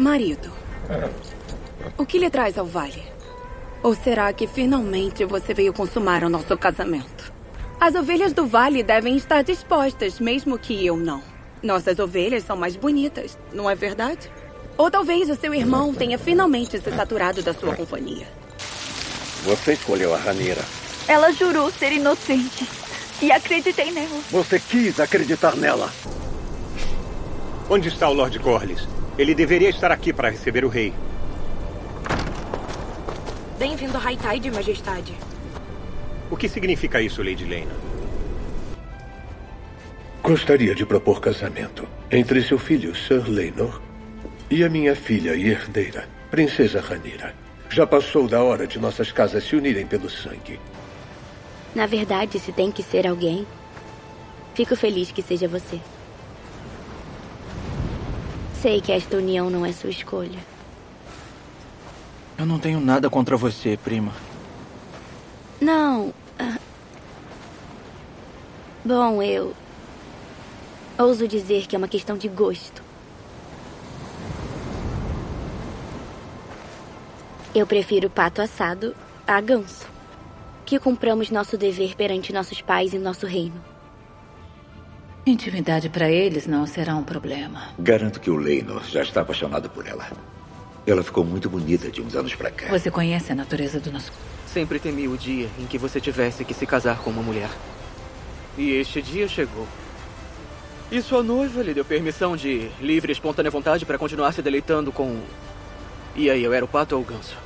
Marido, o que lhe traz ao vale? Ou será que finalmente você veio consumar o nosso casamento? As ovelhas do vale devem estar dispostas, mesmo que eu não. Nossas ovelhas são mais bonitas, não é verdade? Ou talvez o seu irmão tenha finalmente se saturado da sua companhia. Você escolheu a Ranira. Ela jurou ser inocente. E acreditei nela. Você quis acreditar nela. Onde está o Lord Corlys? Ele deveria estar aqui para receber o rei. Bem-vindo a High Tide, Majestade. O que significa isso, Lady Lena? Gostaria de propor casamento entre seu filho, Sir Leinor, e a minha filha e herdeira, Princesa Ranira. Já passou da hora de nossas casas se unirem pelo sangue. Na verdade, se tem que ser alguém, fico feliz que seja você. Sei que esta união não é sua escolha. Eu não tenho nada contra você, prima. Não. ah. Bom, eu. Ouso dizer que é uma questão de gosto. Eu prefiro pato assado a ganso. Que cumpramos nosso dever perante nossos pais e nosso reino. Intimidade para eles não será um problema. Garanto que o Leinor já está apaixonado por ela. Ela ficou muito bonita de uns anos pra cá. Você conhece a natureza do nosso. Sempre temi o dia em que você tivesse que se casar com uma mulher. E este dia chegou. E sua noiva lhe deu permissão de livre e espontânea vontade para continuar se deleitando com. E aí, eu era o pato ou o ganso?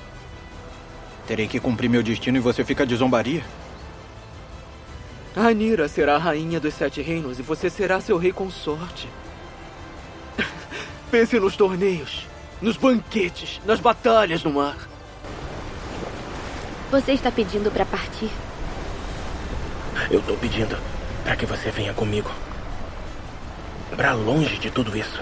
Terei que cumprir meu destino e você fica de zombaria? Anira será a rainha dos sete reinos e você será seu rei consorte. Pense nos torneios, nos banquetes, nas batalhas no mar. Você está pedindo para partir? Eu tô pedindo para que você venha comigo. Pra longe de tudo isso.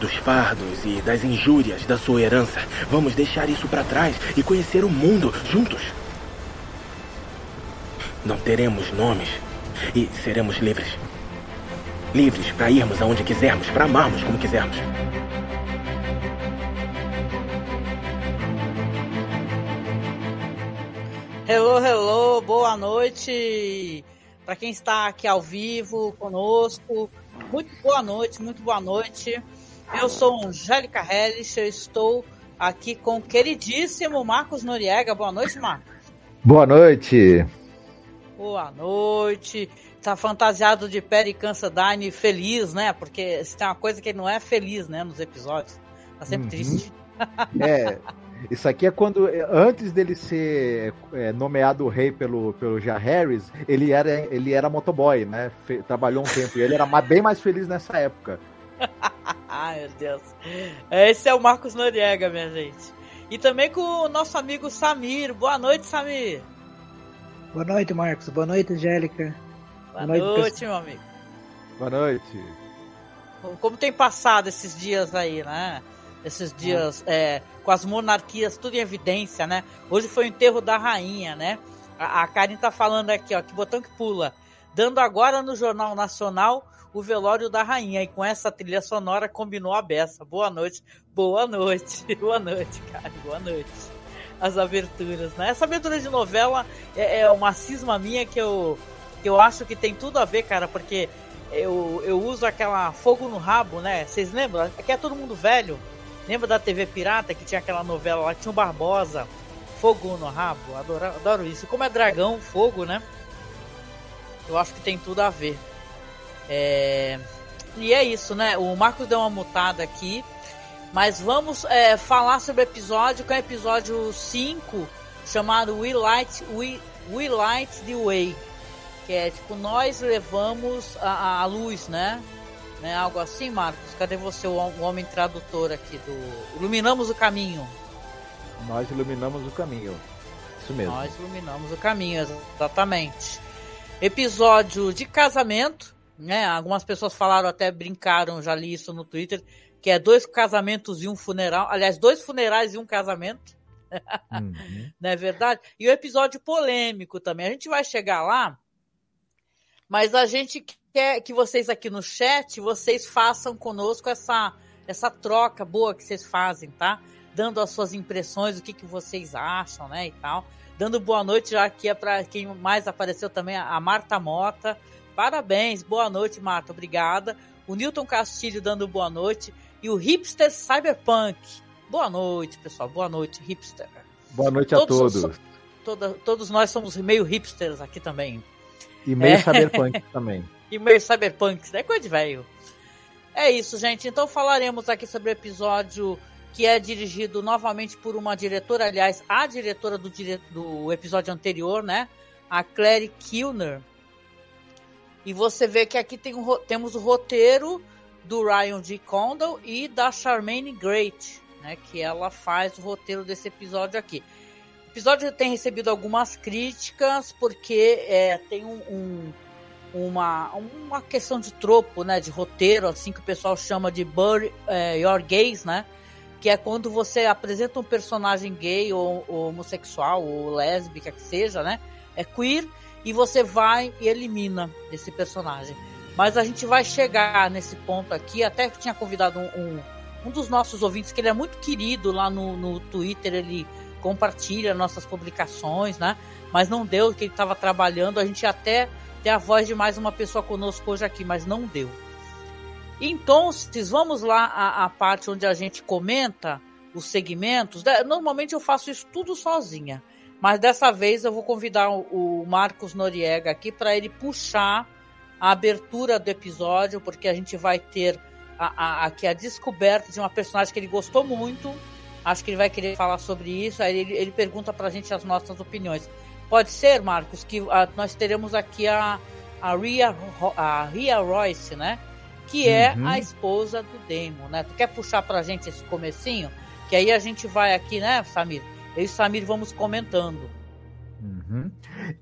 Dos fardos e das injúrias da sua herança. Vamos deixar isso para trás e conhecer o mundo juntos. Não teremos nomes e seremos livres. Livres para irmos aonde quisermos, para amarmos como quisermos. Hello, hello, boa noite para quem está aqui ao vivo conosco. Muito boa noite, muito boa noite. Eu sou Angélica Hellis, eu estou aqui com o queridíssimo Marcos Noriega. Boa noite, Marcos. Boa noite. Boa noite. Tá fantasiado de Perry Cansadine feliz, né? Porque se tem uma coisa que ele não é feliz, né, nos episódios. Tá sempre Uhum. triste. É, isso aqui é quando, antes dele ser é, nomeado rei pelo, pelo Jaehaerys, ele era, ele era motoboy, né? Fe- trabalhou um tempo e ele era bem mais feliz nessa época. Ai, meu Deus. Esse é o Marcos Noriega, minha gente. E também com o nosso amigo Samir. Boa noite, Samir. Boa noite, Marcos. Boa noite, Angélica. Boa noite, meu amigo. Boa noite. Como tem passado esses dias aí, né? Esses dias é, com as monarquias tudo em evidência, né? Hoje foi o enterro da rainha, né? A, a Karen tá falando aqui, ó, que botão que pula. Dando agora no Jornal Nacional o velório da rainha. E com essa trilha sonora combinou a beça. Boa noite. Boa noite. Boa noite, cara. Boa noite. As aberturas, né? Essa abertura de novela é, é uma cisma minha que eu, que eu acho que tem tudo a ver, cara, porque eu, eu uso aquela fogo no rabo, né? Vocês lembram? Aqui é todo mundo velho. Lembra da TV Pirata que tinha aquela novela lá tinha o Barbosa? Fogo no rabo. Adoro, adoro isso. Como é dragão, fogo, né? Eu acho que tem tudo a ver. É... E é isso, né? O Marcos deu uma mutada aqui. Mas vamos é, falar sobre o episódio, que é o episódio 5, chamado We Light, We, We Light the Way. Que é tipo, nós levamos a, a luz, né? né? Algo assim, Marcos. Cadê você, o, o homem tradutor aqui do. Iluminamos o caminho. Nós iluminamos o caminho. Isso mesmo. Nós iluminamos o caminho, exatamente. Episódio de casamento, né? Algumas pessoas falaram, até brincaram, já li isso no Twitter, que é dois casamentos e um funeral. Aliás, dois funerais e um casamento. Uhum. Não é verdade? E o episódio polêmico também. A gente vai chegar lá, mas a gente quer que vocês aqui no chat, vocês façam conosco essa, essa troca boa que vocês fazem, tá? Dando as suas impressões, o que, que vocês acham, né, e tal. Dando boa noite já aqui é para quem mais apareceu também, a Marta Mota. Parabéns, boa noite, Marta, obrigada. O Newton Castilho dando boa noite e o Hipster Cyberpunk. Boa noite, pessoal. Boa noite, hipster. Boa noite a todos. todos. Toda, todos nós somos meio hipsters aqui também. E meio é. cyberpunk também. E meio cyberpunk, é coisa de velho. É isso, gente. Então falaremos aqui sobre o episódio que é dirigido novamente por uma diretora, aliás, a diretora do, dire... do episódio anterior, né? A Clary Kilner. E você vê que aqui tem um, temos o roteiro do Ryan G. Condal e da Charmaine Great, né? Que ela faz o roteiro desse episódio aqui. O episódio tem recebido algumas críticas porque é, tem um, um, uma, uma questão de tropo, né? De roteiro, assim que o pessoal chama de Bury é, Your Gays, né? Que é quando você apresenta um personagem gay ou, ou homossexual ou lésbica que seja, né? É queer e você vai e elimina esse personagem. Mas a gente vai chegar nesse ponto aqui. Até que tinha convidado um, um, um dos nossos ouvintes, que ele é muito querido lá no, no Twitter, ele compartilha nossas publicações, né? Mas não deu, que ele estava trabalhando. A gente até tem a voz de mais uma pessoa conosco hoje aqui, mas não deu. Então, vamos lá à, parte onde a gente comenta os segmentos. Normalmente eu faço isso tudo sozinha, mas dessa vez eu vou convidar o, o Marcos Noriega aqui para ele puxar a abertura do episódio, porque a gente vai ter a, a, aqui a descoberta de uma personagem que ele gostou muito Acho que ele vai querer falar sobre isso. Aí ele, ele pergunta pra gente as nossas opiniões. Pode ser, Marcos, que a, ah, nós teremos aqui a, a, Ria, a Ria Royce, né? Que é uhum. a esposa do Damon, né? Tu quer puxar pra gente esse comecinho? Que aí a gente vai aqui, né, Samir? Eu e Samir vamos comentando. Uhum.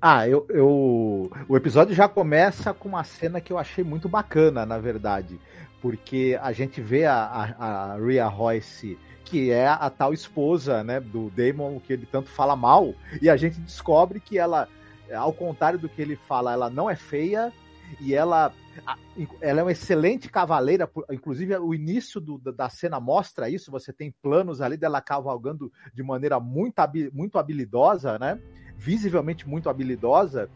Ah, eu, eu, o episódio já começa com uma cena que eu achei muito bacana, na verdade, porque a gente vê a, a, a Rhea Royce que é a tal esposa, né, do Damon, que ele tanto fala mal, e a gente descobre que ela, ao contrário do que ele fala, ela não é feia e ela ela é uma excelente cavaleira, inclusive o início do, da cena mostra isso, você tem planos ali dela cavalgando de maneira muito, muito habilidosa, né? Visivelmente muito habilidosa.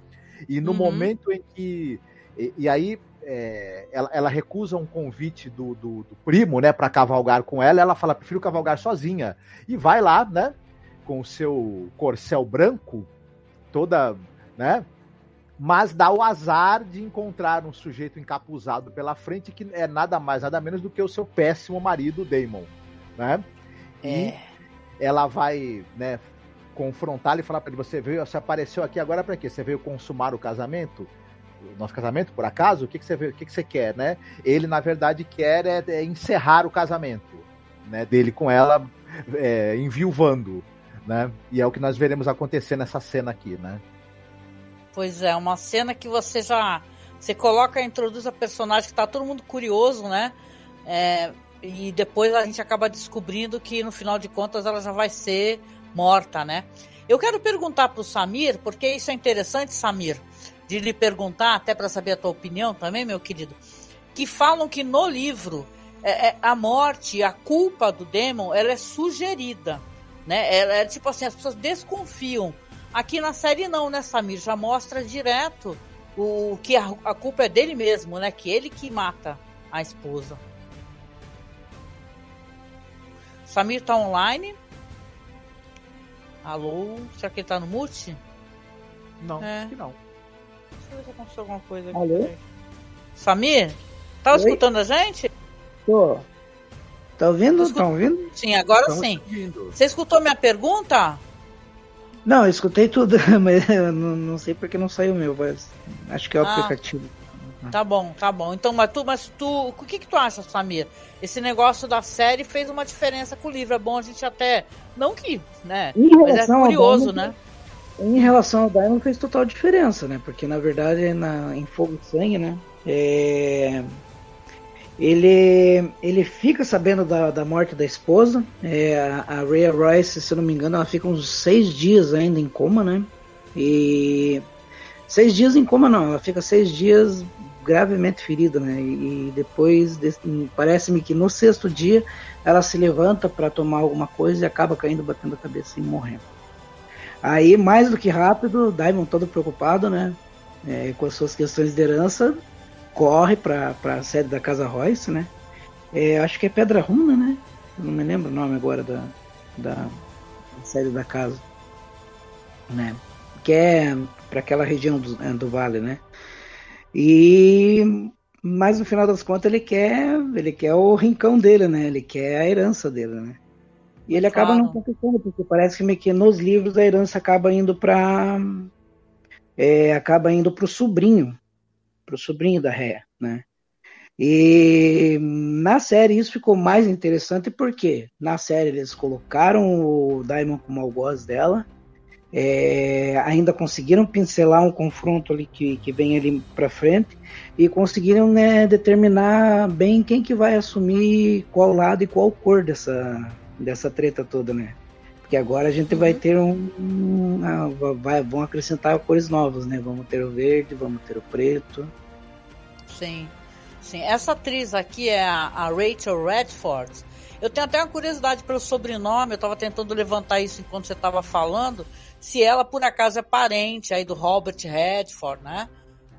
E no uhum. momento em que. E, e aí é, ela, ela, recusa um convite do, do, do primo, né, para cavalgar com ela. Ela fala: prefiro cavalgar sozinha. E vai lá, né, com o seu corcel branco, toda, né, mas dá o azar de encontrar um sujeito encapuzado pela frente que é nada mais, nada menos do que o seu péssimo marido, Damon, né? É. E ela vai, né, confrontar e falar para ele: você veio, você apareceu aqui agora para quê? Você veio consumar o casamento? nosso casamento, por acaso? O que, que você o que, que você quer, né? Ele, na verdade, quer é, é encerrar o casamento né, dele com ela, é, enviuvando, né? E é o que nós veremos acontecer nessa cena aqui, né? Pois é, uma cena que você já você coloca, introduz a personagem que tá todo mundo curioso, né? É, e depois a gente acaba descobrindo que no final de contas ela já vai ser morta, né? Eu quero perguntar para o Samir, porque isso é interessante, Samir de lhe perguntar, até para saber a tua opinião também, meu querido, que falam que no livro é, é, a morte, a culpa do Demon, ela é sugerida, né? Ela é tipo assim, as pessoas desconfiam. Aqui na série não, né, Samir? Já mostra direto o que a, a culpa é dele mesmo, né? Que ele que mata a esposa. Samir tá online? Alô? Será que ele tá no mute? Não, é. acho que não. Deixa eu ver se aconteceu alguma coisa aqui. Alô? Samir? Tá escutando a gente? Tô. Tá ouvindo? Tá ouvindo? Sim, agora Estamos sim. Ouvindo. Você escutou minha pergunta? Não, eu escutei tudo, mas eu não, não sei porque não saiu o meu, mas acho que é o ah, aplicativo. Tá bom, tá bom. Então, mas tu, mas tu, o que que tu acha, Samir? Esse negócio da série fez uma diferença com o livro. É bom a gente até, não que, né? Mas é curioso, né? Em relação ao Daimon fez total diferença, né? Porque na verdade na, em Fogo e Sangue, né? É, ele, ele fica sabendo da, da morte da esposa. É, a, a Rhea Royce, se eu não me engano, ela fica uns seis dias ainda em coma, né? E seis dias em coma não, ela fica seis dias gravemente ferida, né? E, depois, parece-me que no sexto dia, ela se levanta para tomar alguma coisa e acaba caindo, batendo a cabeça e morrendo. Aí, mais do que rápido, Daimon todo preocupado, né? É, com as suas questões de herança, corre para a sede da Casa Royce, né? É, acho que é Pedra Runa, né? Eu não me lembro o nome agora da, da sede da casa, né? Que é para aquela região do, é, do vale, né? E mas no final das contas ele quer, ele quer o rincão dele, né? Ele quer a herança dele, né? E ele acaba claro. não conquistando, porque parece que, que nos livros a herança acaba indo para é, acaba indo para o sobrinho, para o sobrinho da Rhea, né? E na série isso ficou mais interessante porque na série eles colocaram o Daimon como algoz dela, é, ainda conseguiram pincelar um confronto ali que, que vem ali para frente e conseguiram né, determinar bem quem que vai assumir qual lado e qual cor dessa, dessa treta toda, né? Porque agora a gente vai ter um, um ah, vai, vão acrescentar cores novas, né? Vamos ter o verde, vamos ter o preto. Sim. Sim, essa atriz aqui é a, a Rachel Redford. Eu tenho até uma curiosidade pelo sobrenome, eu estava tentando levantar isso enquanto você estava falando, se ela por acaso é parente aí do Robert Redford, né?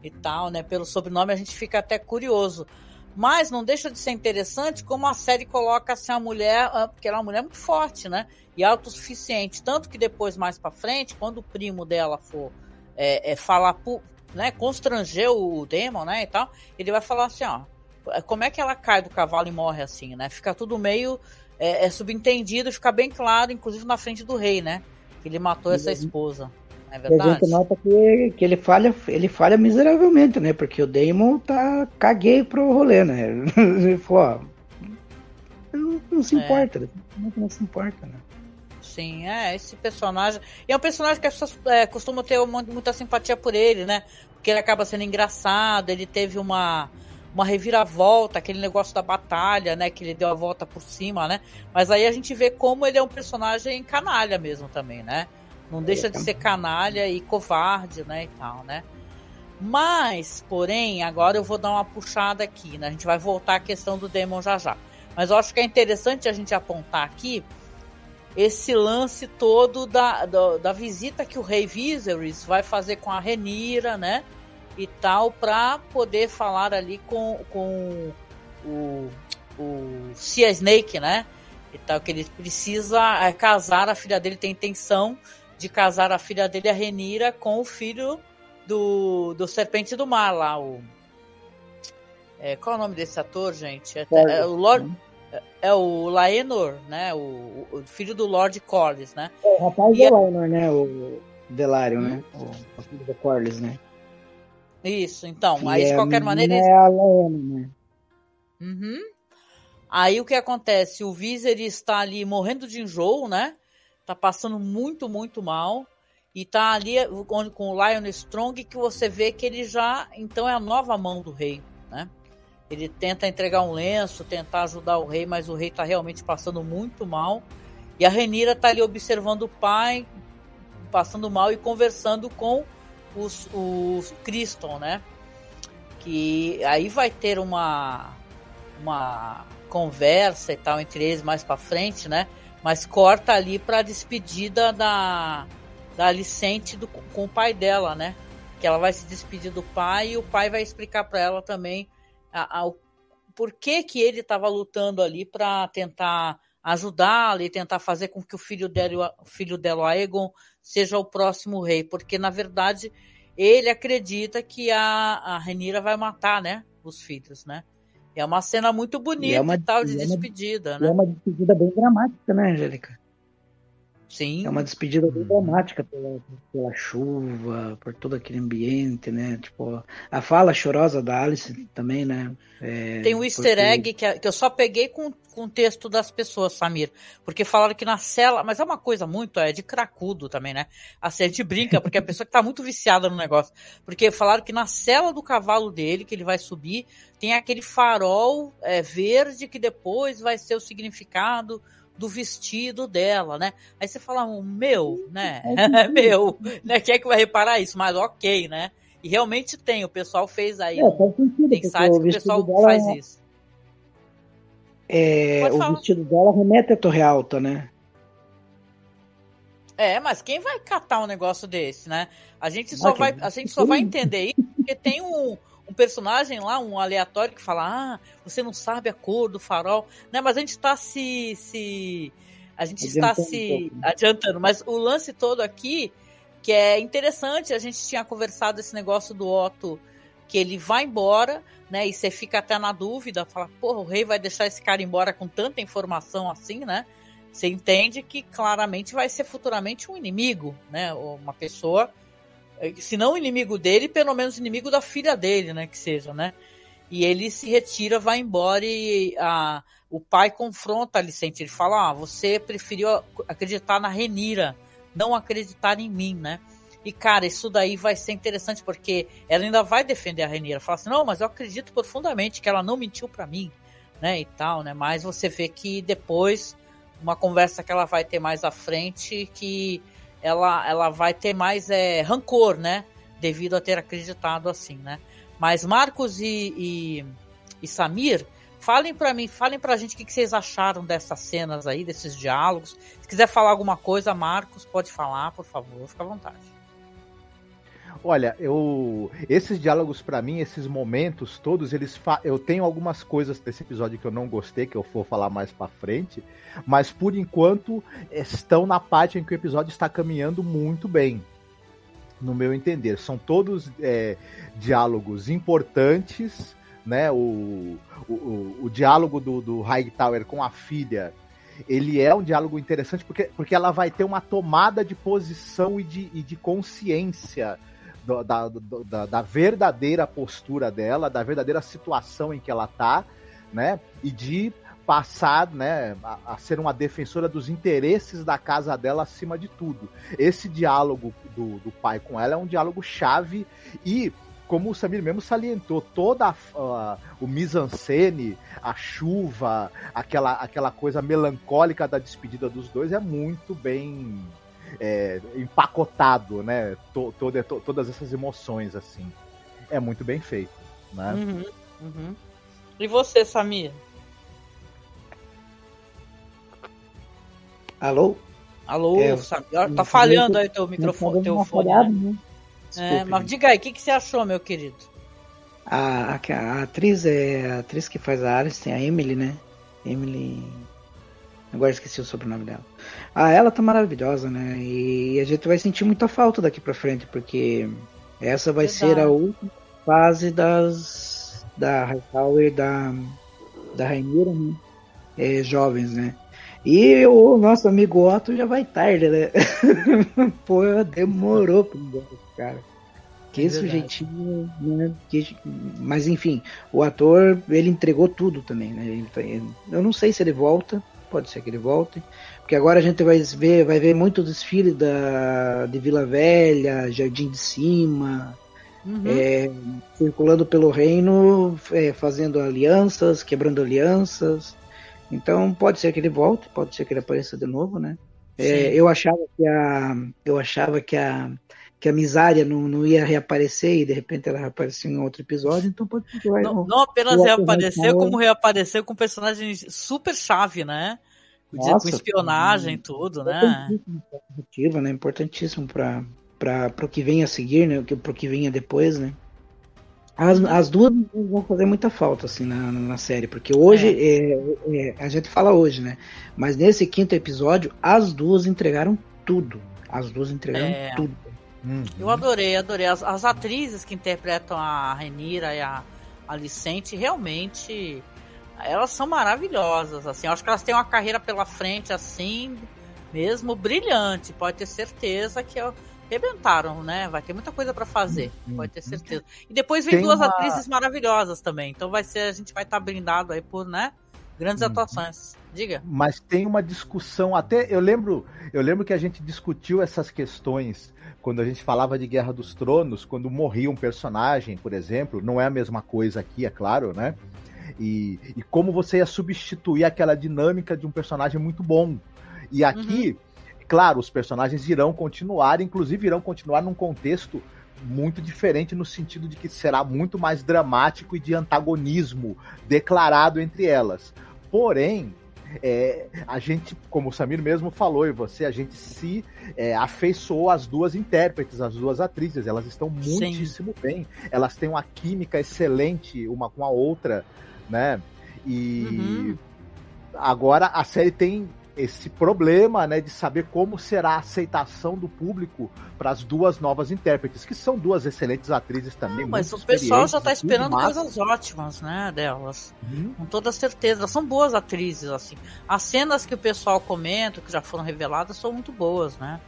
E tal, né? Pelo sobrenome a gente fica até curioso. Mas não deixa de ser interessante como a série coloca assim a mulher, ah, porque ela é uma mulher muito forte, né? E autossuficiente. Tanto que depois, mais para frente, quando o primo dela for é, é, falar né, constranger o Demon, né, e tal, ele vai falar assim, ó, como é que ela cai do cavalo e morre assim, né? Fica tudo meio é, é subentendido, fica bem claro, inclusive na frente do rei, né? Que ele matou essa esposa. É verdade? a gente nota que, que ele falha, ele falha miseravelmente, né? Porque o Damon tá caguei pro rolê, né? Ele falou, ó, não, não se é. importa, é. não se importa, né? Sim, é, esse personagem. E é um personagem que as pessoas é, costumam ter muita simpatia por ele, né? Porque ele acaba sendo engraçado, ele teve uma, uma reviravolta, aquele negócio da batalha, né? Que ele deu a volta por cima, né? Mas aí a gente vê como ele é um personagem canalha mesmo também, né? Não deixa de ser canalha e covarde, né? E tal, né? Mas, porém, agora eu vou dar uma puxada aqui, né? A gente vai voltar à questão do Demon já já. Mas eu acho que é interessante a gente apontar aqui esse lance todo da, da, da, visita que o rei Viserys vai fazer com a Renira, né? E tal, para poder falar ali com, com o, o Sea Snake, né? E tal, que ele precisa é, casar, a filha dele tem intenção de casar a filha dele, a Renira, com o filho do, do Serpente do Mar lá, o. É, qual é o nome desse ator, gente? É, é o Lord. É o Laenor, né? O, o filho do Lord Corlys, né? É, o rapaz e é Laenor, né? O Delário, hum? né? O, o, filho do Corlys, né? Isso, então. Que aí, de é qualquer maneira. É a Laena, né? Uhum. Aí o que acontece? O Viserys está ali morrendo de enjoo, né? Tá passando muito, muito mal. E tá ali com o Lion Strong que você vê que ele já. Então é a nova mão do rei, né? Ele tenta entregar um lenço, tentar ajudar o rei, mas o rei está realmente passando muito mal. E a Renira está ali observando o pai passando mal e conversando com os, os Criston, né? Que aí vai ter uma, uma conversa e tal entre eles mais para frente, né? Mas corta ali para a despedida da, da Alicente do, com o pai dela, né? Que ela vai se despedir do pai e o pai vai explicar para ela também a, a, o por que, ele estava lutando ali para tentar ajudá-la e tentar fazer com que o filho dela, o filho dela, Aegon, seja o próximo rei, porque na verdade ele acredita que a, a Renira vai matar, né, os filhos, né? É uma cena muito bonita e, é uma, e tal de despedida, é né? É uma despedida bem dramática, né, Angélica? Sim. É uma despedida bem dramática pela, pela chuva, por todo aquele ambiente, né? Tipo, a fala chorosa da Alice também, né? É, Tem um easter porque... egg que, que eu só peguei com, com o texto das pessoas, Samir. Porque falaram que na cela. Mas é uma coisa muito. É de cracudo também, né? Assim, a gente brinca, porque a pessoa que tá muito viciada no negócio. Porque falaram que na cela do cavalo dele, que ele vai subir, tem aquele farol é, verde que depois vai ser o significado do vestido dela, né? Aí você fala, um meu, né? É meu, né? Quem é que vai reparar isso? Mas ok, né? E realmente tem, o pessoal fez aí. É, faz sentido, tem sites que o pessoal faz é- isso. É, o falar. vestido dela remete a Torre Alta, né? É, mas quem vai catar um negócio desse, né? A gente só Ah, vai, a gente só vai entender isso porque tem um, um personagem lá, um aleatório que fala: "Ah, você não sabe a cor do farol", né? Mas a gente está se se a gente está Adiantando um se pouco, né? adiantando, mas o lance todo aqui que é interessante, a gente tinha conversado esse negócio do Otto que ele vai embora, né? E você fica até na dúvida, fala, porra, o rei vai deixar esse cara embora com tanta informação assim, né? Você entende que claramente vai ser futuramente um inimigo, né? Ou Uma pessoa, se não inimigo dele, pelo menos inimigo da filha dele, né? Que seja, né? E ele se retira, vai embora e a, o pai confronta a Alicente. Ele fala: ah, você preferiu acreditar na Renira, não acreditar em mim, né? E, cara, isso daí vai ser interessante, porque ela ainda vai defender a Renira. Fala assim, não, mas eu acredito profundamente que ela não mentiu pra mim, né, e tal, né? Mas você vê que depois, uma conversa que ela vai ter mais à frente, que ela, ela vai ter mais é, rancor, né? Devido a ter acreditado assim, né? Mas Marcos e, e, e Samir, falem pra mim, falem pra gente o que, que vocês acharam dessas cenas aí, desses diálogos. Se quiser falar alguma coisa, Marcos, pode falar, por favor, fica à vontade. Olha, eu esses diálogos pra mim, esses momentos todos, eles fa... eu tenho algumas coisas desse episódio que eu não gostei, que eu vou falar mais pra frente, mas por enquanto estão na parte em que o episódio está caminhando muito bem. No meu entender, são todos é, diálogos importantes, né? O, o, o, o diálogo do, do Hightower com a filha, ele é um diálogo interessante porque, porque ela vai ter uma tomada de posição e de, e de consciência do- da, do- da, da verdadeira postura dela, da verdadeira situação em que ela tá, né? E de passar, né, a, a ser uma defensora dos interesses da casa dela acima de tudo. Esse diálogo do, do pai com ela é um diálogo chave e como o Samir mesmo salientou, toda a, a- o mise-en-scène, a chuva, aquela, aquela coisa melancólica da despedida dos dois é muito bem é, empacotado, né? To- toda- to- todas essas emoções, assim. É muito bem feito, né? Uhum, uhum. E você, Samir? Alô? Alô, É, Samir? Tá falhando aí teu eu microfone, teu fone. falhada, né? né? É, mas diga aí, o que, que você achou, meu querido? A, a, a atriz é a atriz que faz a Alice, tem a Emily, né? Emily. Agora esqueci o sobrenome dela. Ah, ela tá maravilhosa, né? E a gente vai sentir muita falta daqui pra frente, porque essa vai ser a última fase das. da Hightower e da. da Rainira, né? É, jovens, né? E o nosso amigo Otto já vai tarde, né? Pô, demorou pro cara. Que É sujeitinho, né? Que- mas enfim, o ator, ele entregou tudo também, né? Ele tá- ele- eu não sei se ele volta, pode ser que ele volte, porque agora a gente vai ver, vai ver muito desfile da, de Vila Velha, Jardim de Cima, Uhum. é, circulando pelo reino, é, fazendo alianças, quebrando alianças. Então pode ser que ele volte, pode ser que ele apareça de novo, né? É, eu achava que a eu achava que a que a Misária não, não ia reaparecer e de repente ela reapareceu em outro episódio, então pode. Não, não apenas reapareceu, como reapareceu com personagens super chave, né? Com Nossa, espionagem e tudo, né? Importantíssimo né? Importantíssimo para para o que vem a seguir, né? Para o que venha depois, né? As, as duas vão fazer muita falta assim na, na série, porque hoje é, é, a gente fala hoje, né? Mas nesse quinto episódio, as duas entregaram tudo. As duas entregaram É. tudo. Eu adorei, adorei. As, as atrizes que interpretam a Renira e a Alicente, realmente, elas são maravilhosas, assim. Eu acho que elas têm uma carreira pela frente, assim, mesmo brilhante. Pode ter certeza que ó, arrebentaram, né? Vai ter muita coisa pra fazer, pode ter certeza. E depois vem Tem duas uma- atrizes maravilhosas também. Então vai ser, a gente vai estar brindado aí por, né? Grandes Uhum. atuações. Diga. Mas tem uma discussão, até eu lembro, eu lembro que a gente discutiu essas questões quando a gente falava de Guerra dos Tronos, quando morria um personagem, por exemplo, não é a mesma coisa aqui, é claro, né? E, e como você ia substituir aquela dinâmica de um personagem muito bom. E aqui, claro, os personagens irão continuar, inclusive irão continuar num contexto muito diferente no sentido de que será muito mais dramático e de antagonismo declarado entre elas. Porém, é, a gente, como o Samir mesmo falou e você, a gente se é, afeiçoou às duas intérpretes, às duas atrizes. Elas estão muitíssimo Sim. bem. Elas têm uma química excelente uma com a outra, né? E uhum. agora a série tem esse problema, né, de saber como será a aceitação do público para as duas novas intérpretes, que são duas excelentes atrizes também. Não, mas o pessoal já está esperando coisas ótimas, né, delas. Uhum. Com toda certeza, elas são boas atrizes, assim. As cenas que o pessoal comenta, que já foram reveladas, são muito boas, né?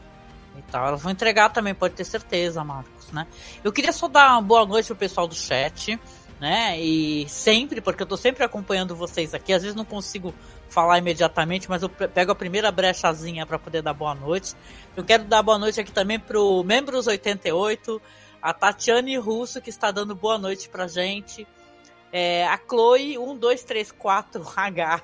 E tal. Elas vão entregar também, pode ter certeza, Marcos, né? Eu queria só dar uma boa noite pro pessoal do chat né? E sempre, porque eu tô sempre acompanhando vocês aqui, às vezes não consigo falar imediatamente, mas eu pego a primeira brechazinha para poder dar boa noite. Eu quero dar boa noite aqui também pro Membros 88, a Tatiane Russo, que está dando boa noite pra gente. É, a Chloe 1234H.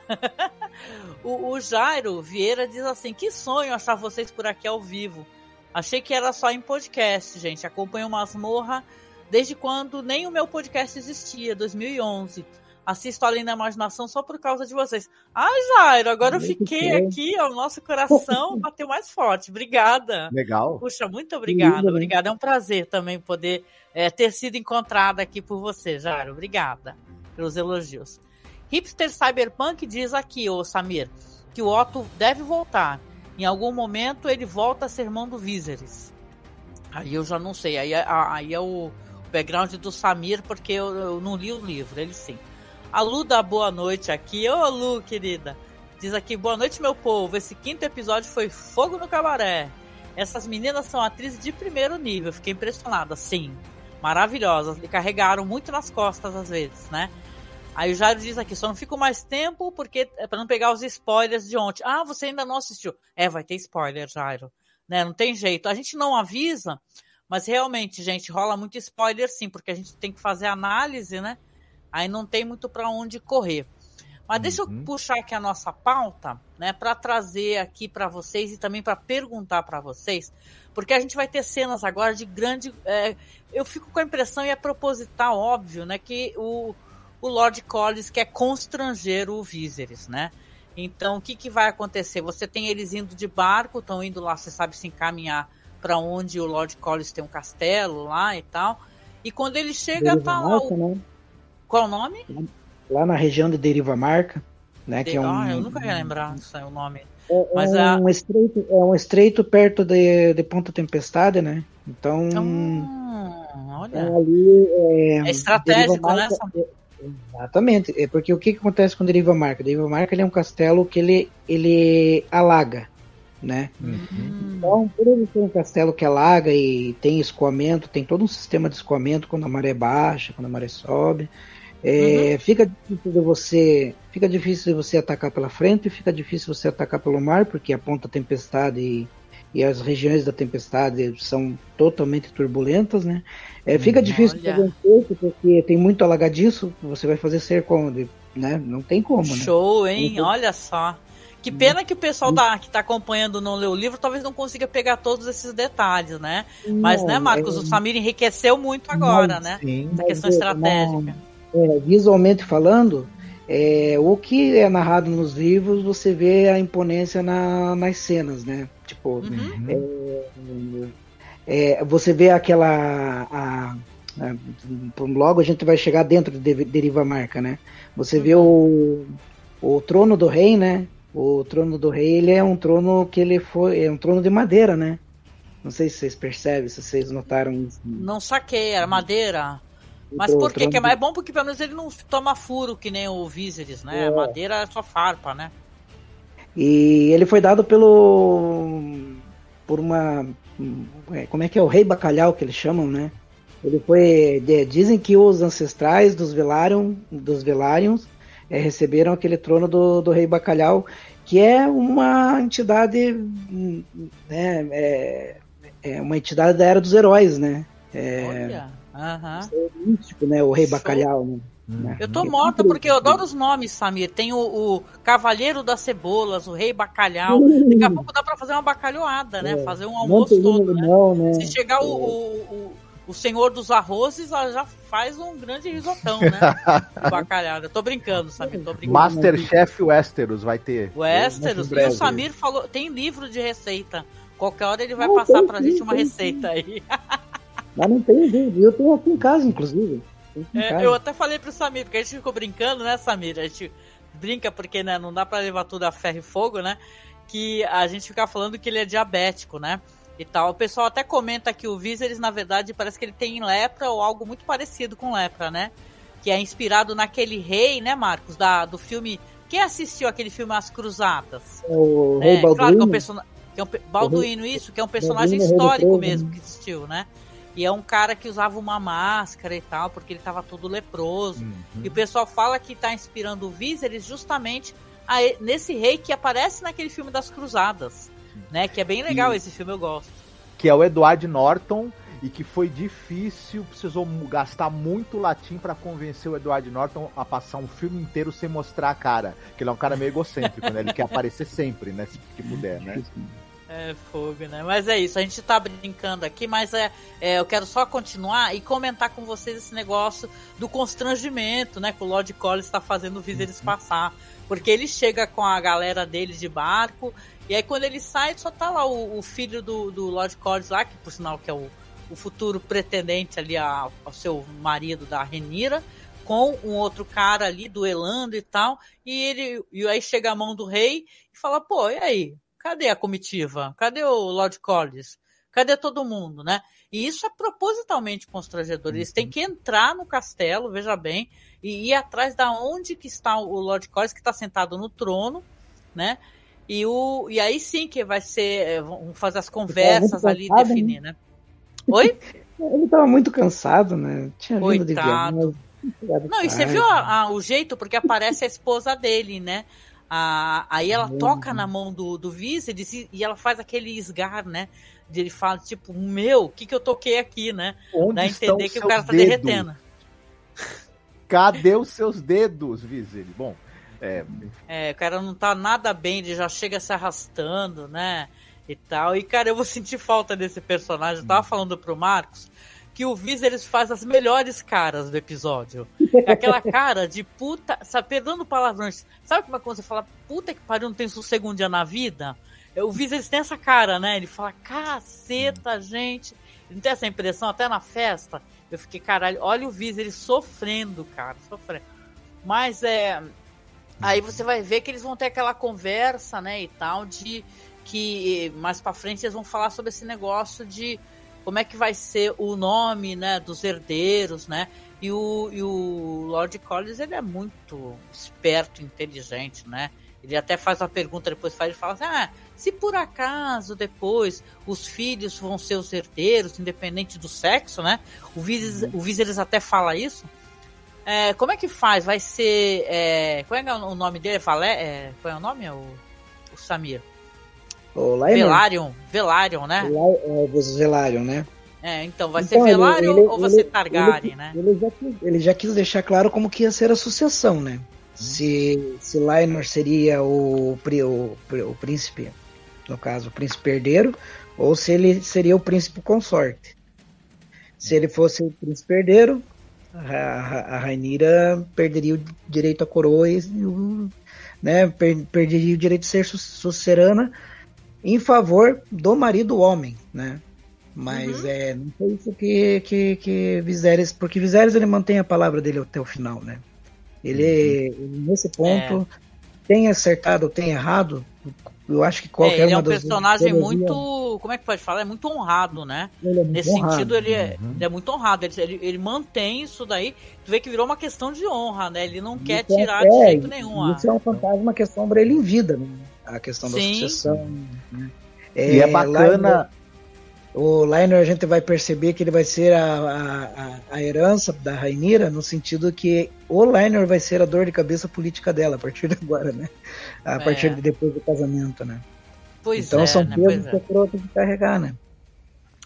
o, o Jairo Vieira diz assim: Que sonho achar vocês por aqui ao vivo. Achei que era só em podcast, gente. Acompanho Masmorra desde quando nem o meu podcast existia, 2011. Assisto Além da Imaginação só por causa de vocês. Ai, Jairo, agora eu fiquei aqui, ó, o nosso coração bateu mais forte. Obrigada. Legal. Puxa, muito obrigada. Obrigada. É um prazer também poder é, ter sido encontrada aqui por você, Jairo. Obrigada pelos elogios. Hipster Cyberpunk diz aqui, ô Samir, que o Otto deve voltar. Em algum momento ele volta a ser irmão do Viserys. Aí eu já não sei. Aí, é, aí é o background do Samir, porque eu, eu não li o livro, ele sim. A Lu dá boa noite aqui. Ô Lu, querida. Diz aqui, boa noite, meu povo. Esse quinto episódio foi fogo no cabaré. Essas meninas são atrizes de primeiro nível. Fiquei impressionada, sim. Maravilhosas. E carregaram muito nas costas às vezes, né? Aí o Jairo diz aqui, só não fico mais tempo porque é para não pegar os spoilers de ontem. Ah, você ainda não assistiu. É, vai ter spoiler, Jairo. Né? Não tem jeito. A gente não avisa mas realmente, gente, rola muito spoiler sim, porque a gente tem que fazer análise, né? Aí não tem muito para onde correr. Mas uhum. deixa eu uhum. puxar aqui a nossa pauta, né, para trazer aqui para vocês e também para perguntar para vocês, porque a gente vai ter cenas agora de grande. É, eu fico com a impressão, e é proposital, óbvio, né, que o, o Lord Collins quer constranger o Viserys, né? Então, o que, que vai acontecer? Você tem eles indo de barco, estão indo lá, você sabe se encaminhar para onde o Lord Collins tem um castelo lá e tal. E quando ele chega, Deriva tá lá. O... né? Qual o nome? Lá na região de Deriva Marca, né? De... Que é um... Ah, eu nunca ia lembrar é o nome. É, Mas é, um estreito, é um estreito perto de, de Ponta Tempestade, né? Então. Ah, olha. É, ali, é, é estratégico, né? Né? Exatamente. É porque o que, que acontece com Deriva Marca? Deriva Marca ele é um castelo que ele, ele alaga né? Uhum. Então, por ele ser um castelo que alaga e tem escoamento, tem todo um sistema de escoamento quando a maré baixa, quando a maré sobe. É, uhum. Fica difícil de você, fica difícil você atacar pela frente, fica difícil você atacar pelo mar, porque a ponta tempestade e, e as regiões da tempestade são totalmente turbulentas, né? É, fica hum, difícil de fazer um cerco, porque tem muito alagadiço, você vai fazer cerco onde, né? Não tem como, né? Show, hein? Olha só. Que pena que o pessoal da, que está acompanhando não lê o livro, talvez não consiga pegar todos esses detalhes, né? Mas, né, Marcos, é... o Samir enriqueceu muito agora, mas, né? Sim, Essa questão estratégica. É, visualmente falando, é, o que é narrado nos livros, você vê a imponência na, nas cenas, né? Tipo, uhum. é, é você vê aquela. A, a, logo a gente vai chegar dentro de Deriva Marca, né? Você uhum. vê o, o trono do rei, né? O trono do rei, ele é um trono que ele foi, é um trono de madeira, né? Não sei se vocês percebem, se vocês notaram isso. Não saquei, era madeira. Mas por quê? Que é mais bom porque pelo menos ele não toma furo que nem o Viserys, né? É. Madeira é só farpa, né? E ele foi dado pelo por uma é, como é que é o rei bacalhau que eles chamam, né? Ele foi dizem que os ancestrais dos Velaryon, dos Velaryon é, receberam aquele trono do, do rei Bacalhau, que é uma entidade, né, é, é uma entidade da Era dos Heróis, né? É, Olha, é místico, né? O rei Show. Bacalhau, né? Uhum. Eu tô morta porque eu adoro os nomes, Samir. Tem o, o Cavaleiro das Cebolas, o Rei Bacalhau. Daqui a pouco dá pra fazer uma bacalhoada, né? É. Fazer um almoço todo, né? Não, né? Se chegar o, o, o, o senhor dos arrozes ela já faz um grande risotão, né? Bacalhada. Tô brincando, Samir, tô brincando. Masterchef Westeros vai ter. Westeros. E o Samir falou, tem livro de receita. Qualquer hora ele vai não, passar pra gente uma receita aí. Mas não tem vídeo. Eu tenho aqui em casa, inclusive. É, eu até falei pro Samir, porque a gente ficou brincando, né, Samir? A gente brinca porque né, não dá para levar tudo a ferro e fogo, né? Que a gente fica falando que ele é diabético, né? E tal. O pessoal até comenta que o Viserys, na verdade, parece que ele tem lepra ou algo muito parecido com lepra, né? Que é inspirado naquele rei, né, Marcos, da, do filme. Quem assistiu aquele filme As Cruzadas? O Rei é, Balduino. Claro que é um, person... que é um Balduino, isso, que é um personagem histórico mesmo que existiu, né? E é um cara que usava uma máscara e tal, porque ele tava todo leproso. Uhum. E o pessoal fala que tá inspirando o Viserys justamente a, nesse rei que aparece naquele filme das Cruzadas. Né? Que é bem legal e, esse filme, eu gosto. Que é o Edward Norton e que foi difícil, precisou gastar muito latim para convencer o Edward Norton a passar um filme inteiro sem mostrar a cara. Que ele é um cara meio egocêntrico, né? Ele quer aparecer sempre, né? Se que puder, né? É fogo, né? Mas é isso, a gente tá brincando aqui, mas é, é, eu quero só continuar e comentar com vocês esse negócio do constrangimento, né? Que o Lord Collins está fazendo o Viserys uhum. passar. Porque ele chega com a galera dele de barco, e aí quando ele sai, só tá lá o, o filho do, do Lord Collins lá, que por sinal que é o, o futuro pretendente ali ao, ao seu marido da Renira, com um outro cara ali duelando e tal, e ele e aí chega a mão do rei e fala, pô, e aí? Cadê a comitiva? Cadê o Lord Collins? Cadê todo mundo, né? E isso é propositalmente constrangedor. Eles têm que entrar no castelo, veja bem, e ir atrás da onde que está o Lord Collins, que está sentado no trono, né? E, o, e aí sim que vai ser, é, vão fazer as conversas ali, cansado, definir, né? Oi? Ele estava muito cansado, né? Tinha vindo de viagem, Não, e você viu a, a, o jeito, porque aparece a esposa dele, né? Ah, aí ela toca na mão do, do vice e ela faz aquele esgar, né? De ele fala, tipo, meu, o que, que eu toquei aqui, né? Onde Dá a entender que o cara tá dedos? derretendo. Cadê os seus dedos, Vizeli? Bom, é... é, o cara não tá nada bem, ele já chega se arrastando, né? E tal. E, cara, eu vou sentir falta desse personagem. Eu tava falando pro Marcos que o Viserys faz as melhores caras do episódio. É aquela cara de puta, sabe, perdendo palavrões. Sabe como é que você fala, puta que pariu, não tem sossego um dia na vida? É, o Viserys tem essa cara, né? Ele fala, caceta, gente. Ele não tem essa impressão até na festa. Eu fiquei, caralho, olha o Viserys sofrendo, cara, sofrendo. Mas é. Aí você vai ver que eles vão ter aquela conversa, né, e tal, de que mais pra frente eles vão falar sobre esse negócio de como é que vai ser o nome, né, dos herdeiros, né? E o, e o Lord Collins, ele é muito esperto, inteligente, né? Ele até faz uma pergunta, depois faz, ele fala assim, ah, se por acaso depois os filhos vão ser os herdeiros, independente do sexo, né? O Viserys, uhum. o Viserys até fala isso. É, como é que faz? Vai ser. É, qual é o nome dele? Valé, é, qual é o nome? O, o Samir. O Velarion, Velarion, né? É, dos Velarion, né? É, então, vai então, ser Velarion ele, ou vai ser Targaryen, né? Ele já, quis, ele já quis deixar claro como que ia ser a sucessão, né? Hum. Se, se Lionel seria o, o, o príncipe, no caso, o príncipe herdeiro, ou se ele seria o príncipe consorte. Se ele fosse o príncipe herdeiro, a, a, Rainira perderia o direito à coroa e né, per, perderia o direito de ser sucerana em favor do marido homem, né? Mas uhum. é, não foi isso que, que, que Viserys, porque Viserys ele mantém a palavra dele até o final, né? Ele, uhum. nesse ponto, é. tem acertado ou tem errado, eu acho que qualquer é, ele é um personagem muito, como é que pode falar? É muito honrado, né? É Nesse honrado. sentido, ele é, uhum. ele é, muito honrado. Ele, ele, ele, mantém isso daí. Tu vê que virou uma questão de honra, né? Ele não isso quer tirar de jeito nenhum. Isso é um fantasma, uma questão para ele em vida, né? A questão Sim. da sucessão. Né? É, e é bacana. o Liner a gente vai perceber que ele vai ser a, a, a herança da Rainira, no sentido que o Liner vai ser a dor de cabeça política dela a partir de agora, né? A é. partir de depois do casamento, né? Pois então é, são né? pesos é. que tem que carregar, né?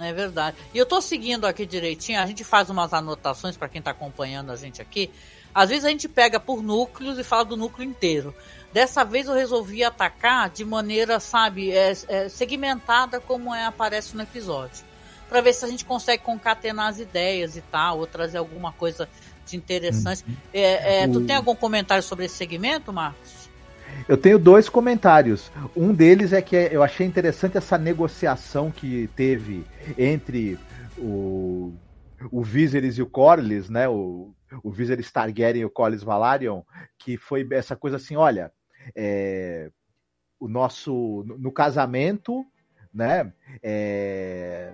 É verdade. E eu tô seguindo aqui direitinho, a gente faz umas anotações para quem tá acompanhando a gente aqui. Às vezes a gente pega por núcleos e fala do núcleo inteiro. Dessa vez eu resolvi atacar de maneira, sabe, é, é, segmentada como é, aparece no episódio. para ver se a gente consegue concatenar as ideias e tal, ou trazer alguma coisa de interessante. Uhum. É, é, tu tem algum comentário sobre esse segmento, Marcos? Eu tenho dois comentários. Um deles é que eu achei interessante essa negociação que teve entre o, o Viserys e o Corlys, né? O, o Viserys Targaryen e o Corlys Valarion, que foi essa coisa assim, olha, é, o nosso no, casamento, né? É,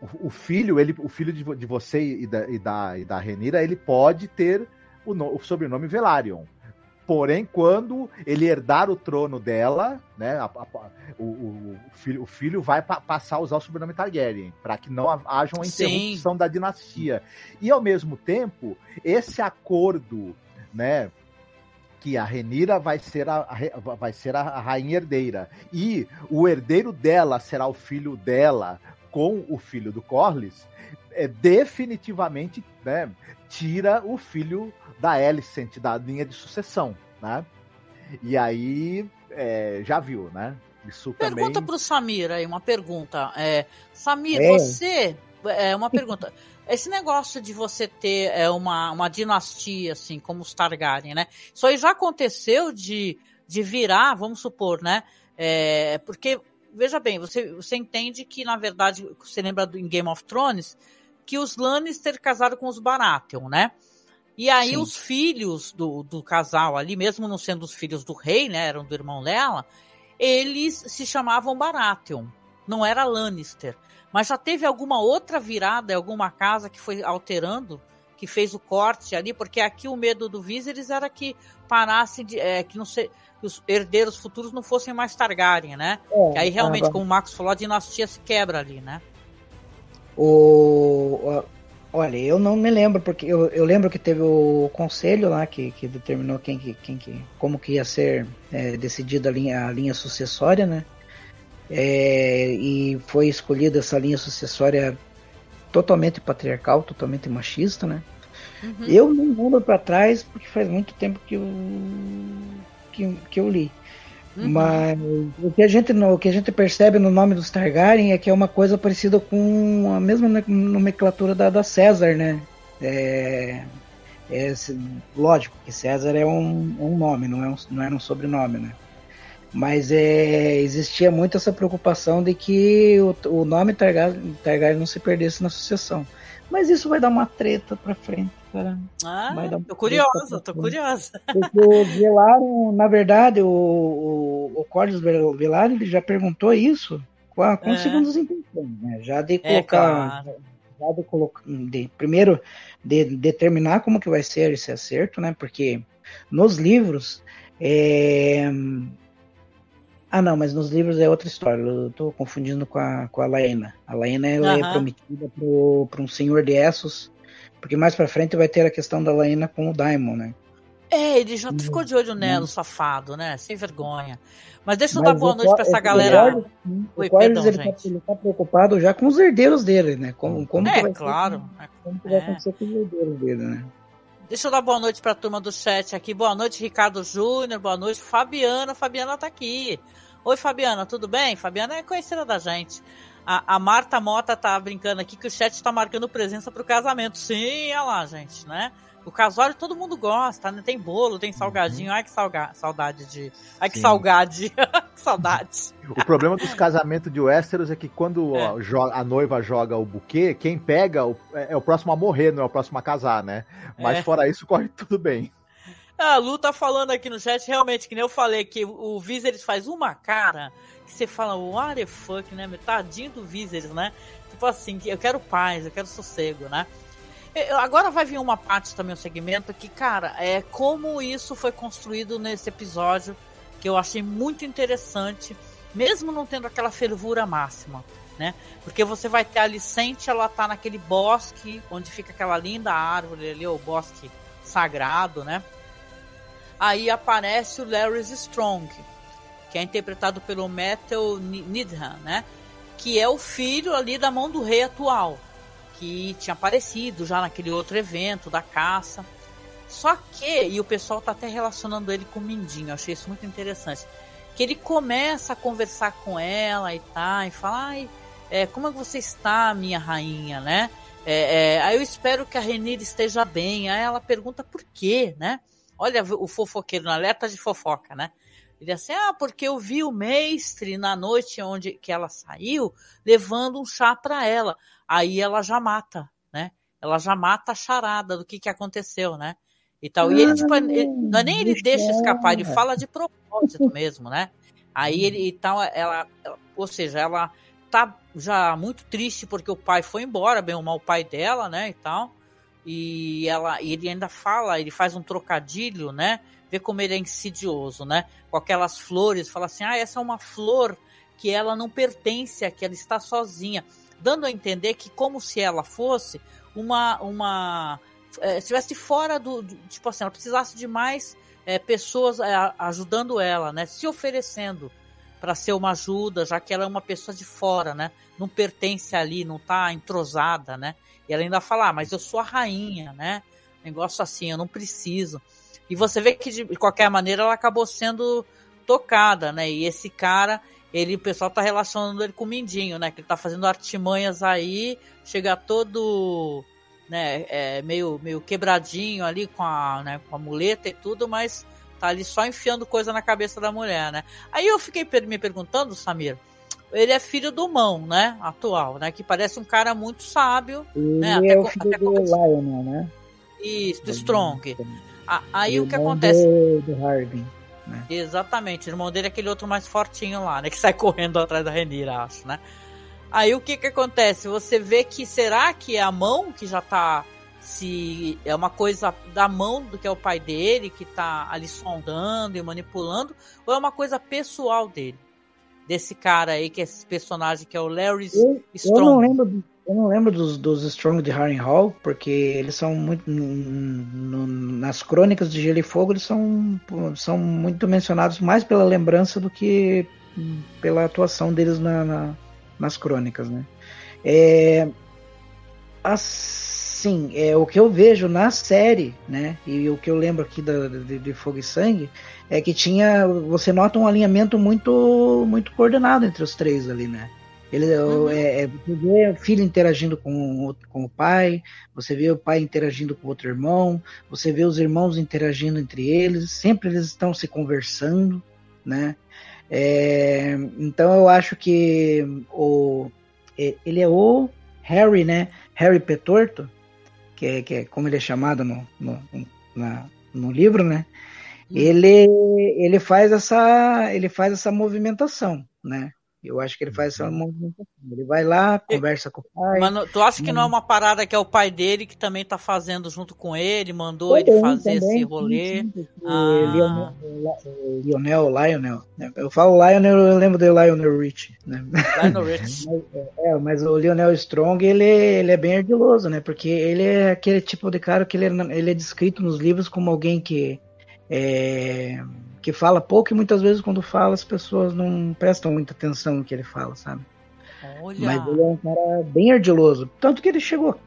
o, o, filho, ele, o filho de, de você e da, e da, e da Renira, ele pode ter o, no, o sobrenome Velaryon. Porém, quando ele herdar o trono dela, né, a, a, o, o, filho, o, filho, vai pa, passar a usar o sobrenome Targaryen, para que não haja uma interrupção Sim. da dinastia. E ao mesmo tempo, esse acordo, né, que a Renira vai ser a, a, vai ser a rainha herdeira e o herdeiro dela será o filho dela com o filho do Corlys, é definitivamente, né, tira o filho da Alicent, da linha de sucessão, né? E aí, é, já viu, né? Isso pergunta também... pro Samir aí, uma pergunta. É, Samir, é. você. É uma pergunta. Esse negócio de você ter é, uma, uma dinastia, assim, como os Targaryen, né? Isso aí já aconteceu de, de virar, vamos supor, né? É, porque, veja bem, você, você entende que, na verdade, você lembra do, em Game of Thrones, que os Lannister casaram com os Baratheon, né? E aí Sim. os filhos do, do casal ali, mesmo não sendo os filhos do rei, né, eram do irmão dela, eles se chamavam Baratheon, não era Lannister. Mas já teve alguma outra virada, alguma casa que foi alterando, que fez o corte ali, porque aqui o medo do Viserys era que parasse de, é, que não sei, que os herdeiros futuros não fossem mais Targaryen, né? É, aí realmente, como o Marcos falou, a dinastia se quebra ali, né? O, Olha, eu não me lembro, porque eu, eu lembro que teve o conselho lá que, que determinou quem que, quem que, como que ia ser é, decidida a linha, a linha sucessória, né? É, e foi escolhida essa linha sucessória totalmente patriarcal, totalmente machista, né? Uhum. Eu não lembro para trás porque faz muito tempo que eu, que, que eu li. Uhum. Mas o que, a gente, o que a gente percebe no nome dos Targaryen é que é uma coisa parecida com a mesma nomenclatura da, da César, né? É, é, lógico que César é um, um nome, não, é um, não era um sobrenome, né? Mas é, existia muito essa preocupação de que o, o nome Targaryen, Targaryen não se perdesse na sucessão. Mas isso vai dar uma treta pra frente. Cara. Ah, tô curiosa, tô curiosa. Porque o Velaryon, na verdade, o, o, o Cordes Velaryon ele já perguntou isso com, a, com é. segundas intenções, né? Já de é, colocar. É, claro. Já de colocar. De, primeiro, de determinar como que vai ser esse acerto, né? Porque nos livros. É... Ah, não, mas nos livros é outra história. Eu tô confundindo com a, com a Laena. A Laena ela é prometida para um senhor de Essos porque mais pra frente vai ter a questão da Laína com o Daimon, né? É, ele já ficou de olho nela, safado, né? Sem vergonha. Mas deixa eu Mas dar boa noite pra essa galera. Oi, o Corlys, ele, tá, ele tá preocupado já com os herdeiros dele, né? Como, como é, vai claro. Ser, como é. vai acontecer com os herdeiros dele, né? Deixa eu dar boa noite pra turma do chat aqui. Boa noite, Ricardo Júnior. Boa noite, Fabiana. Fabiana tá aqui. Oi, Fabiana, tudo bem? Fabiana é conhecida da gente. A, a, Marta Mota tá brincando aqui que o chat tá marcando presença pro casamento. Sim, olha lá, gente, né? O casório todo mundo gosta, né? Tem bolo, tem salgadinho. Uhum. Ai, que salga... saudade de. Ai, que Sim. salgade. que saudade. O problema dos casamentos de Westeros é que quando é. a noiva joga o buquê, quem pega é, é o próximo a morrer, não é o próximo a casar, né? Mas é. fora isso, corre tudo bem. A Lu tá falando aqui no chat, realmente, que nem eu falei, que o Viserys faz uma cara que você fala, what the fuck, né? Tadinho do Viserys, né? Tipo assim, eu quero paz, eu quero sossego, né? Agora vai vir uma parte também, um segmento que, cara, é como isso foi construído nesse episódio, que eu achei muito interessante, mesmo não tendo aquela fervura máxima, né? Porque você vai ter a Alicente, ela tá naquele bosque, onde fica aquela linda árvore ali, o bosque sagrado, né? Aí aparece o Larry Strong, que é interpretado pelo Metal Needham, né? Que é o filho ali da mão do rei atual, que tinha aparecido já naquele outro evento da caça. Só que, e o pessoal tá até relacionando ele com o Mindinho, achei isso muito interessante. Que ele começa a conversar com ela e tá, e fala, ai, é, como é que você está, minha rainha, né? É, é, aí eu espero que a Renira esteja bem. Aí ela pergunta por quê, né? Olha o fofoqueiro na alerta de fofoca, né? Ele assim, ah, porque eu vi o mestre na noite onde que ela saiu levando um chá para ela. Aí ela já mata, né? Ela já mata a charada do que que aconteceu, né? E tal. E ele, tipo, ele, não é nem ele deixa escapar, ele fala de propósito mesmo, né? Aí ele e tal, ela, ou seja, ela tá já muito triste porque o pai foi embora, bem ou mal o pai dela, né, e tal. E ela, e ele ainda fala, ele faz um trocadilho, né? Vê como ele é insidioso, né? Com aquelas flores, fala assim: "Ah, essa é uma flor que ela não pertence aqui, ela está sozinha", dando a entender que como se ela fosse uma uma é, estivesse fora do, do, tipo assim, ela precisasse de mais é, pessoas é, ajudando ela, né? Se oferecendo para ser uma ajuda, já que ela é uma pessoa de fora, né? Não pertence ali, não tá entrosada, né? E ela ainda fala, ah, mas eu sou a rainha, né? Negócio assim, eu não preciso. E você vê que de qualquer maneira ela acabou sendo tocada, né? E esse cara, ele, o pessoal tá relacionando ele com o Mindinho, né? Que ele tá fazendo artimanhas aí, chega todo, né? É, meio, meio quebradinho ali com a, né, com a muleta e tudo, mas tá ali só enfiando coisa na cabeça da mulher, né? Aí eu fiquei me perguntando, Samir, ele é filho do Mão, né? Atual, né? Que parece um cara muito sábio. Ele né? Até, é o filho do Lionel, né? Isso, do Strong. Aí o que acontece? Do, do Harding. Né? Exatamente, o irmão dele é aquele outro mais fortinho lá, né? Que sai correndo atrás da Renira, acho, né? Aí o que que acontece? Você vê que será que é a mão que já tá se é uma coisa da mão do que é o pai dele que tá ali sondando e manipulando ou é uma coisa pessoal dele desse cara aí que é esse personagem que é o Larry eu, Strong eu não lembro eu não lembro dos, dos Strong de Harry Hall porque eles são muito nas crônicas de Gelo e Fogo eles são são muito mencionados mais pela lembrança do que pela atuação deles na, na nas crônicas né é, as Sim, é o que eu vejo na série, né? E o que eu lembro aqui da, de, de, Fogo e Sangue é que tinha, você nota um alinhamento muito, muito coordenado entre os três ali, né? Ele uhum. é, é, você vê o filho interagindo com, com o pai, você vê o pai interagindo com outro irmão, você vê os irmãos interagindo entre eles, sempre eles estão se conversando, né? É, então eu acho que o, ele é o Harry, né? Harry Petorto, que é, que é como ele é chamado no, no, na, no livro, né? Hum. Ele, ele faz essa ele faz essa movimentação, né? Eu acho que ele faz essa uhum. movimentação. Ele vai lá, conversa com o pai. Mano, tu acha que não é uma parada que é o pai dele que também tá fazendo junto com ele, mandou também, ele fazer também, esse rolê? Sim, sim, ah. Lionel, Lionel, né? Eu falo Lionel, eu lembro de Lionel Rich. Né? Lionel Rich. mas, é, mas o Lionel Strong, ele, ele é bem ardiloso, né? Porque ele é aquele tipo de cara que ele é, ele é descrito nos livros como alguém que é, que fala pouco e muitas vezes quando fala as pessoas não prestam muita atenção no que ele fala, sabe? Olha. Mas ele é um cara bem ardiloso. Tanto que ele chegou.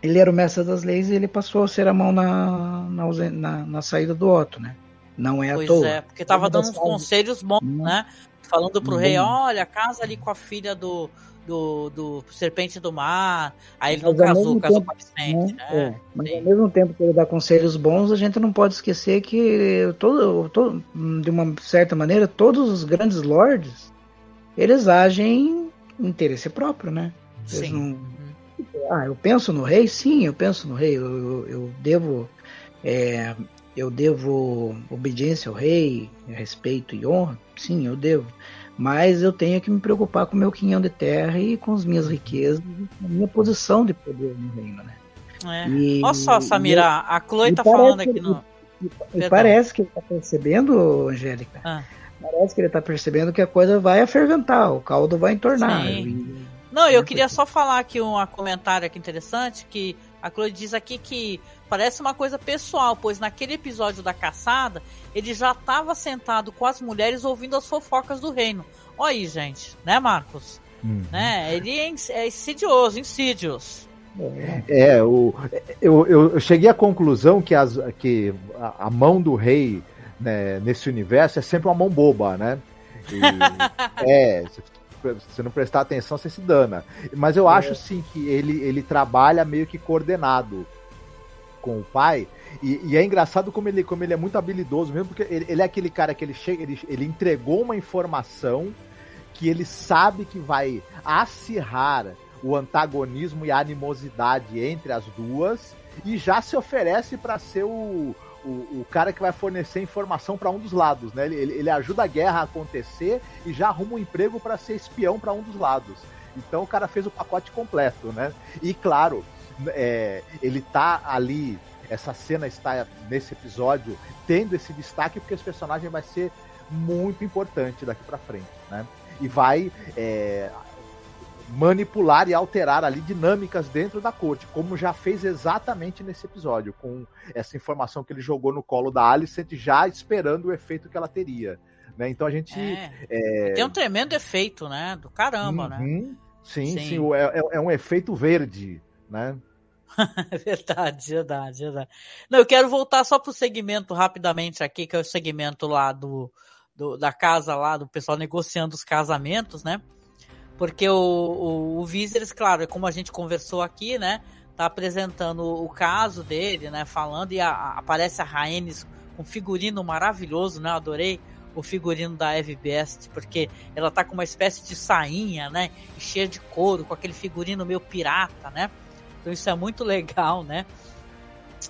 Ele era o mestre das leis e ele passou a ser a mão na, na, na, na saída do Otto, né? Não é pois à toa. é, porque tava dando uns conselhos bons, né? Falando pro rei, olha, casa ali com a filha do, do, do Serpente do Mar. Aí ele não casou, casou com a Vicente, né? É, mas Sim. ao mesmo tempo que ele dá conselhos bons, a gente não pode esquecer que todo, todo, de uma certa maneira, todos os grandes lords eles agem em interesse próprio, né? Eles Sim. Não... Ah, eu penso no rei? Sim, eu penso no rei. Eu, eu, eu devo. É, eu devo obediência ao rei, respeito e honra? Sim, eu devo mas eu tenho que me preocupar com o meu quinhão de terra e com as minhas riquezas, a minha posição de poder no reino, né? É. E, Olha só, Samira, e, a Chloe tá falando aqui no. E, parece que ele tá percebendo, Angélica. Ah. Parece que ele tá percebendo que a coisa vai aferventar, o caldo vai entornar. E... Não, eu queria só falar aqui um comentário aqui interessante que a Chloe diz aqui que parece uma coisa pessoal, pois naquele episódio da caçada, ele já estava sentado com as mulheres ouvindo as fofocas do reino. Olha aí, gente, né, Marcos? Uhum. Né? Ele é, é insidioso, insídios. É, o, eu, eu cheguei à conclusão que, as, que a, a mão do rei né, nesse universo é sempre uma mão boba, né? E, é, você não prestar atenção, você se dana. Mas eu é. acho sim que ele, ele trabalha meio que coordenado com o pai. E, e, é engraçado como ele, como ele é muito habilidoso mesmo, porque ele, ele é aquele cara que ele chega, ele, ele entregou uma informação que ele sabe que vai acirrar o antagonismo e a animosidade entre as duas e já se oferece para ser o, o, o, cara que vai fornecer informação para um dos lados, né? Ele, ele, ajuda a guerra a acontecer e já arruma um emprego para ser espião para um dos lados. Então o cara fez o pacote completo, né? E claro, é, ele tá ali, essa cena está nesse episódio tendo esse destaque porque esse personagem vai ser muito importante daqui para frente, né? E vai é, manipular e alterar ali dinâmicas dentro da corte, como já fez exatamente nesse episódio, com essa informação que ele jogou no colo da Alicent, já esperando o efeito que ela teria. Né? Então a gente. É. É... Tem um tremendo efeito, né? Do caramba, né? uhum. né? Sim, sim, sim é, é, é um efeito verde, né? verdade, verdade, verdade. Não, eu quero voltar só pro segmento rapidamente aqui, que é o segmento lá do, do da casa lá, do pessoal negociando os casamentos, né? Porque o, o, o Viserys, claro, é como a gente conversou aqui, né? Tá apresentando o caso dele, né? Falando, e a, a, aparece a Rhaenys com um figurino maravilhoso, né? Adorei o figurino da Eve Best, porque ela tá com uma espécie de sainha, né? Cheia de couro, com aquele figurino meio pirata, né? Então isso é muito legal, né?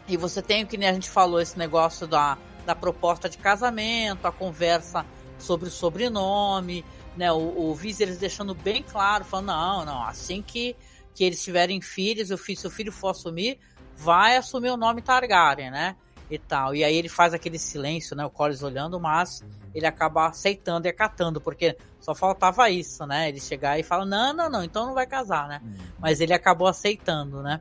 E você tem, que nem a gente falou, esse negócio da, da proposta de casamento, a conversa sobre o sobrenome, né, o, o Viserys deixando bem claro, falando, não, não, assim que, que eles tiverem filhos, o filho, se o filho for assumir, vai assumir o nome Targaryen, né? E tal. E aí ele faz aquele silêncio, né? O Corlys olhando, mas ele acaba aceitando e acatando, porque só faltava isso, né? Ele chegar e falar, não, não, não, então não vai casar, né? Uhum. Mas ele acabou aceitando, né?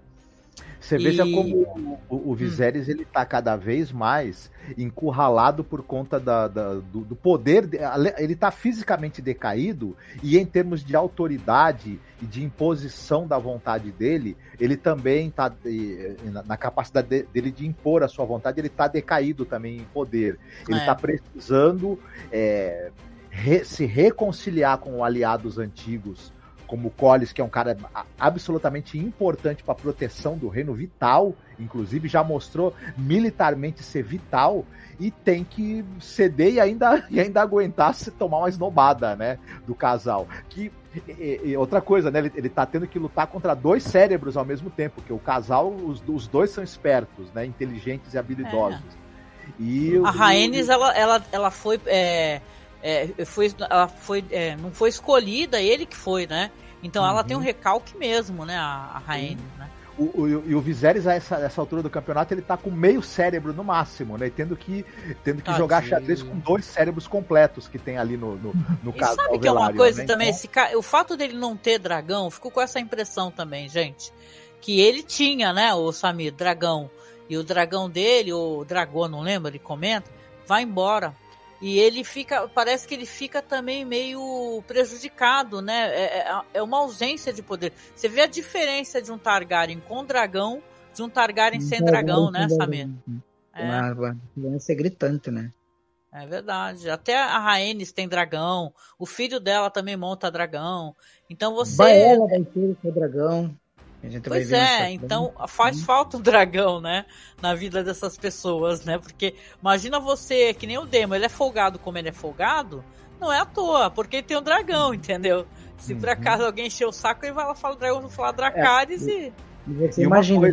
Você veja como o, o Viserys hum. ele tá cada vez mais encurralado por conta da, da do, do, poder. Ele tá fisicamente decaído e em termos de autoridade e de imposição da vontade dele, ele também tá na capacidade dele de impor a sua vontade, ele tá decaído também em poder. Ele é. tá precisando é, re, se reconciliar com aliados antigos como o Collis, que é um cara absolutamente importante para a proteção do reino, vital, inclusive já mostrou militarmente ser vital, e tem que ceder e ainda, e ainda aguentar se tomar uma esnobada, né, do casal. Que e, e outra coisa, né? Ele, ele tá tendo que lutar contra dois cérebros ao mesmo tempo, que o casal, os, os dois são espertos, né? Inteligentes e habilidosos. É. E a Rhaenys, ela, ela, ela foi. É é, foi, ela foi, é, não foi escolhida, ele que foi, né? Então uhum. ela tem um uhum. recalque mesmo, né, a, a Raine, né? O, o, e o Viserys, a essa, essa altura do campeonato, ele tá com meio cérebro no máximo, né? Tendo que, tendo que jogar xadrez com dois cérebros completos que tem ali no, no, no caso. Sabe que é uma coisa né? também? Então... Esse, o fato dele não ter dragão, ficou com essa impressão também, gente. Que ele tinha, né, o Samir, dragão. E o dragão dele, o dragão, não lembro, ele comenta, vai embora. E ele fica, parece que ele fica também meio prejudicado, né? É, é, é, uma ausência de poder. Você vê a diferença de um Targaryen com dragão, de um Targaryen sem dragão, né, Samir? É. Uma diferença gritante, né? É verdade. Até a Rhaenys tem dragão. O filho dela também monta dragão. Então você. Baela vai ter seu dragão pois é, então faz falta um dragão, né? Na vida dessas pessoas, né? Porque imagina você, que nem o Demo, ele é folgado como ele é folgado, não é à toa, porque tem um dragão, entendeu? Se por uhum. acaso alguém encher o saco, ele vai lá falar o dragão, vai falar Dracarys é, e. você imagina,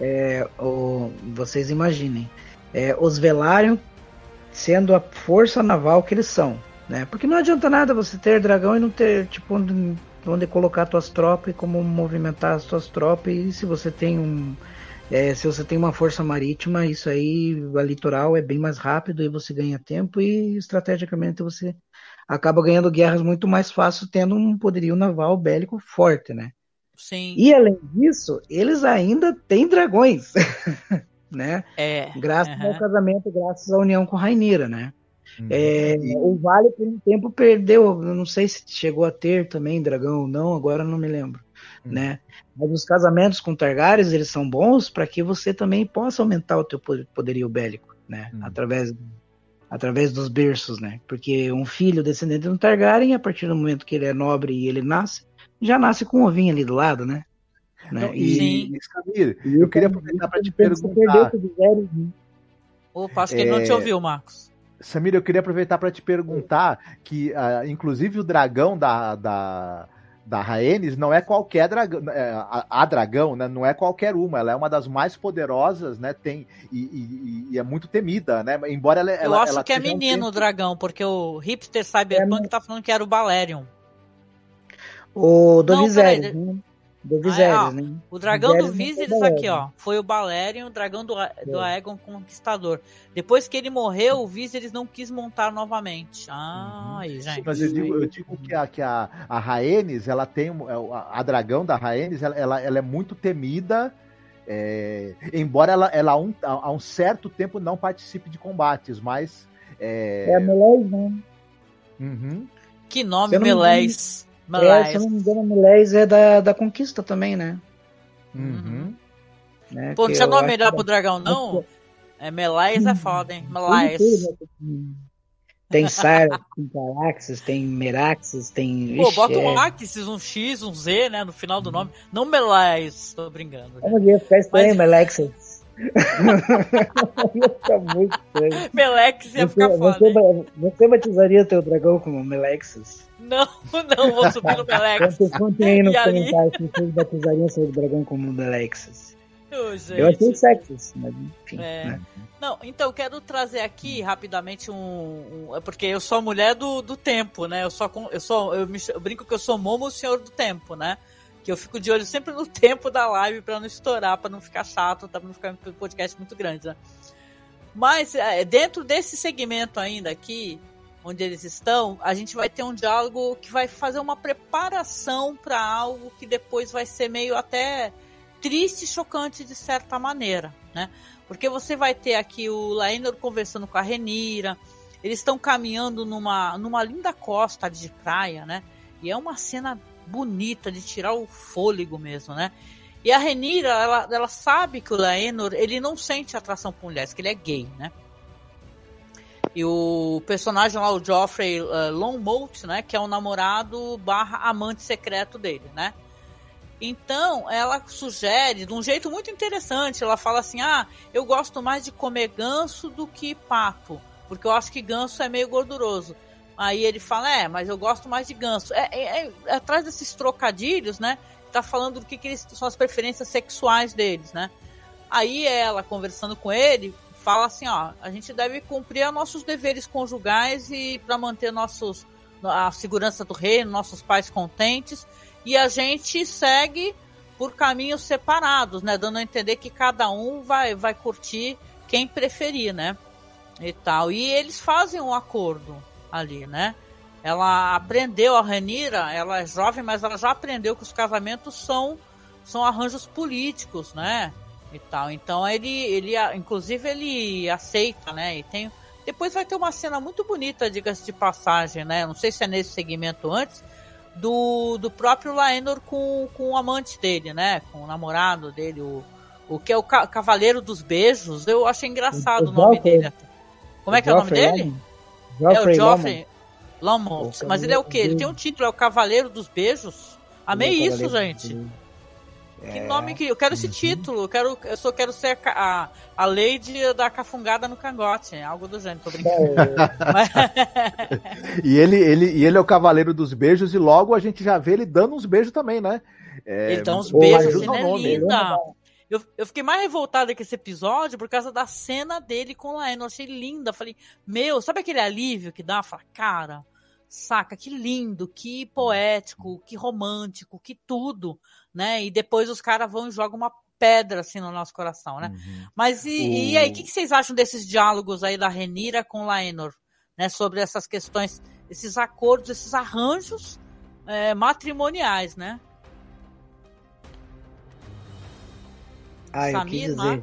é, o, vocês imaginem, é, os Velaryon sendo a força naval que eles são, né? Porque não adianta nada você ter dragão e não ter, tipo, onde colocar suas tropas e como movimentar as suas tropas. E se você tem um. É, se você tem uma força marítima, isso aí, a litoral é bem mais rápido e você ganha tempo e estrategicamente você acaba ganhando guerras muito mais fácil tendo um poderio naval bélico forte, né? Sim. E além disso, eles ainda têm dragões, né? É. Graças uhum. ao casamento, graças à união com Rainira, né? Uhum. É, o Vale por um tempo perdeu, não sei se chegou a ter também dragão ou não, agora não me lembro, uhum. né? Mas os casamentos com Targaryens, eles são bons para que você também possa aumentar o teu poderio bélico, né? Uhum. Através através dos berços, né? Porque um filho descendente de um Targaryen, a partir do momento que ele é nobre e ele nasce, já nasce com um ovinho ali do lado, né? né? Não, e, Sim. E, Samir, eu queria aproveitar para te perguntar. Né? Opa, acho que ele não te ouviu, Marcos. Samir, eu queria aproveitar para te perguntar que, uh, inclusive, o dragão da, da, da Rhaenys não é qualquer dragão, é, a, a, dragão, né? Não é qualquer uma, ela é uma das mais poderosas, né? Tem e, e, e é muito temida, né? Embora ela, eu ela, acho ela que é menino um o dragão, porque o hipster cyberpunk é, tá falando que era o Balerion. O do Viserys, né? Do Viserys, ah, é, né? O dragão Viserys do Viserys aqui, ó. Foi o Balerion, o dragão do, do é. Aegon Conquistador. Depois que ele morreu, o Viserys não quis montar novamente. Ah, uhum. aí, gente. Mas eu digo, eu digo que a, que a, a Rhaenys, ela tem. A, a dragão da Rhaenys, ela, ela, ela é muito temida. É, embora ela, ela há, um, há um certo tempo não participe de combates, mas. É, é a Melez, né? Uhum. Que nome, Melez. É, se eu não me engano, Milés é da, da Conquista também, né? Uhum. Né? Pô, não tinha nome melhor pro dragão, não? É Melais é foda, hein? Melais. Tem Sara, tem Galaxis, tem Meraxis, tem. Pô, bota um é... Axis, um X, um Z, né? No final do nome. Não Melais, tô brincando. Vamos ver, ficar estranho, Mas... Melexis. ia ficar muito estranho. Melex ia ficar você, foda. Você, você batizaria teu dragão como Melexis? Não, não, vou subir no Belexus. Contem aí nos e comentários se vocês batizariam seu dragão como Belexus. Oh, eu achei sexy, mas enfim. É. Né? Não, então quero trazer aqui rapidamente um, um, é porque eu sou a mulher do, do tempo, né? Eu sou eu sou eu, me, eu brinco que eu sou Momo, o senhor do tempo, né? Que eu fico de olho sempre no tempo da live para não estourar, para não ficar chato, para não ficar um podcast muito grande, né? Mas é, dentro desse segmento ainda aqui, onde eles estão, a gente vai ter um diálogo que vai fazer uma preparação para algo que depois vai ser meio até triste e chocante de certa maneira, né? Porque você vai ter aqui o Laenor conversando com a Renira, eles estão caminhando numa, numa linda costa de praia, né? E é uma cena bonita de tirar o fôlego mesmo, né? E a Renira, ela, ela sabe que o Laenor, ele não sente atração por mulheres, que ele é gay, né? E o personagem lá, o Geoffrey uh, Longmont, né? Que é o namorado barra amante secreto dele, né? Então, ela sugere, de um jeito muito interessante, ela fala assim: ah, eu gosto mais de comer ganso do que pato, porque eu acho que ganso é meio gorduroso. Aí ele fala: é, mas eu gosto mais de ganso. É, é, é, é atrás desses trocadilhos, né? Tá falando do que, que eles, são as preferências sexuais deles, né? Aí ela, conversando com ele, fala assim, ó, a gente deve cumprir nossos deveres conjugais e para manter nossos a segurança do reino, nossos pais contentes, e a gente segue por caminhos separados, né, dando a entender que cada um vai vai curtir quem preferir, né? E tal. E eles fazem um acordo ali, né? Ela aprendeu a Ranira, ela é jovem, mas ela já aprendeu que os casamentos são são arranjos políticos, né? E tal. Então ele, ele, inclusive ele aceita, né? E tem, depois vai ter uma cena muito bonita, diga-se de passagem, né? Não sei se é nesse segmento antes do, do próprio Laenor com, com o amante dele, né? Com o namorado dele, o, o que é o ca Cavaleiro dos Beijos. Eu achei engraçado o, o nome dele. Como é que é o nome dele? é o Geoffrey Lamont. Mas ele é o quê? Ele tem um título, é o Cavaleiro dos Beijos. Amei isso, gente. Que nome que. Eu quero esse uhum. título. Eu, quero, eu só quero ser a, a Lady da cafungada no cangote. Algo do gênero, tô brincando. Mas... e, ele, ele, e ele é o cavaleiro dos beijos, e logo a gente já vê ele dando uns beijos também, né? É, ele dá uns beijos, assim, né? Linda. Eu, eu fiquei mais revoltada com esse episódio por causa da cena dele com o Laeno. Eu achei linda. Falei, meu, sabe aquele alívio que dá? Fala, cara, saca, que lindo, que poético, que romântico, que tudo né? E depois os caras vão e jogam uma pedra assim no nosso coração, né? Uhum. Mas e, o... e aí, o que, que, vocês acham desses diálogos aí da Renira com Laenor, né? Sobre essas questões, esses acordos, esses arranjos é, matrimoniais, né? Ah, eu quis dizer.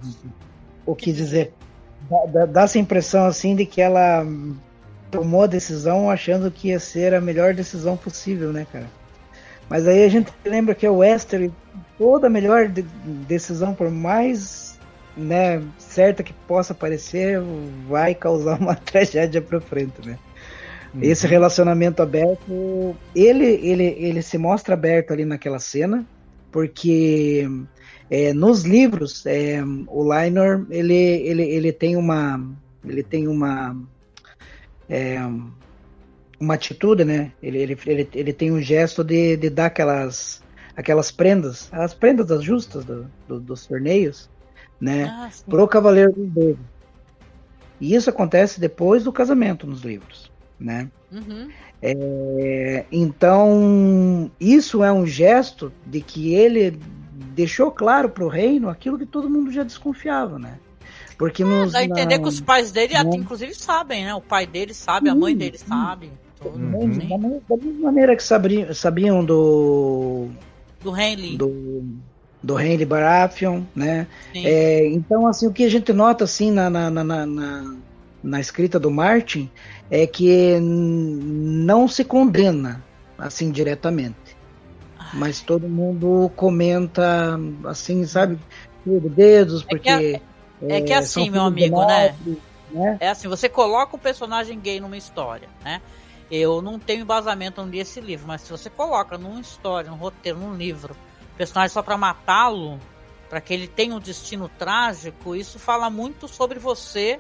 O que dizer? Dá, dá essa impressão assim de que ela tomou a decisão achando que ia ser a melhor decisão possível, né, cara? Mas aí a gente lembra que o Wester, toda a melhor de decisão, por mais né, certa que possa parecer, vai causar uma tragédia pra frente, né? Uhum. Esse relacionamento aberto, ele, ele, ele se mostra aberto ali naquela cena, porque é, nos livros é, o Lionor ele, ele, ele tem uma ele tem uma é, uma atitude, né? Ele, ele, ele, ele tem um gesto de, de dar aquelas aquelas prendas, as prendas das justas do, do, dos torneios, né? Ah, pro Cavaleiro dos Dedos. E isso acontece depois do casamento nos livros, né? Uhum. É, então, isso é um gesto de que ele deixou claro para o reino aquilo que todo mundo já desconfiava, né? Porque é, nos, dá a entender na... que os pais dele, né? inclusive, sabem, né? O pai dele sabe, a mãe dele sabe. Todo, uhum. da, mesma maneira que sabiam, sabiam do. Do Henley. Do, do Henley Baratheon, né? É, então, assim, o que a gente nota, assim, na, na, na, na, na escrita do Martin é que não se condena, assim, diretamente. Mas todo mundo comenta, assim, sabe, dedos, porque... É que, é, é que assim, meu amigo, né? né? É assim, você coloca um personagem gay numa história, né? Eu não tenho embasamento, li esse livro, mas se você coloca numa história, num roteiro, num livro, personagem só para matá-lo, para que ele tenha um destino trágico, isso fala muito sobre você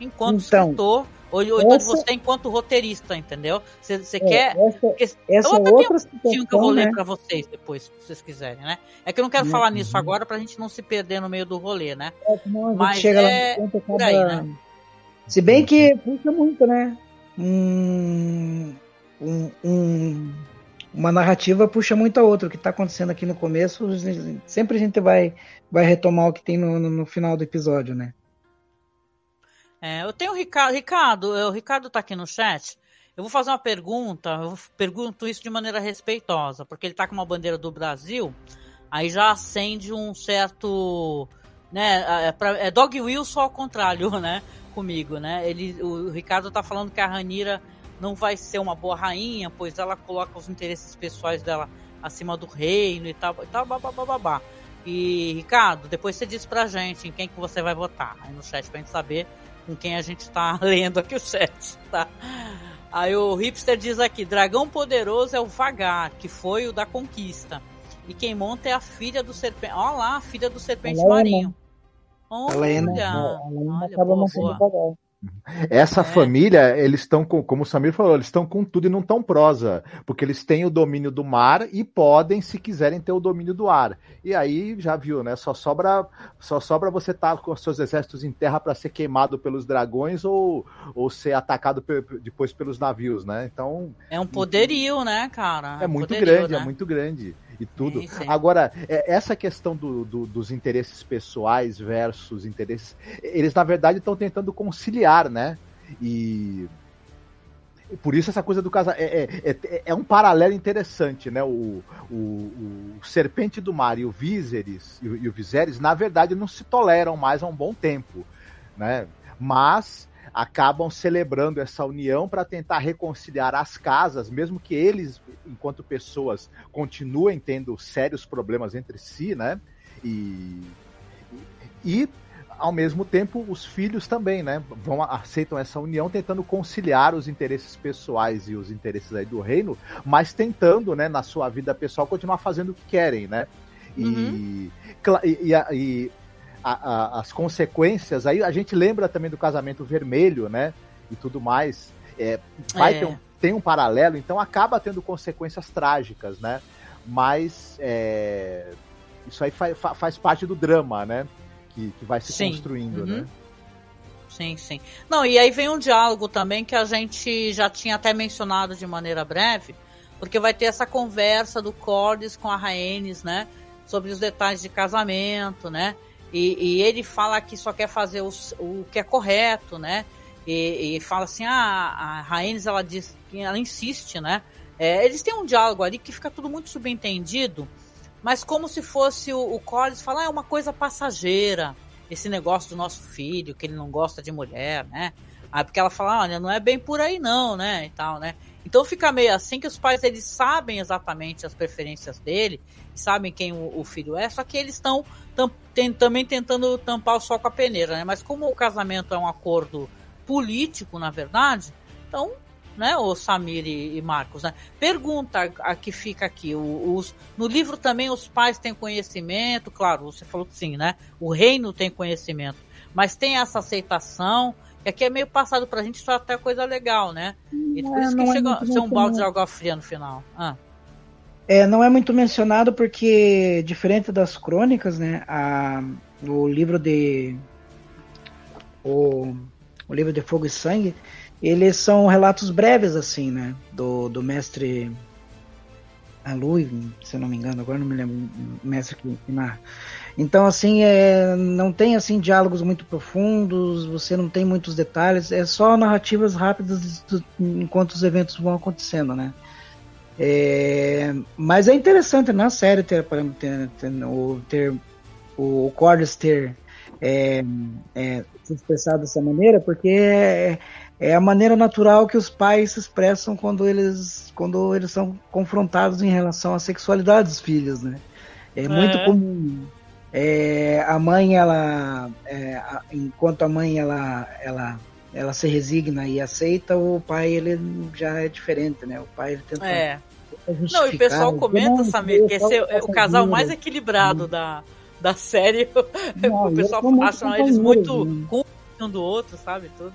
enquanto então, escritor, ou, ou então de você enquanto roteirista, entendeu? Você, você é, quer. Essa, essa outra, outra situação, que eu vou ler né? para vocês depois, se vocês quiserem, né? É que eu não quero uhum. falar nisso agora pra gente não se perder no meio do rolê, né? É, não, Mas chega é lá por aí, né? Se bem que puxa muito, né? Um, um, um, uma narrativa puxa muito a outra. O que está acontecendo aqui no começo, sempre a gente vai, vai retomar o que tem no, no, no final do episódio, né? É, eu tenho o Ricardo. Ricardo, o Ricardo tá aqui no chat. Eu vou fazer uma pergunta. Eu pergunto isso de maneira respeitosa, porque ele tá com uma bandeira do Brasil. Aí já acende um certo. Né, é, pra, é Dog Wilson ao contrário, né? Comigo, né? Ele, o Ricardo tá falando que a Ranira não vai ser uma boa rainha, pois ela coloca os interesses pessoais dela acima do reino e tal, e tal, babá. E, Ricardo, depois você diz pra gente em quem que você vai votar aí no chat pra gente saber com quem a gente tá lendo aqui o chat, tá? Aí o hipster diz aqui: Dragão poderoso é o Vagar, que foi o da conquista. E quem monta é a filha do serpente. Olha lá, a filha do serpente Helena. marinho. Olha, Helena, Helena olha, boa, boa. Essa é. família, eles estão com, como o Samir falou, eles estão com tudo e não tão prosa, porque eles têm o domínio do mar e podem, se quiserem, ter o domínio do ar. E aí já viu, né? Só sobra, só sobra você estar tá com os seus exércitos em terra para ser queimado pelos dragões ou, ou ser atacado depois pelos navios, né? Então é um poderio, né, cara? É, é muito poderio, grande, é né? é muito grande e tudo. Sim, sim. Agora, é, essa questão do, do, dos interesses pessoais versus interesses. Eles, na verdade, estão tentando conciliar, né? E. Por isso essa coisa do casal. É, é, é, é, um paralelo interessante, né? O, o, o, Serpente do Mar e o Viserys e, e o Viserys, na verdade, não se toleram mais há um bom tempo. Né? Mas acabam celebrando essa união para tentar reconciliar as casas, mesmo que eles, enquanto pessoas, continuem tendo sérios problemas entre si, né? E, e ao mesmo tempo os filhos também, né? Vão aceitam essa união tentando conciliar os interesses pessoais e os interesses aí do reino, mas tentando, né, na sua vida pessoal continuar fazendo o que querem, né? E, uhum. e, e, e a, a, as consequências, aí a gente lembra também do casamento vermelho, né? E tudo mais. É, vai é. Ter um, tem um paralelo, então acaba tendo consequências trágicas, né? Mas é, isso aí fa, fa, faz parte do drama, né? Que, que vai se sim. construindo, uhum. né? Sim, sim. Não, e aí vem um diálogo também que a gente já tinha até mencionado de maneira breve, porque vai ter essa conversa do Cordes com a Rhaenys, né? Sobre os detalhes de casamento, né? E, e, ele fala que só quer fazer os, o que é correto, né? E, e fala assim, ah, a Rhaenys, ela diz que ela insiste, né? É, eles têm um diálogo ali que fica tudo muito subentendido, mas como se fosse o, o Collins falar, ah, é uma coisa passageira, esse negócio do nosso filho, que ele não gosta de mulher, né? Ah, porque ela fala, olha, não é bem por aí não, né? E tal, né? Então fica meio assim que os pais eles sabem exatamente as preferências dele, sabem quem o, o filho é, só que eles estão tam, também tentando tampar o sol com a peneira, né? Mas como o casamento é um acordo político, na verdade, então né, o Samir e, e Marcos, né? Pergunta a, que fica aqui, o, os, no livro também os pais têm conhecimento, claro, você falou que sim, né? O reino tem conhecimento, mas tem essa aceitação, que aqui é meio passado pra gente, isso é até coisa legal, né? E por isso que é chega a ser um balde de água fria no final. Ah. É, não é muito mencionado porque, diferente das crônicas, né, a, o livro de o, o livro de Fogo e Sangue, eles são relatos breves, assim, né? Do, do mestre Alui, se não me engano, agora não me lembro, mestre que, que narra. Então, assim, é, não tem assim diálogos muito profundos, você não tem muitos detalhes, é só narrativas rápidas enquanto os eventos vão acontecendo, né? É, mas é interessante na série ter, ter, ter, ter o Cordes ter é, é, se expressado dessa maneira, porque é, é a maneira natural que os pais se expressam quando eles, quando eles são confrontados em relação à sexualidade dos filhos, né? É muito comum. É, a mãe, ela, é, enquanto a mãe ela, ela, ela se resigna e aceita, o pai ele já é diferente, né? O pai ele tenta. É. Não, e o pessoal comenta, Samir, que esse é o casal mais equilibrado da, da série. Não, o pessoal acha eles muito né? um do outro, sabe? Tudo.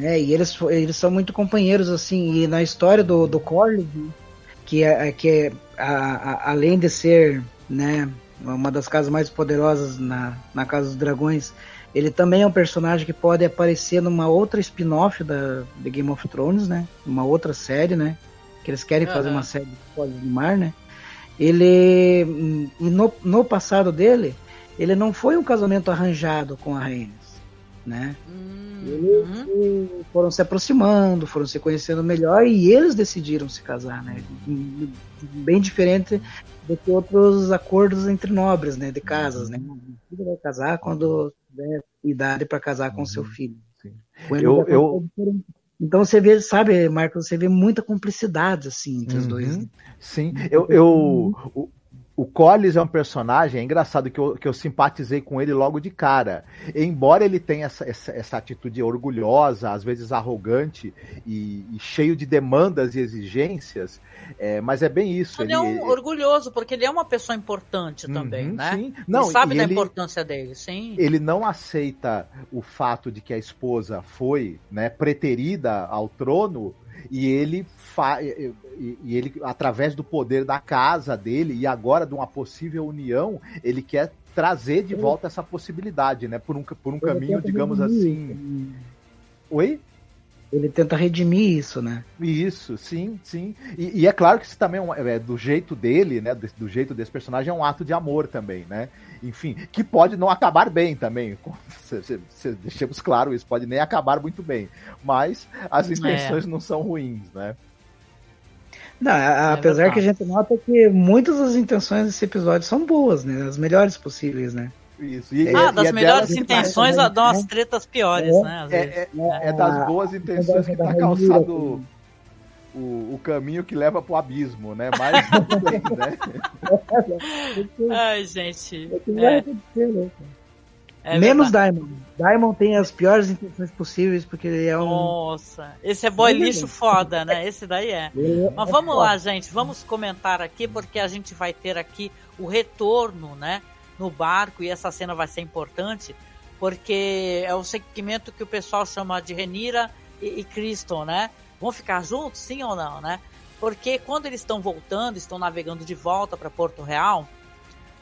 É, e eles, eles são muito companheiros, assim, e na história do, do Corley, que é, que é a, a, além de ser, né, uma das casas mais poderosas na, na Casa dos Dragões, ele também é um personagem que pode aparecer numa outra spin-off da de Game of Thrones, né, uma outra série, né, que eles querem uhum. fazer uma série de Spoilers do Mar, né, ele, no, no passado dele, ele não foi um casamento arranjado com a Rhaenys, né, hum. Eles uhum. foram se aproximando, foram se conhecendo melhor e eles decidiram se casar, né? Bem diferente do que outros acordos entre nobres, né? De casas, né? Filho vai casar quando tiver idade para casar com uhum. seu filho. Eu, eu... Então você vê, sabe, Marcos, você vê muita cumplicidade assim entre uhum. os dois. Né? Sim, eu, eu o Collis é um personagem, é engraçado que eu, que eu simpatizei com ele logo de cara. Embora ele tenha essa, essa, essa atitude orgulhosa, às vezes arrogante e, e cheio de demandas e exigências, é, mas é bem isso. Ele, ele é um orgulhoso, porque ele é uma pessoa importante uhum, também, né? Sim. Não, ele sabe da ele, importância dele, sim. Ele não aceita o fato de que a esposa foi né, preterida ao trono e ele fa e, e, ele através do poder da casa dele e agora de uma possível união ele quer trazer de volta essa possibilidade né por um, por um caminho digamos assim oi ele tenta redimir isso, né? Isso, sim, sim. E, e é claro que isso também é, um, é, do jeito dele, né? Do, do, jeito desse personagem, é um ato de amor também, né? Enfim, que pode não acabar bem também. Se, se, se, deixemos claro isso, pode nem acabar muito bem. Mas as é. intenções é. não são ruins, né? Não, é apesar que a gente nota que muitas das intenções desse episódio são boas, né? As melhores possíveis, né? Isso. E, ah, das melhores intenções a dão as tretas piores, é, né? É, é, é, das boas intenções que tá calçado o, o caminho que leva pro abismo, né? Mas tudo bem, né? Ai, gente. É Menos verdade. Diamond. Diamond tem as piores intenções possíveis, porque ele é um. Nossa, esse é boy lixo foda, né? Esse daí é. Mas vamos lá, gente. Vamos comentar aqui, porque a gente vai ter aqui o retorno, né? no barco, e essa cena vai ser importante, porque é o segmento que o pessoal chama de Renira e, e Criston, né? Vão ficar juntos, sim ou não, né? Porque quando eles estão voltando, estão navegando de volta para Porto Real,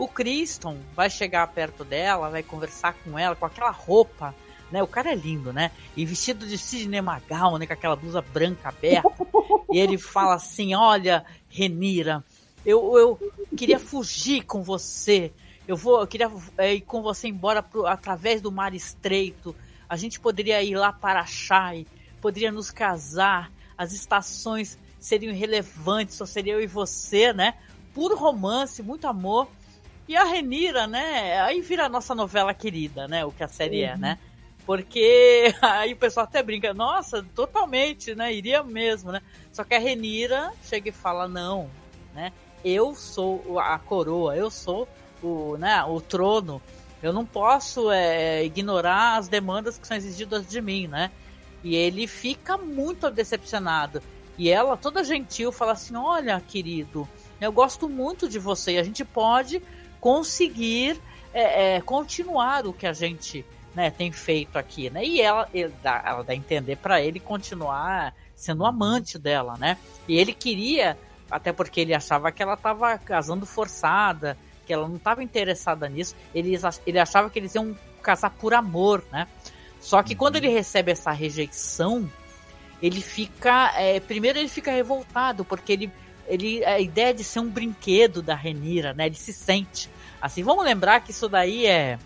o Criston vai chegar perto dela, vai conversar com ela com aquela roupa, né? O cara é lindo, né? E vestido de Sidney Magal, né? Com aquela blusa branca aberta. e ele fala assim: Olha, Renira, eu, eu queria fugir com você eu vou, eu queria é, ir com você embora pro, através do mar estreito. A gente poderia ir lá para Chai, poderia nos casar. As estações seriam irrelevantes, só seria eu e você, né? Puro romance, muito amor. E a Renira, né? Aí vira a nossa novela querida, né? O que a série é, uhum. é, né? Porque aí o pessoal até brinca, nossa, totalmente, né? Iria mesmo, né? Só que a Renira chega e fala, não, né? Eu sou a coroa, eu sou o, né, o trono. Eu não posso é, ignorar as demandas que são exigidas de mim, né? E ele fica muito decepcionado. E ela, toda gentil, fala assim: Olha, querido, eu gosto muito de você. A gente pode conseguir é, é, continuar o que a gente né, tem feito aqui, né? E ela, dá, ela dá a entender para ele continuar sendo amante dela, né? E ele queria, até porque ele achava que ela estava casando forçada, que ela não estava interessada nisso. Ele, ele achava que eles iam casar por amor, né? Só que quando ele recebe essa rejeição, ele fica. É, primeiro ele fica revoltado, porque ele, ele. A ideia de ser um brinquedo da Renira, né? Ele se sente. Assim, vamos lembrar que isso daí é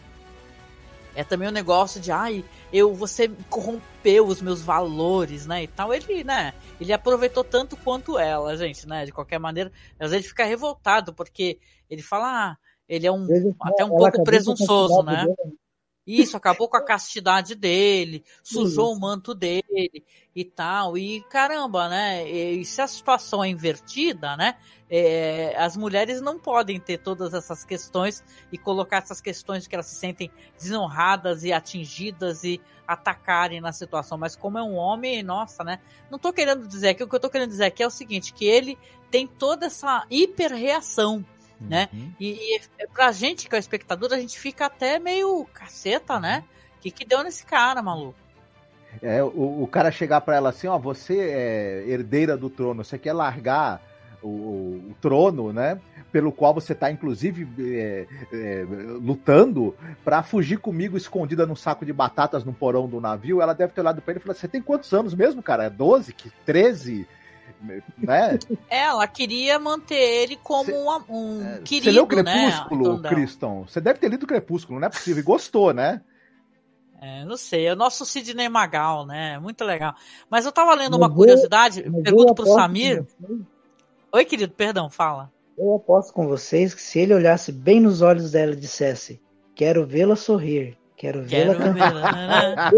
é também um negócio de, ai, eu você corrompeu os meus valores, né, e tal. Ele, né, ele aproveitou tanto quanto ela, gente, né, de qualquer maneira. Às vezes ele fica revoltado porque ele fala, ah, ele é um até um pouco presunçoso, né? Dele. Isso, acabou com a castidade dele, sujou Isso. o manto dele e tal. E caramba, né? E se a situação é invertida, né? É, as mulheres não podem ter todas essas questões e colocar essas questões que elas se sentem desonradas e atingidas e atacarem na situação. Mas como é um homem, nossa, né? Não tô querendo dizer aqui, o que eu tô querendo dizer aqui é o seguinte, que ele tem toda essa hiperreação né? Uhum. E, e pra gente, que é o espectador, a gente fica até meio caceta, né? O que, que deu nesse cara, maluco? É, o, o cara chegar para ela assim, ó, você é herdeira do trono, você quer largar o, o trono, né? Pelo qual você tá, inclusive, é, é, lutando para fugir comigo escondida num saco de batatas no porão do navio. Ela deve ter olhado pra ele e falado: Você tem quantos anos mesmo, cara? 12? 13? Né? É, ela queria manter ele como cê, um, um é, querido, Você leu Crepúsculo, né? Criston? Você deve ter lido Crepúsculo, não é possível. E gostou, né? É, não sei, é o nosso Sidney Magal, né? Muito legal. Mas eu tava lendo uma curiosidade, pergunto pro Samir. Oi, querido, perdão, fala. Eu aposto com vocês que se ele olhasse bem nos olhos dela e dissesse: Quero vê-la sorrir, quero vê-la cantar.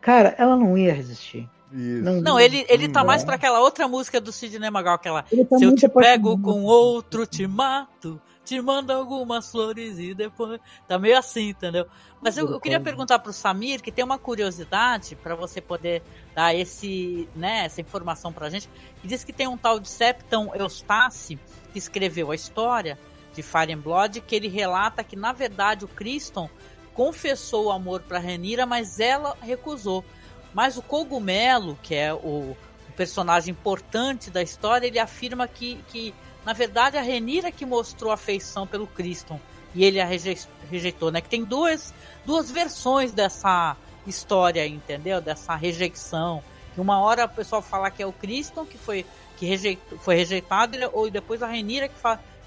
Cara, ela não ia resistir. Isso. Não, não, ele, ele tá mais pra aquela outra música do Sidney Magal, aquela tá Se eu te pego com outro, te mato, te mando algumas flores e depois. Tá meio assim, entendeu? Mas eu, eu queria perguntar pro Samir, que tem uma curiosidade para você poder dar esse, né, essa informação pra gente, que diz que tem um tal de Septon Eustace, que escreveu a história de Fire and Blood, que ele relata que, na verdade, o Criston confessou o amor para Renira, mas ela recusou. Mas o Cogumelo, que é o, personagem importante da história, ele afirma que, que, na verdade, a Renira que mostrou afeição pelo Criston e ele a rejeitou, né? Que tem duas, duas versões dessa história, entendeu? Dessa rejeição. Uma hora o pessoal fala que é o Criston que foi, que rejeitou, foi rejeitado, ou depois a Renira que,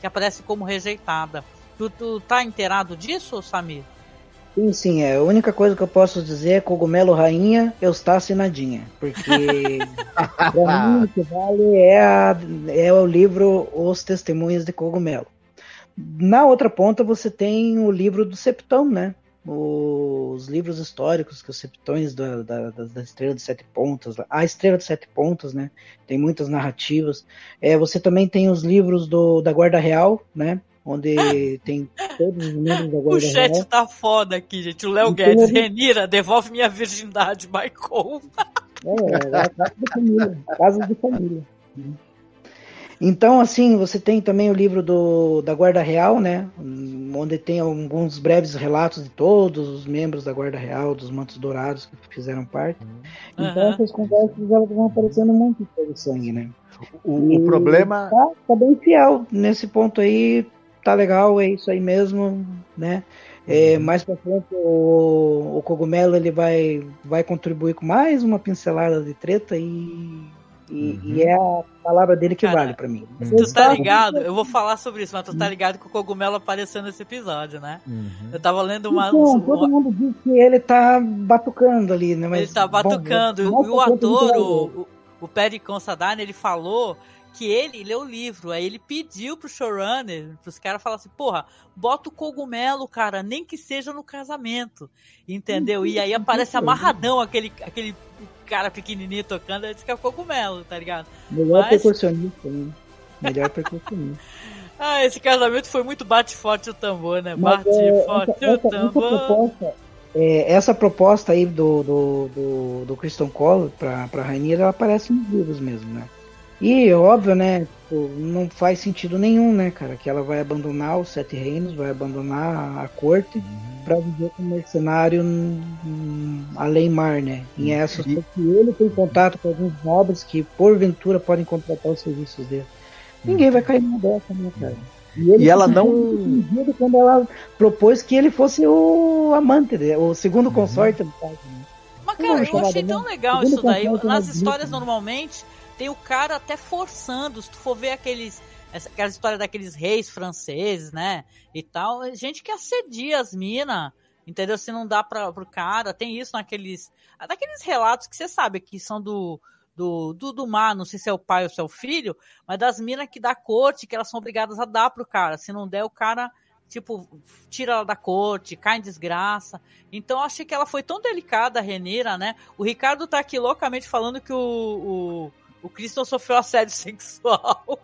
que aparece como rejeitada. Tu, tu tá inteirado disso, Samir? Sim, sim, é. A única coisa que eu posso dizer é cogumelo rainha, eu está assinadinha. Porque pra mim o que vale é, a, é o livro Os Testemunhos de Cogumelo. Na outra ponta você tem o livro do Septão, né? Os livros históricos, que os septões da, da, da Estrela de Sete Pontas, a Estrela de Sete Pontas, né? Tem muitas narrativas. É, você também tem os livros do, da Guarda Real, né? Onde tem todos os membros da Guarda O chat Real. tá foda aqui, gente. O Léo Guedes, Renira, devolve minha virgindade, Michael. É, é a casa de família. Casa de família. Então, assim, você tem também o livro do, da Guarda Real, né? Onde tem alguns breves relatos de todos os membros da Guarda Real, dos Mantos Dourados que fizeram parte. Uhum. Então, essas conversas elas vão aparecendo muito em sangue, né? O, o problema. Tá, tá, bem fiel nesse ponto aí tá legal, é isso aí mesmo, né? É, uhum. mais para frente o, o, cogumelo ele vai, vai contribuir com mais uma pincelada de treta e, e, uhum. e é a palavra dele que Cara, vale para mim. Uhum. Tu tá ligado? Eu vou falar sobre isso, mas tu tá ligado que o cogumelo apareceu nesse episódio, né? Uhum. Eu tava lendo uma. Então, todo mundo diz que ele tá batucando ali, né? Mas, ele tá batucando. Bom, o, o ator, o, o Perry Consadine, ele falou que ele leu o livro, aí ele pediu pro showrunner, pros caras falar assim, porra, bota o cogumelo, cara, nem que seja no casamento, entendeu? E aí aparece amarradão aquele, aquele cara pequenininho tocando, aí diz que é o cogumelo, tá ligado? Melhor Mas- percussionista, né? Melhor percussionista. Ah, esse casamento foi muito bate forte o tambor, né? Mas, Bate é, o essa- essa tambor. proposta, é, essa proposta aí do, do, do, do Christian Cole pra, pra Rainha, ela aparece nos livros mesmo, né? E, óbvio, né? tipo, não faz sentido nenhum, né, cara? Que ela vai abandonar os Sete Reinos, vai abandonar a corte pra viver como mercenário hum, além mar, né? Em Essos, porque ele tem contato com alguns nobres que, porventura, podem contratar os serviços dele. Ninguém vai cair numa dessa, né, cara? ele E ela ficou não- quando ela propôs que ele fosse o amante dele, o segundo consorte do pai. Né? Mas, cara, eu achei né? tão legal Segundo isso daí. Nas histórias, né? normalmente, tem o cara até forçando. Se tu for ver aqueles. Aquela história daqueles reis franceses, né? E tal. Gente que assedia as minas. Entendeu? Se não dá pra, pro cara. Tem isso naqueles. Daqueles relatos que você sabe que são do. Do, do, do mar, não sei se é o pai ou se é o filho, mas das minas que dá corte, que elas são obrigadas a dar pro cara. Se não der, o cara tipo, tira ela da corte, cai em desgraça. Então achei que ela foi tão delicada, a Renira, né? O Ricardo tá aqui loucamente falando que o, o, o Christian sofreu assédio sexual.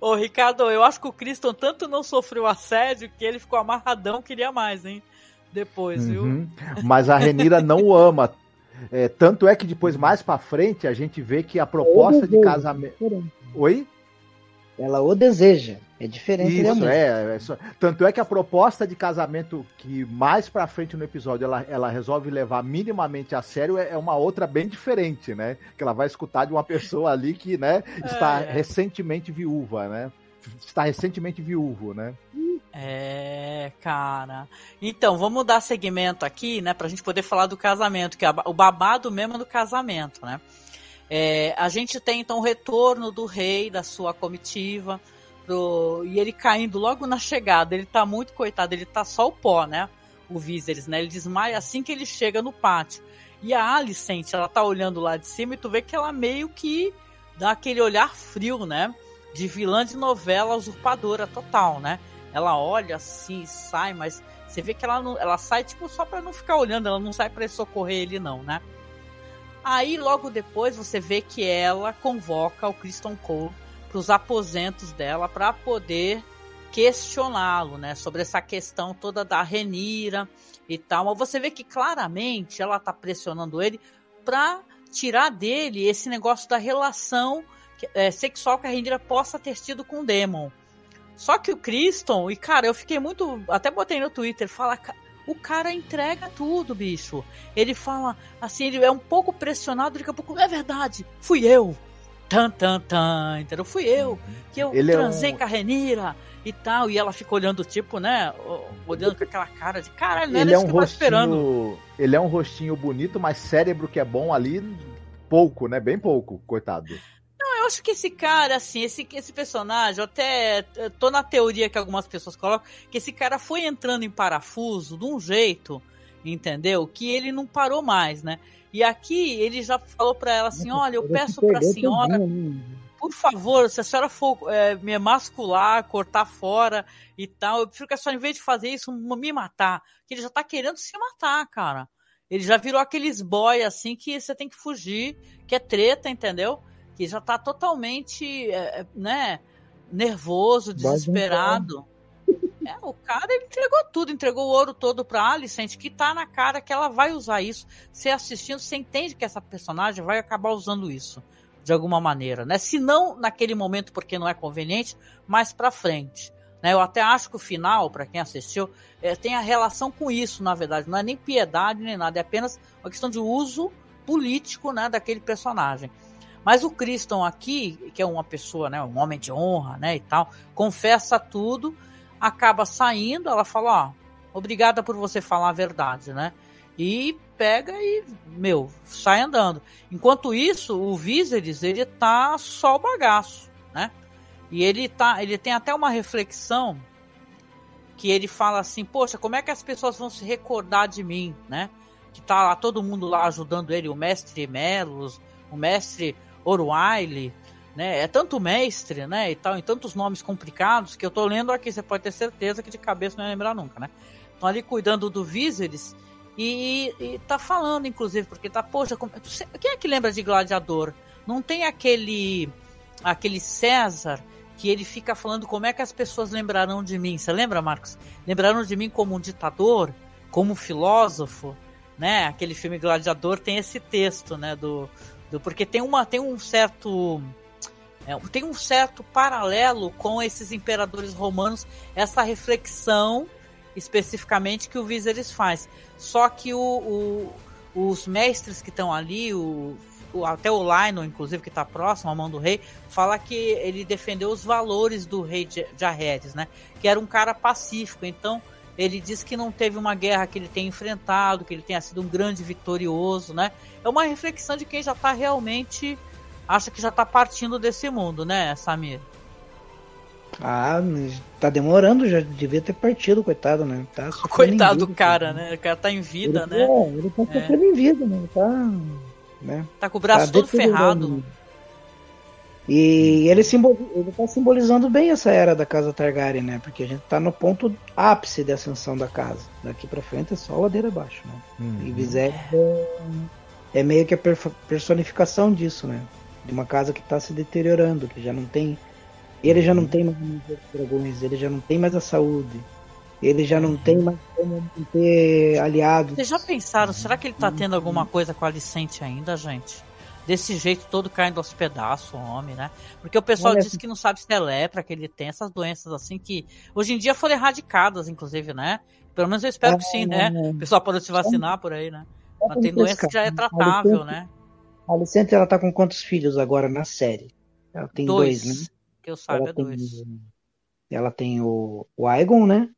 Ô, Ricardo, eu acho que o Christian tanto não sofreu assédio que ele ficou amarradão, queria mais, hein? Depois, viu? Uhum. Mas a Renira não o ama. É, tanto é que depois, mais pra frente, a gente vê que a proposta de desejo, casamento. Oi? Ela o deseja. É diferente Isso, é, é só- Tanto é que a proposta de casamento que mais pra frente no episódio ela, ela resolve levar minimamente a sério é, é uma outra bem diferente, né? Que ela vai escutar de uma pessoa ali que, né, está É. recentemente viúva, né? Está recentemente viúvo, né? É, cara. Então, vamos dar segmento aqui, né, pra gente poder falar do casamento, que é o babado mesmo do casamento, né? É, a gente tem então o retorno do rei, da sua comitiva, e ele caindo logo na chegada. Ele tá muito coitado, ele tá só o pó, né? O Viserys, né? Ele desmaia assim que ele chega no pátio. E a Alicent, ela tá olhando lá de cima e tu vê que ela meio que dá aquele olhar frio, né? De vilã de novela usurpadora total, né? Ela olha assim sai, mas você vê que ela não, ela sai tipo só pra não ficar olhando, ela não sai pra socorrer ele não, né? Aí logo depois você vê que ela convoca o Kristen Cole para os aposentos dela para poder questioná-lo, né, sobre essa questão toda da Renira e tal. Mas você vê que claramente ela tá pressionando ele para tirar dele esse negócio da relação é, sexual que a Renira possa ter tido com o Demon. Só que o Criston, e cara, eu fiquei muito. Até botei no Twitter, fala. "Ca- O cara entrega tudo, bicho. Ele fala assim, ele é um pouco pressionado, daqui a pouco, é verdade, fui eu. Tan, tan, tan, entendeu? Fui eu, que eu Ele é transei um- com a Renira e tal. E ela fica olhando, tipo, né? Olhando com aquela cara de caralho, não era Ele é isso um que eu tava esperando. rostinho. Ele é um rostinho bonito, mas cérebro que é bom ali, pouco, né? Bem pouco, coitado. Eu acho que esse cara, assim, esse, esse personagem, eu até tô na teoria que algumas pessoas colocam, que esse cara foi entrando em parafuso de um jeito, entendeu? Que ele não parou mais, né? E aqui ele já falou pra ela assim: olha, eu peço pra perdeu senhora, por favor, se a senhora for eh, me emascular, cortar fora e tal, eu prefiro que a senhora, em vez de fazer isso, me matar. Que ele já tá querendo se matar, cara. Ele já virou aqueles boy assim que você tem que fugir, que é treta, entendeu? Que já tá totalmente, eh, né, nervoso, desesperado. É, o cara ele entregou tudo, entregou o ouro todo pra Alicent, que tá na cara que ela vai usar isso. Você assistindo, você entende que essa personagem vai acabar usando isso de alguma maneira, né? Se não naquele momento porque não é conveniente, mais pra frente. Né? Eu até acho que o final, pra quem assistiu, é, tem a relação com isso, na verdade. Não é nem piedade nem nada, é apenas uma questão de uso político, né, daquele personagem. Mas o Criston aqui, que é uma pessoa, né, um homem de honra, né, e tal, confessa tudo, acaba saindo, ela fala, ó, obrigada por você falar a verdade, né? E pega e, meu, sai andando. Enquanto isso, o Viserys, ele tá só o bagaço, né? E ele tá, ele tem até uma reflexão que ele fala assim, poxa, como é que as pessoas vão se recordar de mim, né? Que tá lá todo mundo lá ajudando ele, o mestre Melos, o mestre Orwyle, né? É tanto mestre, né? E tal, em tantos nomes complicados que eu tô lendo aqui, você pode ter certeza que de cabeça não ia lembrar nunca, né? Estão ali cuidando do Viserys e, e tá falando, inclusive, porque tá, poxa, como, quem é que lembra de Gladiador? Não tem aquele aquele César que ele fica falando como é que as pessoas lembrarão de mim. Você lembra, Marcos? Lembrarão de mim como um ditador, como um filósofo, né? Aquele filme Gladiador tem esse texto, né? Do, do porque tem uma tem um certo é, tem um certo paralelo com esses imperadores romanos, essa reflexão especificamente que o Viserys faz. Só que o, o, os mestres que estão ali, o até o Lionel, inclusive, que está próximo à mão do rei, fala que ele defendeu os valores do rei Jaehaerys, né? Que era um cara pacífico. Então, ele diz que não teve uma guerra que ele tenha enfrentado, que ele tenha sido um grande vitorioso, né? É uma reflexão de quem já está realmente acha que já está partindo desse mundo, né, Samir? Ah, tá demorando, já devia ter partido, coitado, né? Tá coitado do cara, né? O cara tá em vida, ele, né? É, ele tá é. sofrendo é. em vida, né? Tá né? Tá com o braço tá todo ferrado. E ele, simbol, ele tá simbolizando bem essa era da casa Targaryen, né? Porque a gente tá no ponto ápice da ascensão da casa. Daqui pra frente é só ladeira abaixo, né? Uhum. E Viserys é, é, meio que a personificação disso, né? De uma casa que tá se deteriorando, que já não tem. Ele já não uhum. tem mais dragões, ele já não tem mais a saúde. Ele já não tem mais como ter aliados. Vocês já pensaram, será que ele tá tendo alguma coisa com a Alicente ainda, gente? Desse jeito todo caindo aos pedaços, homem, né? Porque o pessoal diz que não sabe se é lepra, que ele tem essas doenças assim que hoje em dia foram erradicadas, inclusive, né? Pelo menos eu espero que sim, né? O pessoal pode se vacinar por aí, né? Mas tem doença que já é tratável, né? A Alicente, ela tá com quantos filhos agora na série? Ela tem dois, dois né? Que eu saiba, é dois. Ela tem o, o Aegon, né?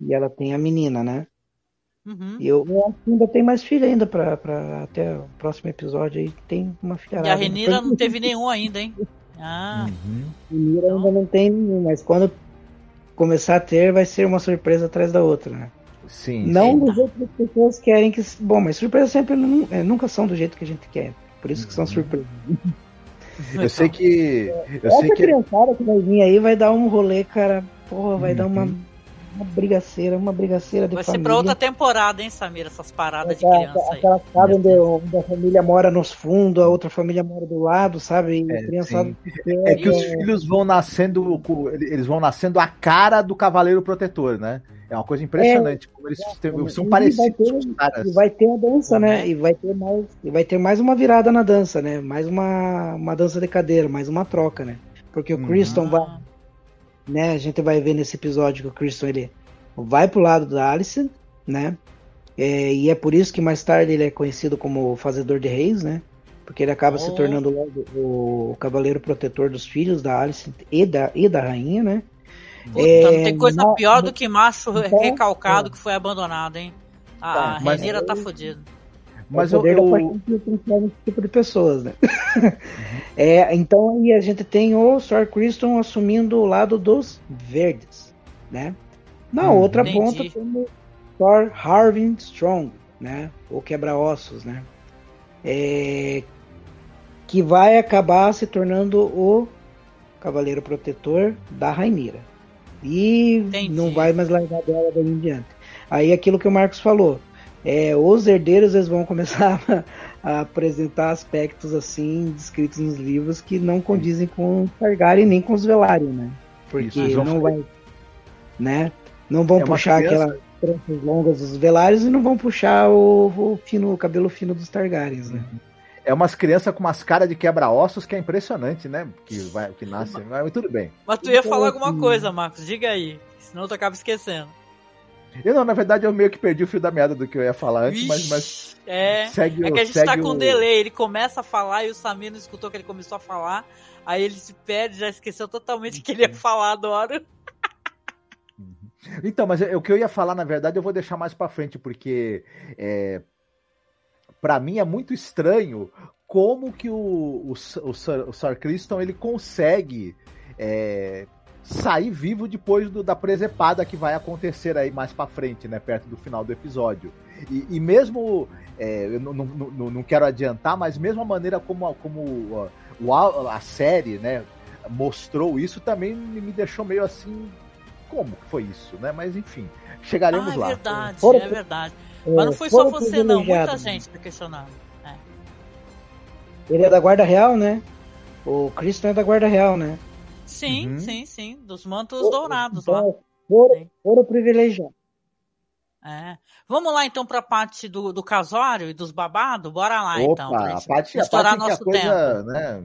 E ela tem a menina, né? Uhum. E eu, eu ainda tem mais filha ainda pra, pra até o próximo episódio aí tem uma filha. E a Renira não teve nenhum ainda, hein? Ah. Uhum. Renira então... ainda não tem nenhum, mas quando começar a ter, vai ser uma surpresa atrás da outra, né? Sim. Não do jeito que as pessoas querem que. Bom, mas surpresas sempre é, nunca são do jeito que a gente quer. Por isso que são uhum. surpresas. Eu sei que. Eu Essa sei que... criançada que vai vir aí vai dar um rolê, cara. Porra, vai uhum. dar uma uma brigaceira, uma brigaceira de Vai família. ser pra outra temporada, hein, Samira? Essas paradas de criança aí. Aquela casa onde, onde, a família mora nos fundos, a outra família mora do lado, sabe? É, é que os filhos vão nascendo, eles vão nascendo a cara do Cavaleiro Protetor, né? É uma coisa impressionante, é, como eles é, são parecidos vai ter, caras. E vai ter a dança, né? E vai ter mais, e vai ter mais uma virada na dança, né? Mais uma, uma dança de cadeira, mais uma troca, né? Porque o uhum. Criston vai né? A gente vai ver nesse episódio que o Christian ele vai pro lado da Alice, né? É, e é por isso que mais tarde ele é conhecido como Fazedor de Reis, né? Porque ele acaba oh. se tornando logo o cavaleiro protetor dos filhos da Alice e da, e da rainha, né? Puta, é, não tem coisa na, pior do que macho então, recalcado é. que foi abandonado, hein? A, tá, Renira tá fodida. Mas o poder eu, eu... da esse tipo de pessoas, né? Uhum. é, então aí a gente tem o Sir Criston assumindo o lado dos verdes, né? Na hum, outra entendi. ponta temos Sir Harvin Strong, né? O quebra-ossos, né? É, que vai acabar se tornando o Cavaleiro Protetor da Rainira. E entendi. não vai mais largar dela daí em diante. Aí aquilo que o Marcos falou é, os herdeiros eles vão começar a, a, apresentar aspectos assim descritos nos livros que não condizem com Targaryen nem com os Velaryon, né? Porque Isso, não vai, né? Não vão é puxar aquelas tranças longas dos Velários e não vão puxar o, o, fino, o cabelo fino dos Targaryens, né? É umas crianças com umas caras de quebra-ossos que é impressionante, né? Que, vai, que nasce. Mas tudo bem. Mas tu ia então, falar alguma assim, coisa, Marcos. Diga aí. Senão tu acaba esquecendo. Eu não, na verdade eu meio que perdi o fio da meada do que eu ia falar antes, mas, mas. É, segue, é que a gente tá com o... delay. Ele começa a falar e o Samir não escutou que ele começou a falar. Aí ele se perde, já esqueceu totalmente o que ele ia falar agora. Uhum. Então, mas o que eu ia falar, na verdade, eu vou deixar mais para frente, porque é, para mim é muito estranho como que o, o, o, Sir, o Sir Criston ele consegue é, sair vivo depois do, da presepada que vai acontecer aí mais para frente, né, perto do final do episódio. E, e mesmo, é, eu não, não, não, quero adiantar, mas mesmo a maneira como, como o, a série, né, mostrou isso, também me deixou meio assim, como foi isso, né? Mas enfim, chegaremos ah, é lá. Verdade, Fora, é verdade, é, Mas não foi só você não, muita gente tá questionando. É. Ele é da Guarda Real, né? O Cristo é da Guarda Real, né? Sim, uhum. sim, sim. Dos mantos dourados então, lá. Foram, foram privilegiados. É. Vamos lá então para a parte do, do casório e dos babados? Bora lá Opa, então. Pra a parte, estourar a parte nosso coisa, tempo. Né?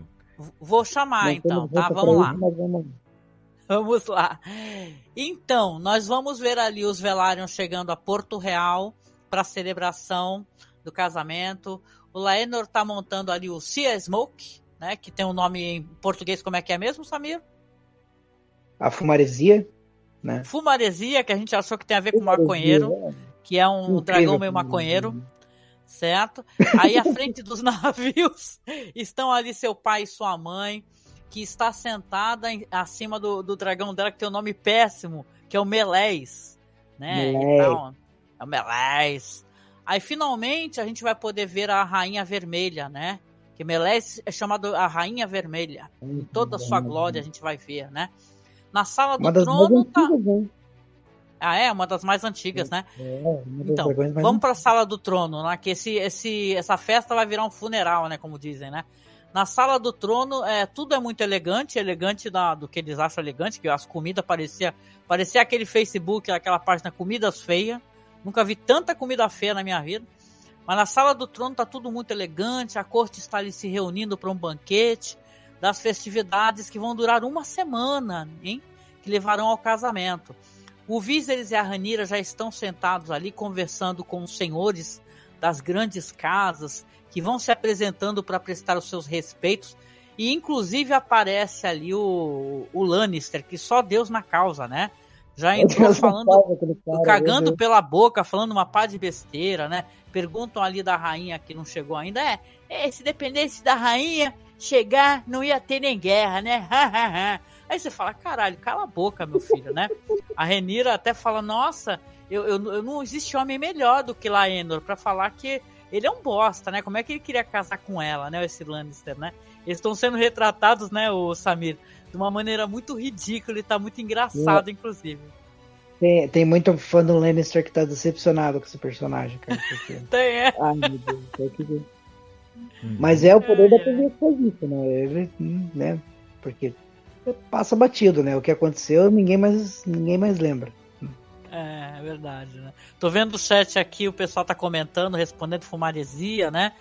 Vou chamar então, tá? Vamos lá. Vamos lá. Então, nós vamos ver ali os Velaryon chegando a Porto Real para a celebração do casamento. O Laenor tá montando ali o Sea Smoke, né? Que tem um nome em português, como é que é mesmo, Samir? A fumaresia né? Fumaresia, que a gente achou que tem a ver com maconheiro, é. que é um dragão meio maconheiro, certo? Aí à frente dos navios estão ali seu pai e sua mãe, que está sentada em, acima do, do dragão dela, que tem um nome péssimo, que é o Melés, né? Então, é o Melés. Aí finalmente a gente vai poder ver a Rainha Vermelha, né? Que Melés é chamado a Rainha Vermelha. Em toda a sua glória a gente vai ver, né? Na sala do trono tá. Antigas, ah, é? Uma das mais antigas, né? É, então, vamos para a sala do trono, né? Que esse, esse, essa festa vai virar um funeral, né? Como dizem, né? Na sala do trono, é, tudo é muito elegante, elegante da, do que eles acham elegante, que as comidas parecia, parecia aquele Facebook, aquela página Comidas Feias. Nunca vi tanta comida feia na minha vida. Mas na sala do trono tá tudo muito elegante, a corte está ali se reunindo para um banquete das festividades que vão durar uma semana, hein? Que levarão ao casamento. O Viserys e a Ranira já estão sentados ali conversando com os senhores das grandes casas que vão se apresentando para prestar os seus respeitos. E inclusive aparece ali o, o Lannister, que só Deus na causa, né? Já entrou falando, cara, cagando pela boca, falando uma pá de besteira, né? Perguntam ali da rainha que não chegou ainda. É, é se dependesse da rainha, chegar, não ia ter nem guerra, né? Aí você fala, caralho, cala a boca, meu filho, né? A Renira até fala, nossa, eu, eu, eu não existe homem melhor do que Laenor para falar que ele é um bosta, né? Como é que ele queria casar com ela, né? Esse Lannister, né? Eles estão sendo retratados, né, o Samir, de uma maneira muito ridícula e tá muito engraçado, é. inclusive. Tem, tem muito fã do Lannister que tá decepcionado com esse personagem, cara. Porque... tem, é. Ai, meu Deus, que Uhum. Mas é o poder da TV que faz isso, né? Ele, né? Porque passa batido, né? O que aconteceu, ninguém mais, ninguém mais lembra. É, é verdade, né? Tô vendo o chat aqui, o pessoal tá comentando, respondendo fumaresia, né?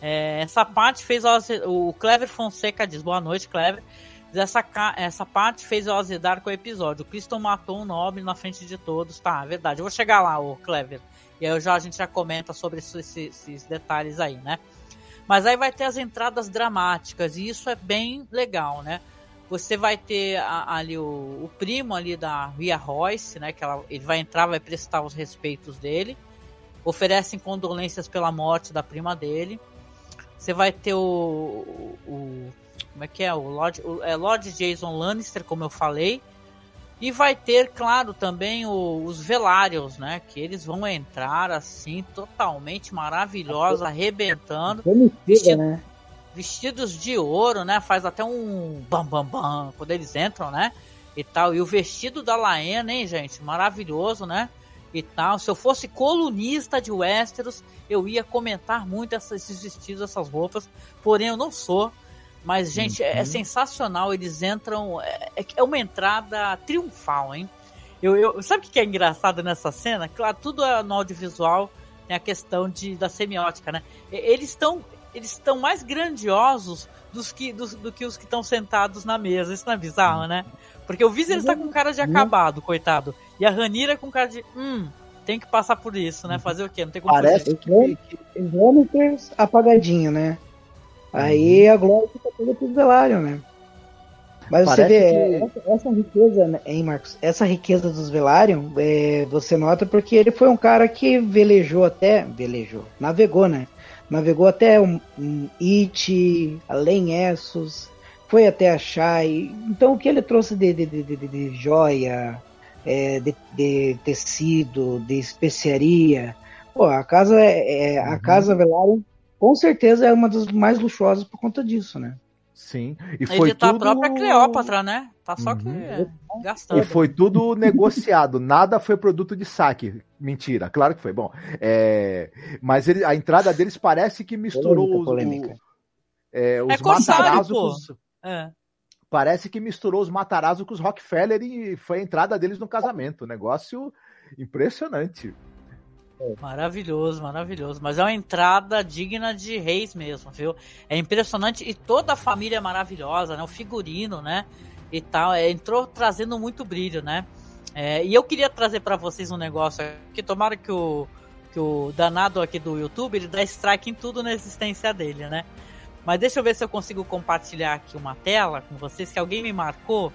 É, essa parte fez o, o Clever Fonseca diz, boa noite, Clever. Essa, essa parte fez eu azedar com o episódio. O Cristo matou um nobre na frente de todos. Tá, é verdade. Eu vou chegar lá, o Clever. E aí já, a gente já comenta sobre esses, esses detalhes aí, né? Mas aí vai ter as entradas dramáticas e isso é bem legal, né? Você vai ter ali o, o, primo ali da Ria Royce, né? Que ela, ele vai entrar, vai prestar os respeitos dele. Oferecem condolências pela morte da prima dele. Você vai ter o, o, o como é que é o Lord, o, é Lord Jason Lannister, como eu falei, e vai ter, claro, também o, os Velários, né? Que eles vão entrar assim, totalmente maravilhosos, arrebentando. Vestido, né? Vestidos de ouro, né? Faz até um bam bam bam quando eles entram, né? E tal. E o vestido da Laena, hein, gente? Maravilhoso, né? E tal. Se eu fosse colunista de Westeros, eu ia comentar muito esses vestidos, essas roupas. Porém, eu não sou. Mas, gente, é, é uhum. é, sensacional. Eles entram. É, é, é, uma entrada triunfal, hein? Eu, eu, sabe o que é engraçado nessa cena? Claro, tudo é no audiovisual, tem a questão de, da semiótica, né? Eles estão eles estão mais grandiosos dos que, dos, do que os que estão sentados na mesa. Isso não é bizarro, né? Porque o Viser está com cara de uhum. acabado, coitado. E a Ranira com cara de. Hum, tem que passar por isso, né? Uhum. Fazer o quê? Não tem como Parece fazer. que, ter apagadinho, né? Aí uhum. a glória fica toda pro Velaryon, né? Mas Parece você vê, que... essa, riqueza, né, hein, Marcos? Essa riqueza dos Velaryon, é, você nota porque ele foi um cara que velejou até. Velejou, navegou, né? Navegou até um, um It, além Essos, foi até a Shai. Então o que ele trouxe de, de, de, de, de joia, é, de, de, tecido, de especiaria. Pô, a casa é, é a uhum. casa Velaryon com certeza é uma das mais luxuosas por conta disso, né? Sim. E foi Editar tudo... a própria Cleópatra, né? Tá só que é, gastando. E foi tudo negociado, nada foi produto de saque. Mentira, claro que foi. Bom, é... mas ele, a entrada deles parece que misturou os, polêmica. o- é, os É pô. com os- É. Parece que misturou os Matarazzo com os Rockefeller e foi a entrada deles no casamento. Negócio impressionante. Maravilhoso, maravilhoso. Mas é uma entrada digna de reis mesmo, viu? É impressionante e toda a família é maravilhosa, né? O figurino, né? E tal. É, entrou trazendo muito brilho, né? É, e eu queria trazer pra vocês um negócio que tomara que o, que o danado aqui do YouTube ele dá strike em tudo na existência dele, né? Mas deixa eu ver se eu consigo compartilhar aqui uma tela com vocês que alguém me marcou.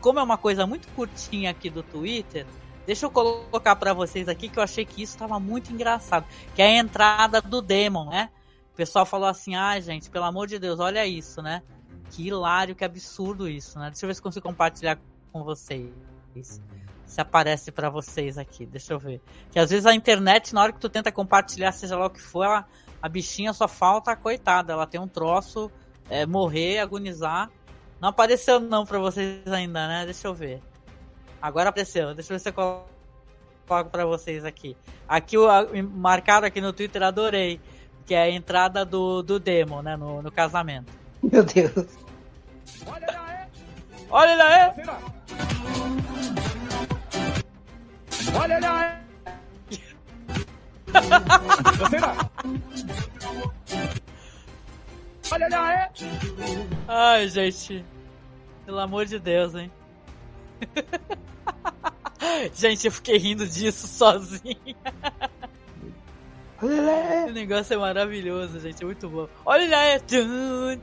Como é uma coisa muito curtinha aqui do Twitter, Deixa eu colocar pra vocês aqui que eu achei que isso tava muito engraçado. Que é a entrada do Demon, né? O pessoal falou assim: ah, gente, pelo amor de Deus, olha isso, né? Que hilário, que absurdo isso, né? Deixa eu ver se consigo compartilhar com vocês. Se aparece pra vocês aqui, deixa eu ver. Que às vezes a internet, na hora que tu tenta compartilhar, seja lá o que for, ela, a bichinha só falta coitada. Ela tem um troço, é, morrer, agonizar. Não apareceu não pra vocês ainda, né? Deixa eu ver. Agora apareceu. Deixa eu ver se eu coloco pra vocês aqui. Aqui, o- a- marcaram aqui no Twitter, adorei. Que é a entrada do, do Demon, né? No, no casamento. Meu Deus. Olha ele aí! Olha ele aí! Você não! Olha ele aí! Ai, gente. Pelo amor de Deus, hein? gente, eu fiquei rindo disso sozinho. O negócio é maravilhoso, gente. É muito bom. Olha tchum.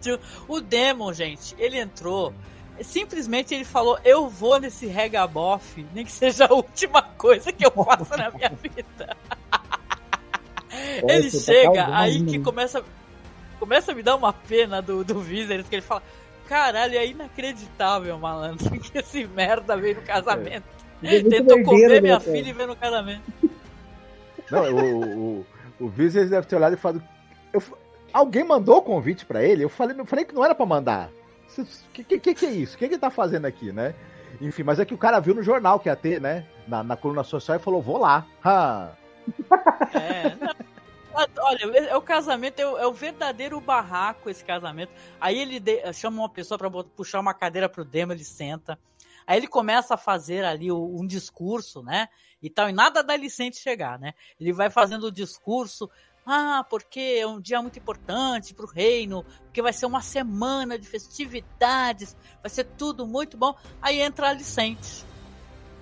O Demon, gente, ele entrou. Simplesmente ele falou: Eu vou nesse regabof, nem que seja a última coisa que eu faço na minha vida. ele tá chega, aí que começa, começa a me dar uma pena do, do Viserys, que ele fala: Caralho, é inacreditável, malandro, que esse merda veio no casamento. Ele é muito Tentou comer né, minha cara? filha e veio no casamento. Não, o, o, o Viserys deve ter olhado e falado. eu alguém mandou o convite pra ele? Eu falei, eu falei que não era pra mandar. O que, que, que, que é isso? O que, que ele tá fazendo aqui, né? Enfim, mas é que o cara viu no jornal que ia ter, né? Na, na coluna social e falou: vou lá. Ah, É, não. Olha, é o casamento, é o, é o verdadeiro barraco esse casamento. Aí ele de- chama uma pessoa bot- puxar uma cadeira pro demo, ele senta. Aí ele começa a fazer ali o- um discurso, né? E tal, e nada dá licença chegar, né? Ele vai fazendo o discurso. Ah, porque é um dia muito importante pro reino, porque vai ser uma semana de festividades, vai ser tudo muito bom. Aí entra a Alicente.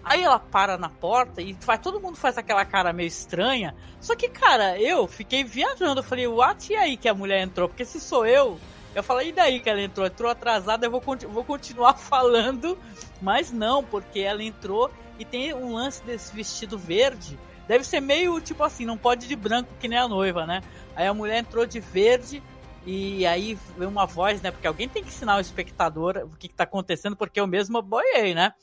Aí ela para na porta e faz, todo mundo faz aquela cara meio estranha. Só que, cara, eu fiquei viajando. Eu falei, what? E aí que a mulher entrou? Porque se sou eu, eu falei, e daí que ela entrou? Entrou atrasada, eu vou, vou continuar falando. Mas não, porque ela entrou e tem um lance desse vestido verde. Deve ser meio tipo assim, não pode de branco que nem a noiva, né? Aí a mulher entrou de verde e aí veio uma voz, né? Porque alguém tem que ensinar o espectador o que, que tá acontecendo, porque eu mesmo boiei, né?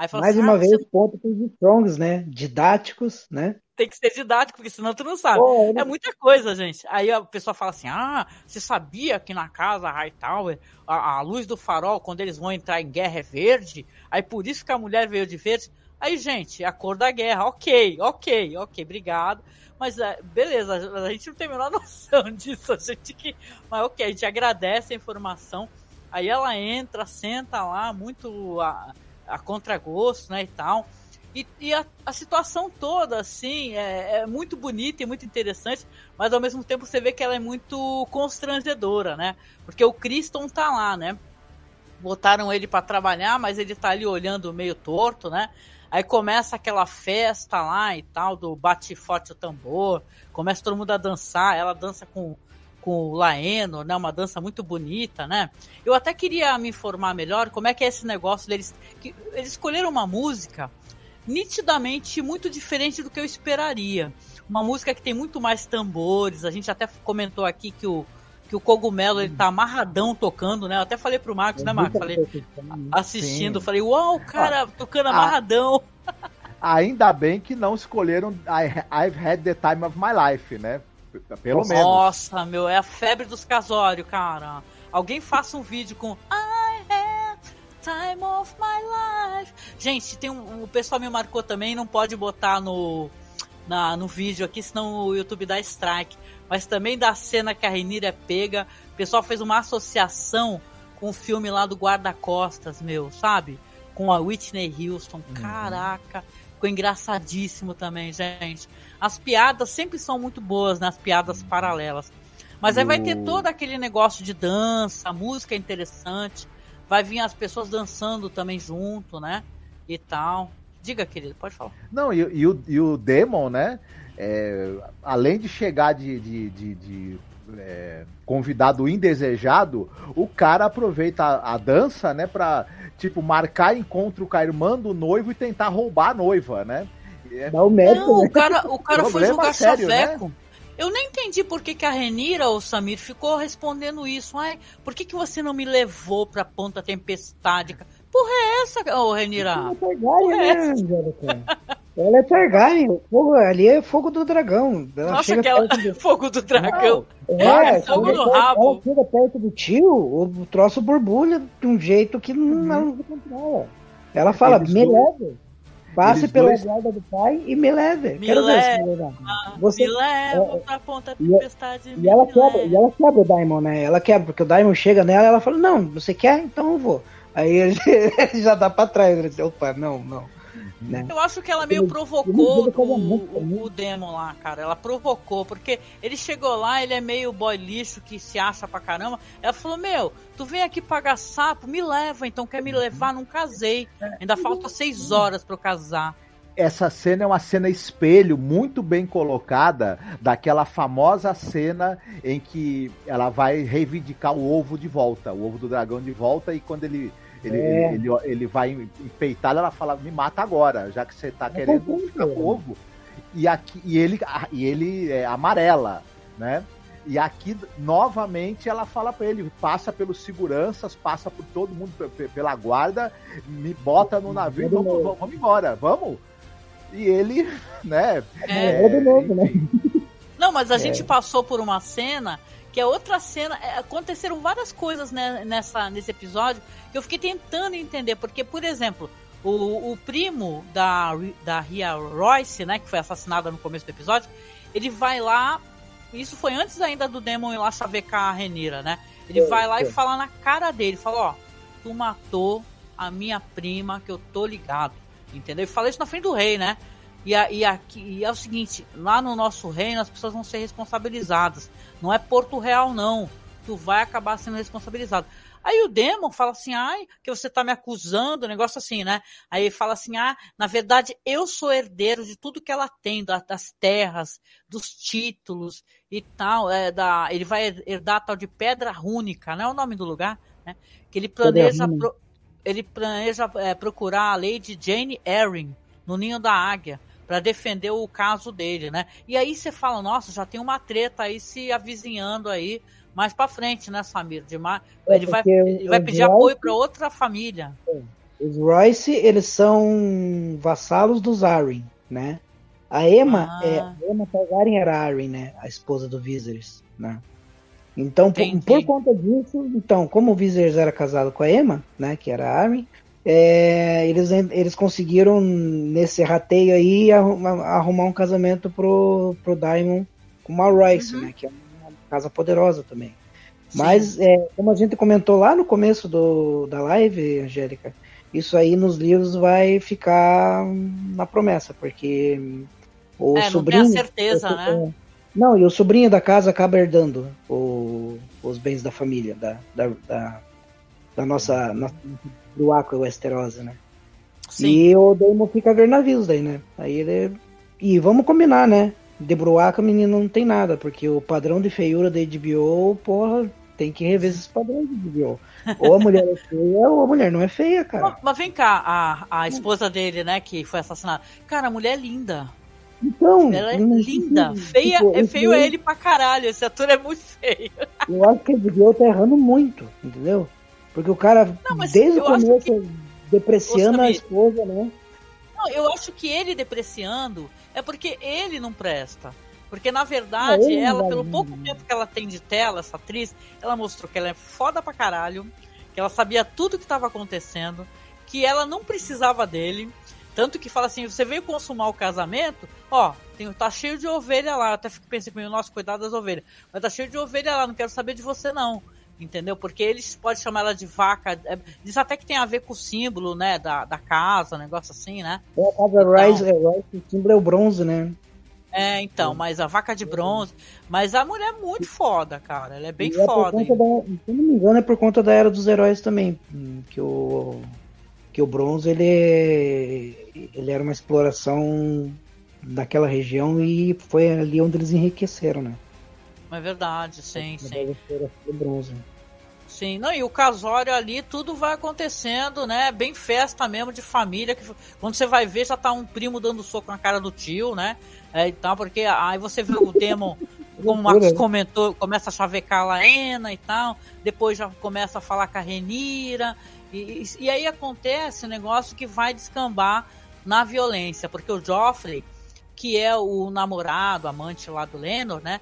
Aí fala Mais assim, uma "Ah, vez, você ponto para os Strongs, né? Didáticos, né? tem que ser didático, porque senão tu não sabe. Pô, É muita coisa, gente. Aí a pessoa fala assim: ah, você sabia que na casa Hightower a, a luz do farol, quando eles vão entrar em guerra, é verde? Aí por isso que a mulher veio de verde. Aí, gente, é a cor da guerra. Ok, ok, ok, obrigado. Mas é, beleza, a gente não tem a menor noção disso. A gente que. Mas ok, a gente agradece a informação. Aí ela entra, senta lá, muito a, a contragosto, né, e tal. E, e a, a situação toda, assim, é, é muito bonita e muito interessante, mas ao mesmo tempo você vê que ela é muito constrangedora, né? Porque o Criston tá lá, né? Botaram ele para trabalhar, mas ele tá ali olhando meio torto, né? Aí começa aquela festa lá e tal, do bate forte o tambor, começa todo mundo a dançar, ela dança com, com o Laeno, né? Uma dança muito bonita, né? Eu até queria me informar melhor como é que é esse negócio deles. Que, eles escolheram uma música nitidamente muito diferente do que eu esperaria. Uma música que tem muito mais tambores. A gente até comentou aqui que o, que o cogumelo ele tá amarradão tocando, né? Eu até falei pro Marcos, né, Marcos? Falei, assistindo, Sim. falei, uau, o cara tocando Ah. amarradão. ainda bem que não escolheram I, I've had the time of my life, né? Pelo menos. Nossa, meu, é a febre dos casórios, cara. Alguém faça um vídeo com I have time of my life. Gente, tem um, o pessoal me marcou também, não pode botar no, na, no vídeo aqui, senão o YouTube dá strike. Mas também da cena que a Renira é pega, o pessoal fez uma associação com o filme lá do Guarda-Costas, meu, sabe? Com a Whitney Houston. Uhum. Ficou engraçadíssimo também, gente. As piadas sempre são muito boas, né? As piadas paralelas. Mas aí vai ter todo aquele negócio de dança, música interessante. Vai vir as pessoas dançando também junto, né? E tal. Diga, querido, pode falar. Não, e, e o, e o Demon, né? é, além de chegar de, de, de- de, é, convidado indesejado, o cara aproveita a, a dança, né? Pra, tipo, marcar encontro com a irmã do noivo e tentar roubar a noiva, né? É- Dá o mérito, Não, né? o cara, o cara foi jogar sério, né? chaveco. Eu nem entendi por que, que a Renira ou o Samir ficou respondendo isso. Ai, por que, que você não me levou pra Ponta Tempestade? Porra é essa, ô Renira? É Targaryen, né, Angélica? Ela é Targaryen. O fogo, ali é fogo do dragão. Ela Nossa, chega aquela do- fogo do dragão. É, fogo no ela- rabo. ela chega perto do tio, o troço borbulha de um jeito que não, ela não controla. Ela fala, Eles me dois- leve. Passe eles pela dois- guarda do pai e me leve. Me Quero ver se leva, me levar. Você, me leva é, pra Ponta e- Tempestade. E ela quebra, leva. e ela quebra o Daimon, né? Ela quebra, porque o Daimon chega nela e ela fala, não, você quer? Então eu vou. Aí ele, ele já dá pra trás, ele diz, opa, não, não. Né? Eu acho que ela meio Ele- provocou ele faz o, muito o, o Demon lá, cara. Ela provocou, porque ele chegou lá, ele é meio boy lixo que se acha pra caramba. Ela falou: Meu, tu vem aqui pagar sapo, me leva, então quer me levar? Não casei. Ainda falta seis horas pra eu casar. essa cena é uma cena espelho muito bem colocada daquela famosa cena em que ela vai reivindicar o ovo de volta, o ovo do dragão de volta, e quando ele. Ele, É. ele, ele, ele vai enfeitá-la, ela fala, me mata agora, já que você tá querendo confundo, ficar com o ovo. E, aqui, e ele, e ele é amarela, né? E aqui, novamente, ela fala pra ele: passa pelos seguranças, passa por todo mundo, pe- pe- pela guarda, me bota no navio e vamos, vamos, vamos embora, vamos. E ele, né? É. É de novo, né? Não, mas a É. gente passou por uma cena que é outra cena. é, aconteceram várias coisas né, nessa, nesse episódio eu fiquei tentando entender. Porque, por exemplo, o, o primo da, da Ria Royce, né, que foi assassinada no começo do episódio, ele vai lá. Isso foi antes ainda do Demon ir lá chavecar a Renira, né? Ele Foi, vai lá e foi. fala na cara dele: fala, ó, tu matou a minha prima, que eu tô ligado. Entendeu? E fala isso na frente do rei, né? E, a- e aqui e é o seguinte, lá no nosso reino as pessoas vão ser responsabilizadas. Não é Porto Real, não. Tu vai acabar sendo responsabilizado. Aí o Demon fala assim, ai, que você tá me acusando, um negócio assim, né? Aí ele fala assim, ah, na verdade eu sou herdeiro de tudo que ela tem, da- das terras, dos títulos e tal. É, da, ele vai herdar a tal de Pedra Rúnica, não é o nome do lugar, né? Que ele planeja, pro- ele planeja é, procurar a Lady Jane Arryn no Ninho da Águia para defender o caso dele, né? E aí você fala, nossa, já tem uma treta aí se avizinhando aí mais para frente, né, Samir? De É, ele vai, ele vai pedir Royce- apoio para outra família. Os Royce, eles são vassalos dos Arryn, né? A Emma, Ah. é, a Emma Targaryen era Arryn, né? A esposa do Viserys, né? Então, por, por conta disso, então, como o Viserys era casado com a Emma, né? Que era a Arryn, é, eles, eles conseguiram, nesse rateio aí, arrumar, arrumar um casamento pro, pro Daimon com uma Royce, Uhum. né? Que é uma casa poderosa também. Mas, é, como a gente comentou lá no começo do, da live, Angélica, isso aí nos livros vai ficar na promessa, porque o É, não tem a sobrinho. certeza, o- né? Não, e o sobrinho da casa acaba herdando o- os bens da família, da, da, da, da nossa, nossa do Aqua Westerosa, né? Sim. E o Daemon fica a ver navios daí, né? Aí ele. E vamos combinar, né? De Bruaca, menino, não tem nada, porque o padrão de feiura da HBO, porra, tem que rever esses padrões de HBO. Ou a mulher é feia, ou a mulher não é feia, cara. Mas, vem cá, a, a esposa dele, né, que foi assassinada. Cara, a mulher é linda. Então. Ela é não- linda. Feia, tipo, é feio é ele pra caralho. Esse ator é muito feio. Eu acho que a HBO tá errando muito, entendeu? Porque o cara, mas desde o começo, depreciando Ô, a esposa, né? Não, eu acho que ele depreciando é porque ele não presta. Porque, na verdade, ela, pelo pouco tempo que ela tem de tela, essa atriz, ela mostrou que ela é foda pra caralho, que ela sabia tudo que estava acontecendo, que ela não precisava dele. Tanto que fala assim: você veio consumar o casamento, ó, tem, tá cheio de ovelha lá. Eu até fico pensando comigo, nossa, cuidado das ovelhas. Mas tá cheio de ovelha lá, não quero saber de você, não. Entendeu? Porque eles podem chamar ela de vaca. é, diz até que tem a ver com o símbolo, né? Da, da casa, um negócio assim, né? É, a casa Rise, é, Rise, o símbolo é o bronze, né? É, então, mas a vaca de bronze. Mas a mulher é muito foda, cara. Ela é bem E é foda. da, se não me engano, é por conta da Era dos Heróis também. Que o, que o bronze, ele, ele era uma exploração daquela região e foi ali onde eles enriqueceram, né? É verdade, sim, sim. Do bronze. Sim, não, e o casório ali, tudo vai acontecendo, né? Bem festa mesmo de família. Que, quando você vai ver, já tá um primo dando soco na cara do tio, né? É, e tal, porque aí você vê o Demon, como o Marcos comentou, começa a chavecar a Laena e tal, depois já começa a falar com a Renira, e, e, e aí acontece um negócio que vai descambar na violência, porque o Joffrey, que é o namorado, amante lá do Lenor, né?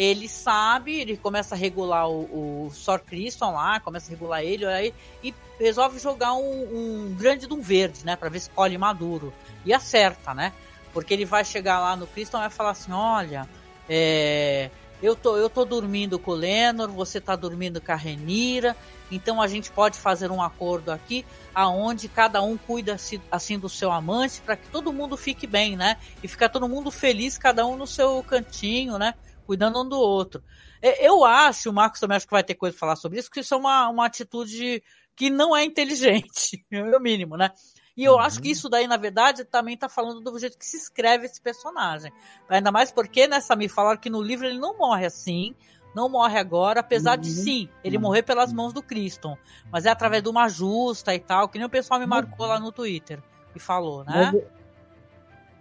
Ele sabe, ele começa a regular o, o Sor Criston lá, começa a regular ele, aí, e resolve jogar um, um grande de um verde, né? Pra ver se colhe maduro. E acerta, né? Porque ele vai chegar lá no Criston e vai falar assim: olha, é, eu, tô, eu tô dormindo com o Lenor, você tá dormindo com a Renira, então a gente pode fazer um acordo aqui aonde cada um cuida assim do seu amante para que todo mundo fique bem, né? E ficar todo mundo feliz, cada um no seu cantinho, né? Cuidando um do outro. É, Eu acho, o Marcos também acho que vai ter coisa pra falar sobre isso, que isso é uma, uma atitude que não é inteligente, é o mínimo, né? E eu acho que isso daí, na verdade, também tá falando do jeito que se escreve esse personagem. Ainda mais porque, nessa me falaram que no livro ele não morre assim, não morre agora, apesar de sim, ele morrer pelas mãos do Criston. Mas é através de uma justa e tal, que nem o pessoal me marcou lá no Twitter e falou, né? Mas,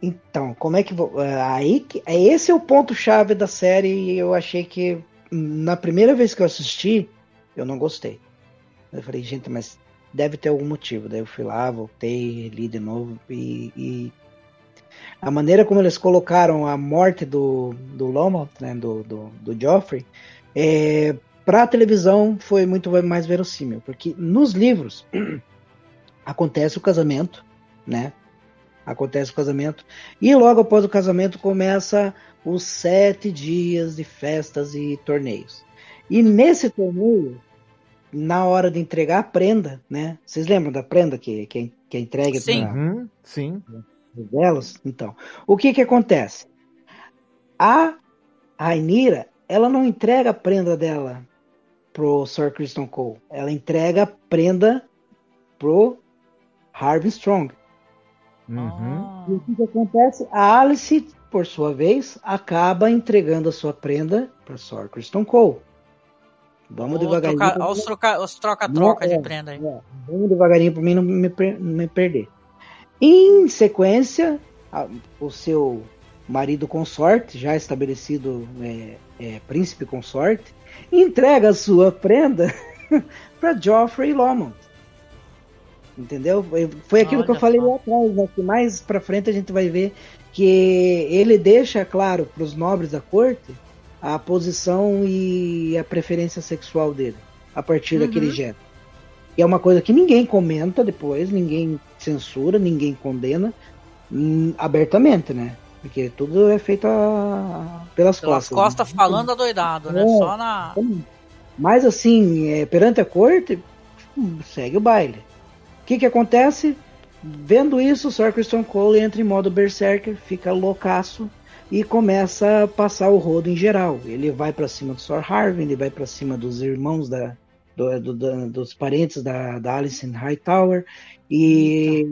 Então, como é que é, Aí que- é esse é o ponto chave da série e eu achei que hum, na primeira vez que eu assisti, eu não gostei. Eu falei, gente, mas deve ter algum motivo. Daí eu fui lá, voltei, li de novo e, e a maneira como eles colocaram a morte do, do Lomont, né, do, do, do Joffrey, é, para a televisão foi muito mais verossímil, porque nos livros acontece o casamento, né? Acontece o casamento e logo após o casamento começa os sete dias de festas e torneios. E nesse torneio, na hora de entregar a prenda, né? Vocês lembram da prenda que, que, é- que é entregue Sim. pra- Uhum, sim. delas. Então, o que que acontece? A Rainira, ela não entrega a prenda dela pro Sir Kristen Cole. Ela entrega a prenda pro Harvey Strong. Uhum. E o que que acontece? A Alice, por sua vez, acaba entregando a sua prenda para Sir Kristen Cole. Vamos devagarinho. troca- os troca- os troca-troca Não, de é, prenda aí. é, vamos devagarinho para mim não me, não me perder. Em sequência, a- o seu marido consorte, já estabelecido é, é, príncipe consorte, entrega a sua prenda para Joffrey Lomond. Entendeu? Foi- aquilo que eu Olha falei só. lá atrás, né? Que mais pra frente a gente vai ver que ele deixa claro para os nobres da corte a posição e a preferência sexual dele a partir Uhum. daquele gesto. E é uma coisa que ninguém comenta depois, ninguém censura, ninguém condena hum, abertamente, né? Porque tudo é feito a- pelas Pelas costas. costas né? falando adoidado, né? É. Só na. Mas assim, é, perante a corte, hum, segue o baile. Que que acontece? Vendo isso, o Sir Christian Cole entra em modo berserker, fica loucaço e começa a passar o rodo em geral. Ele vai pra cima do Sir Harvey, ele vai pra cima dos irmãos da, do- do- da- dos parentes da, da Alicent Hightower. E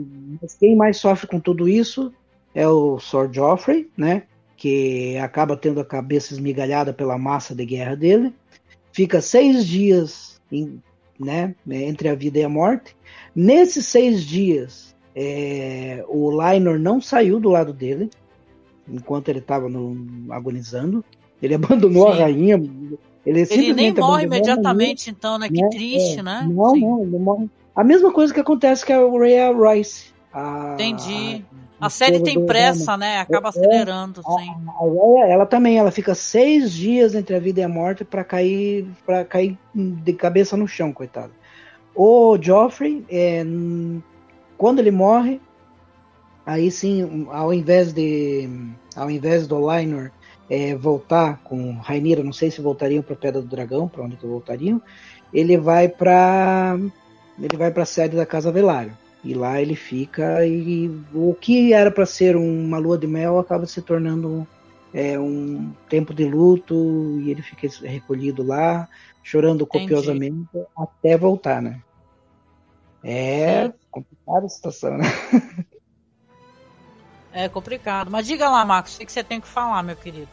quem mais sofre com tudo isso é o Sir Joffrey, né? Que acaba tendo a cabeça esmigalhada pela massa de guerra dele fica seis dias em- né, entre a vida e a morte. Nesses seis dias, é, o Lionor não saiu do lado dele, enquanto ele estava agonizando. Ele abandonou a Sim. rainha. Ele, Ele nem morre a imediatamente, então, né? Que né? triste, É, né? Não, Sim. não, ele morre. A mesma coisa que acontece com a Rhea Rice. A, Entendi. A série tem pressa, né? Acaba É, acelerando, a- sim. A Rhea, ela também, ela fica seis dias entre a vida e a morte pra cair, para cair de cabeça no chão, coitado. O Joffrey, é, quando ele morre, aí sim, ao invés de, ao invés do Lynor é, voltar com Rainira, não sei se voltariam para Pedra do Dragão, para onde que voltariam, ele vai para ele vai para a sede da Casa Velário. E lá ele fica e o que era para ser uma lua de mel acaba se tornando é, um tempo de luto e ele fica recolhido lá, chorando Entendi. copiosamente até voltar, né? É complicada a situação, né? É complicado. Mas diga lá, Marcos, o que você tem que falar, meu querido?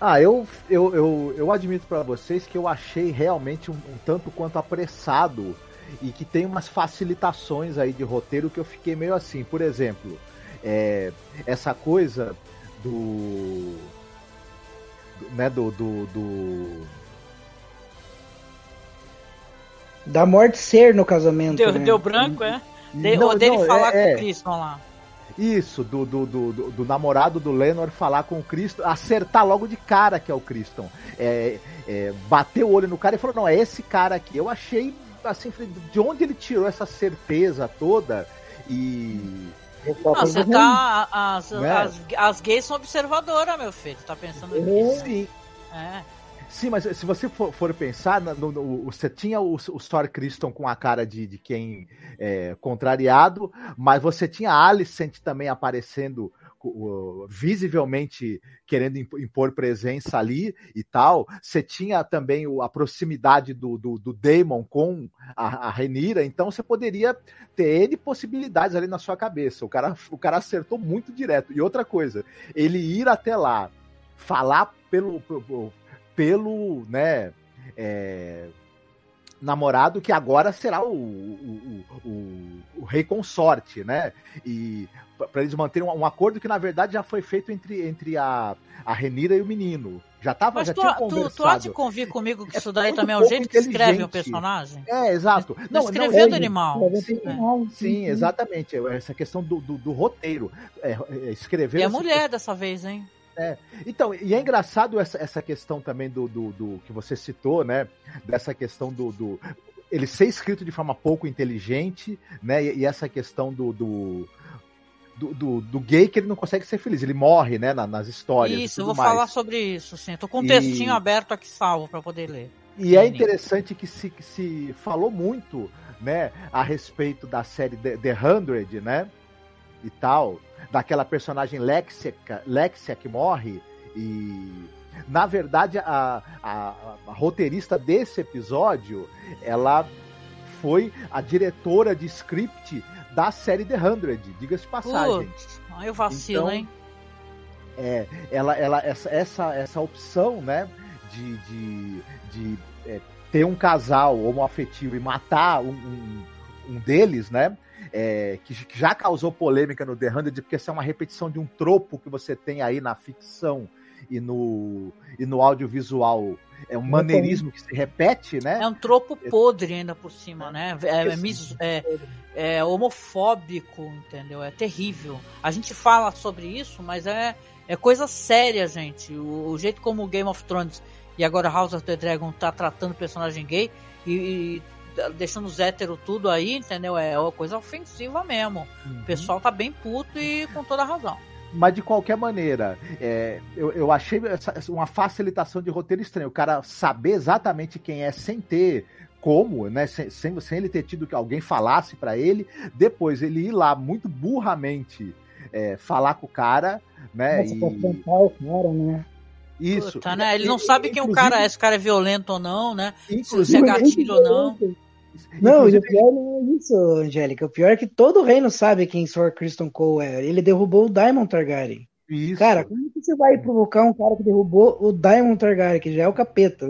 Ah, eu, eu, eu, eu admito pra vocês que eu achei realmente um, um tanto quanto apressado e que tem umas facilitações aí de roteiro que eu fiquei meio assim. Por exemplo, é, essa coisa do. do- né, do. do, do- Da morte ser no casamento. Deu, né? deu branco, é? De, Não, ou dele não, falar é- com é. o Criston lá. Isso, do, do, do, do- do namorado do Lenor falar com o Cristo, acertar logo de cara que é o Criston. É, é, bater o olho no cara e falou, não, é esse cara aqui. Eu achei, assim, falei, de onde ele tirou essa certeza toda e... Não, você tá. As, Né? as, as gays são observadoras, meu filho. Tá pensando nisso? Sim. É. Sim, mas se você for, for pensar, no, no- você tinha o, o Thor Criston com a cara de, de quem é, contrariado, mas você tinha a Alicent também aparecendo visivelmente querendo imp- impor presença ali e tal. Você tinha também a proximidade do, do, do Daemon com a, a Renira, então você poderia ter N possibilidades ali na sua cabeça. O cara, o cara acertou muito direto. E outra coisa, ele ir até lá, falar pelo, pelo, pelo né, é, namorado que agora será o, o, o, o- o rei consorte, né? E para eles manterem um, um acordo que na verdade já foi feito entre, entre a, a Renira e o menino. Já tava, Mas já tu, tinha tu, tu há conversado. de convir comigo que isso daí também é o jeito que escreve um inteligente. personagem? É, exato. Não, não, Escrevendo é- animal. Sim, exatamente. Essa questão do, do, do roteiro. É, é, escrever. E a essa mulher dessa vez, hein? É. Então, e é engraçado essa, essa questão também do, do, do que você citou, né? Dessa questão do, do- ele ser escrito de forma pouco inteligente, né? E, e essa questão do do, do, do- do gay que ele não consegue ser feliz, ele morre, né? na- nas histórias. Isso, eu vou mais. falar sobre isso, sim. Tô com um E- textinho aberto aqui salvo pra poder ler. E é interessante que se, que se falou muito, né, a respeito da série The, The Hundred, né, e tal, daquela personagem Lexia, Lexia que morre, e na verdade a, a, a roteirista desse episódio, ela foi a diretora de script da série The Hundred, diga-se passagem. Putz, eu vacilo, Então, hein? É, ela, ela, essa, essa, essa opção, né, de, de, de é, ter um casal homoafetivo e matar um, um, um deles, né, é, que, já causou polêmica no The Hundred, porque essa é uma repetição de um tropo que você tem aí na ficção e no, e no audiovisual. É um maneirismo que se repete, né? É um tropo podre ainda por cima, né? É, é, é- é homofóbico, entendeu? É terrível. A gente fala sobre isso, mas é, é coisa séria, gente. O, o jeito como o Game of Thrones e agora House of the Dragon tá tratando personagem gay e, e deixando os héteros tudo aí, entendeu? É uma coisa ofensiva mesmo. Uhum. O pessoal tá bem puto e com toda razão. Mas de qualquer maneira, é, eu, eu achei essa- uma facilitação de roteiro estranho. O cara saber exatamente quem é sem ter como, né? Sem, sem, sem ele ter tido que alguém falasse pra ele. Depois ele ir lá muito burramente é, falar com o cara, né? Nossa, e- o cara, né? Isso. Puta, né? Ele não sabe quem o cara é, se o cara é violento ou não, né? Se- é gatilho ou não. Não, e o pior não é isso, Angélica. O pior é que todo reino sabe quem Sor Kristen Cole é. Ele derrubou o Daimon Targaryen. Isso. Cara, como que você vai provocar um cara que derrubou o Daimon Targaryen, que já é o capeta?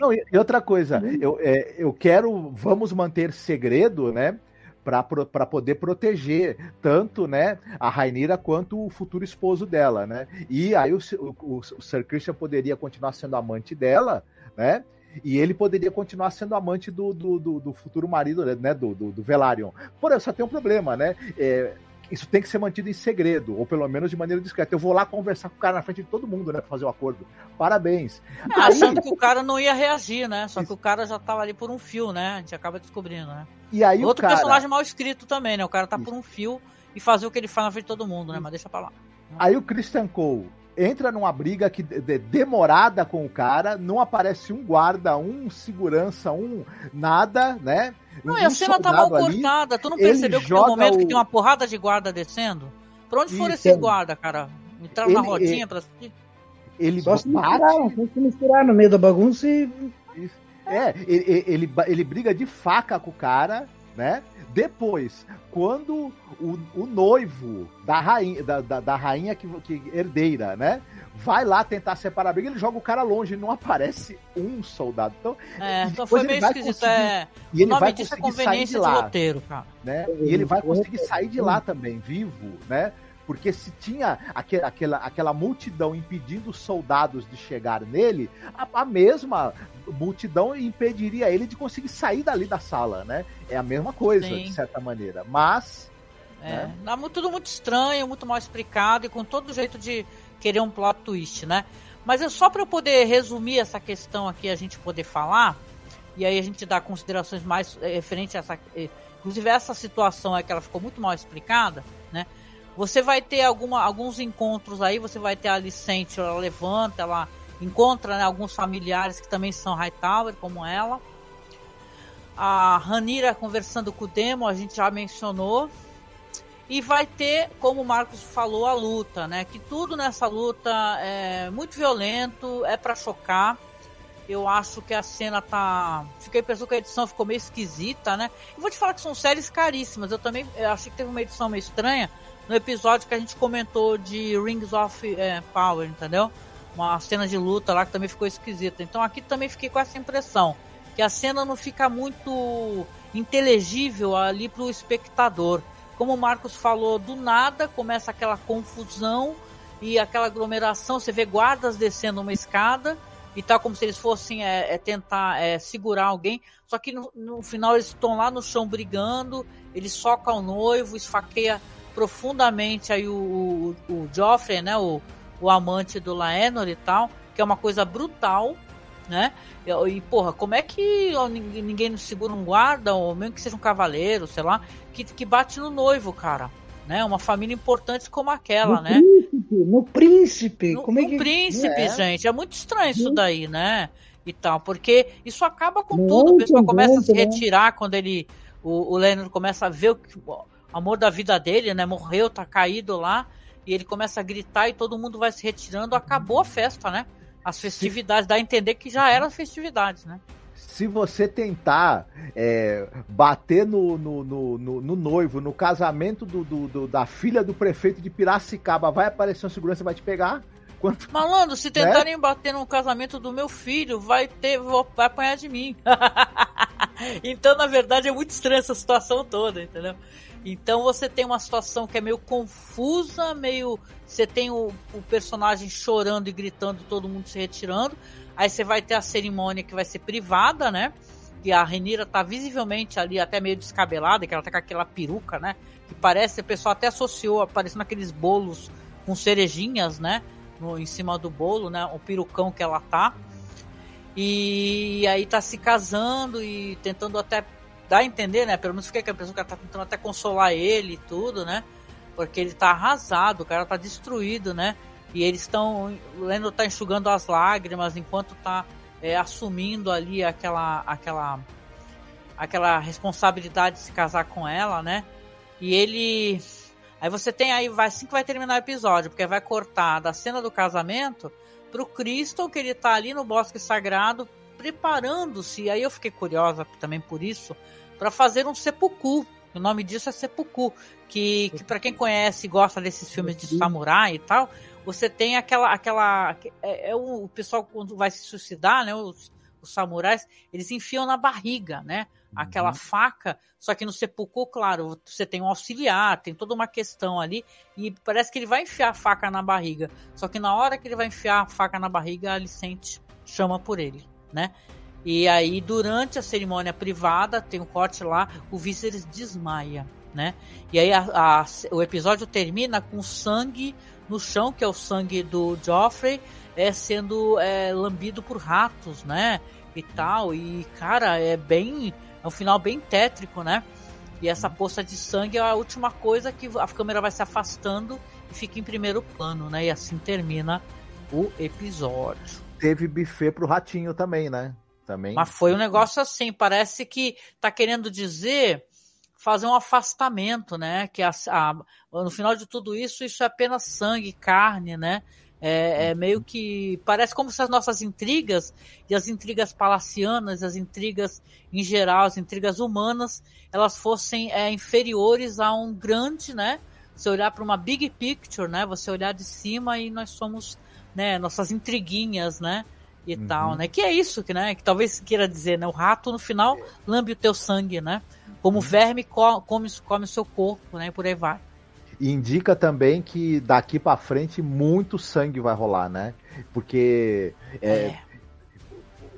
Não, e, e outra coisa, eu, é, eu quero, vamos manter segredo, né? Para poder proteger tanto né, a Rainira quanto o futuro esposo dela, né? E aí o, o, o Sir Christian poderia continuar sendo amante dela, né? E ele poderia continuar sendo amante do, do, do, do futuro marido, né? Do, do, do Velaryon. Porém, só tem um problema, né? É, isso tem que ser mantido em segredo, ou pelo menos de maneira discreta. Eu vou lá conversar com o cara na frente de todo mundo, né, pra fazer o acordo. Parabéns. É, achando que o cara não ia reagir, né? Só que o cara já tava ali por um fio, né? A gente acaba descobrindo, né? E aí Outro o cara... personagem mal escrito também, né? O cara tá por um fio e fazer o que ele faz na frente de todo mundo, né? Mas deixa pra lá. Aí o Christian Cole entra numa briga que de, demorada com o cara, não aparece um guarda, um segurança, um nada, né? Não, um e a cena tá mal ali, cortada. Tu não percebeu que tem um momento o... que tem uma porrada de guarda descendo? Pra onde foram esses é. guardas, cara? Entraram na Ele- rodinha ele- pra assistir? Ele Só se misturaram, se misturaram no meio da bagunça e. É, ele, ele, ele briga de faca com o cara, né? Depois, quando o, o noivo da rainha, da, da, da rainha que, que herdeira, né? Vai lá tentar separar a briga, ele joga o cara longe e não aparece um soldado. Então, É, então foi ele meio vai esquisito. É... e ele o nome vai disso é conveniência de de lá. roteiro, cara. né? E ele vai conseguir sair de lá também, vivo, né? Porque se tinha aque- aquela, aquela multidão impedindo os soldados de chegar nele, a, a mesma multidão impediria ele de conseguir sair dali da sala, né? É a mesma coisa, Sim. de certa maneira. Mas. É, né? tudo muito estranho, muito mal explicado e com todo jeito de querer um plot twist, né? Mas é só para eu poder resumir essa questão aqui, a gente poder falar, e aí a gente dá considerações mais eh, referentes a essa. eh, Inclusive, essa situação é que ela ficou muito mal explicada, né? Você vai ter alguma, alguns encontros aí, você vai ter a Alicente, ela levanta, ela encontra né, alguns familiares que também são Hightower, como ela. A Ranira conversando com o Demo, a gente já mencionou. E vai ter, como o Marcos falou, a luta, né? Que tudo nessa luta é muito violento, é para chocar. Eu acho que a cena tá. Fiquei pensando que a edição ficou meio esquisita, né? E vou te falar que são séries caríssimas. Eu também eu achei que teve uma edição meio estranha no episódio que a gente comentou de Rings of é, Power, entendeu? Uma cena de luta lá que também ficou esquisita. Então aqui também fiquei com essa impressão. Que a cena não fica muito inteligível ali pro espectador. Como o Marcos falou, do nada começa aquela confusão e aquela aglomeração. Você vê guardas descendo uma escada e tal, como se eles fossem é, é, tentar é, segurar alguém. Só que no, no final eles estão lá no chão brigando. Ele soca o noivo, esfaqueia profundamente aí o, o, o Joffrey, né? O, o amante do Laenor e tal, que é uma coisa brutal, né? E, porra, como é que ninguém, ninguém não segura um guarda, ou mesmo que seja um cavaleiro, sei lá, que, que bate no noivo, cara? Né? Uma família importante como aquela, no né? Príncipe, no príncipe, No, como é no que. príncipe, É. gente. É muito estranho isso daí, né? E tal, porque isso acaba com Muito tudo. O pessoal começa a se né? retirar quando ele. O, o Leonard começa a ver o, que- amor da vida dele, né? Morreu, tá caído lá. E ele começa a gritar e todo mundo vai se retirando. Acabou a festa, né? As festividades. Dá a entender que já eram festividades, né? Se você tentar é, bater no, no, no, no- no noivo, no casamento do, do- do- da filha do prefeito de Piracicaba, vai aparecer um segurança e vai te pegar? Quanto... Malandro, se tentarem bater no casamento do meu filho, vai ter, vou- vai apanhar de mim. então, na verdade, é muito estranha essa situação toda, entendeu? Então você tem uma situação que é meio confusa, meio. Você tem o, o personagem chorando e gritando, todo mundo se retirando. Aí você vai ter a cerimônia que vai ser privada, né? Que a Renira tá visivelmente ali, até meio descabelada, que ela tá com aquela peruca, né? Que parece, o pessoal até associou, aparecendo aqueles bolos com cerejinhas, né? No, em cima do bolo, né? O perucão que ela tá. E aí tá se casando e tentando até dar a entender, né? Pelo menos fica que a pessoa que tá tentando até consolar ele e tudo, né? Porque ele tá arrasado, o cara tá destruído, né? E eles estão. O Lendo tá enxugando as lágrimas enquanto tá é, assumindo ali aquela. aquela. aquela responsabilidade de se casar com ela, né? E ele. Aí você tem aí, vai assim que vai terminar o episódio, porque vai cortar da cena do casamento pro Crystal, que ele tá ali no bosque sagrado, preparando-se. Aí eu fiquei curiosa também por isso, para fazer um seppuku. O nome disso é seppuku, que, que para quem conhece e gosta desses filmes de samurai e tal, você tem aquela aquela é, é o, o pessoal quando vai se suicidar, né, os, os samurais, eles enfiam na barriga, né? Aquela faca, só que no seppuku, claro, você tem um auxiliar, tem toda uma questão ali, e parece que ele vai enfiar a faca na barriga. Só que na hora que ele vai enfiar a faca na barriga, a Alicente chama por ele, né? E aí, durante a cerimônia privada, tem um corte lá, o Viserys desmaia, né? E aí a, a, o episódio termina com sangue no chão, que é o sangue do Joffrey, é sendo é, lambido por ratos, né? E tal. E, cara, é bem. É um final bem tétrico, né? E essa poça de sangue é a última coisa que a câmera vai se afastando e fica em primeiro plano, né? E assim termina o episódio. Teve buffet pro ratinho também, né? Também. Mas foi um negócio assim, parece que tá querendo dizer fazer um afastamento, né? Que a, a, no final de tudo isso, isso é apenas sangue, carne, né? É, é, meio que parece como se as nossas intrigas e as intrigas palacianas, as intrigas em geral, as intrigas humanas, elas fossem é, inferiores a um grande, né? Você olhar para uma big picture, né? Você olhar de cima e nós somos, né? Nossas intriguinhas, né? E uhum. tal, né? Que é isso que, né? Que talvez queira dizer, né? O rato no final lambe o teu sangue, né? Como uhum. verme come, come o seu corpo, né? E por aí vai. E indica também que daqui para frente muito sangue vai rolar, né? Porque é, é.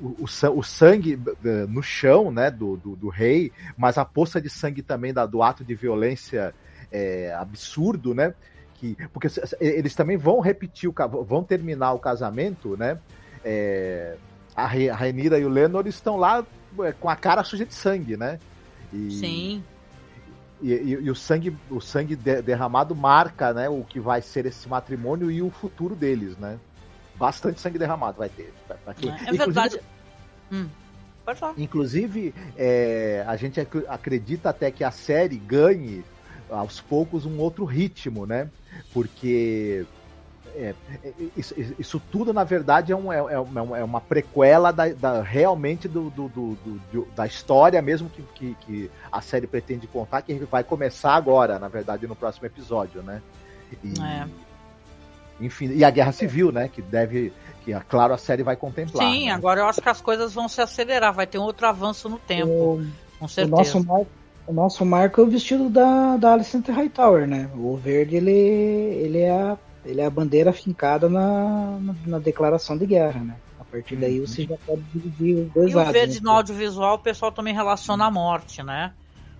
O, o, sangue no chão, né, do, do, do, rei, mas a poça de sangue também da, do ato de violência é, absurdo, né? Que, porque eles também vão repetir, o, vão terminar o casamento, né? É, a, a Rainira e o Lenor estão lá é, com a cara suja de sangue, né? E, Sim. E, e, e, o sangue, o sangue de, derramado marca, né, o que vai ser esse matrimônio e o futuro deles, né? Bastante sangue derramado vai ter. Pra, pra. É verdade. Hum, pode falar. Inclusive, é, a gente acredita até que a série ganhe aos poucos um outro ritmo, né? Porque é, é, isso, isso, tudo, na verdade, é, um, é, é, é uma prequela da, da realmente do, do, do, do, da história mesmo que, que, que, a série pretende contar, que vai começar agora, na verdade, no próximo episódio, né? E, é. Enfim, e a Guerra Civil, né? Que deve. Que, claro, a série vai contemplar. Sim, né? agora eu acho que as coisas vão se acelerar, vai ter um outro avanço no tempo. O, com certeza. O nosso o nosso marco é o vestido da, da Alicent Hightower, né? O verde, ele, ele é a ele é a bandeira fincada na, na, na declaração de guerra, né? A partir daí uhum. você já pode dividir os dois e lados. E o verde né? no audiovisual o pessoal também relaciona a morte, né?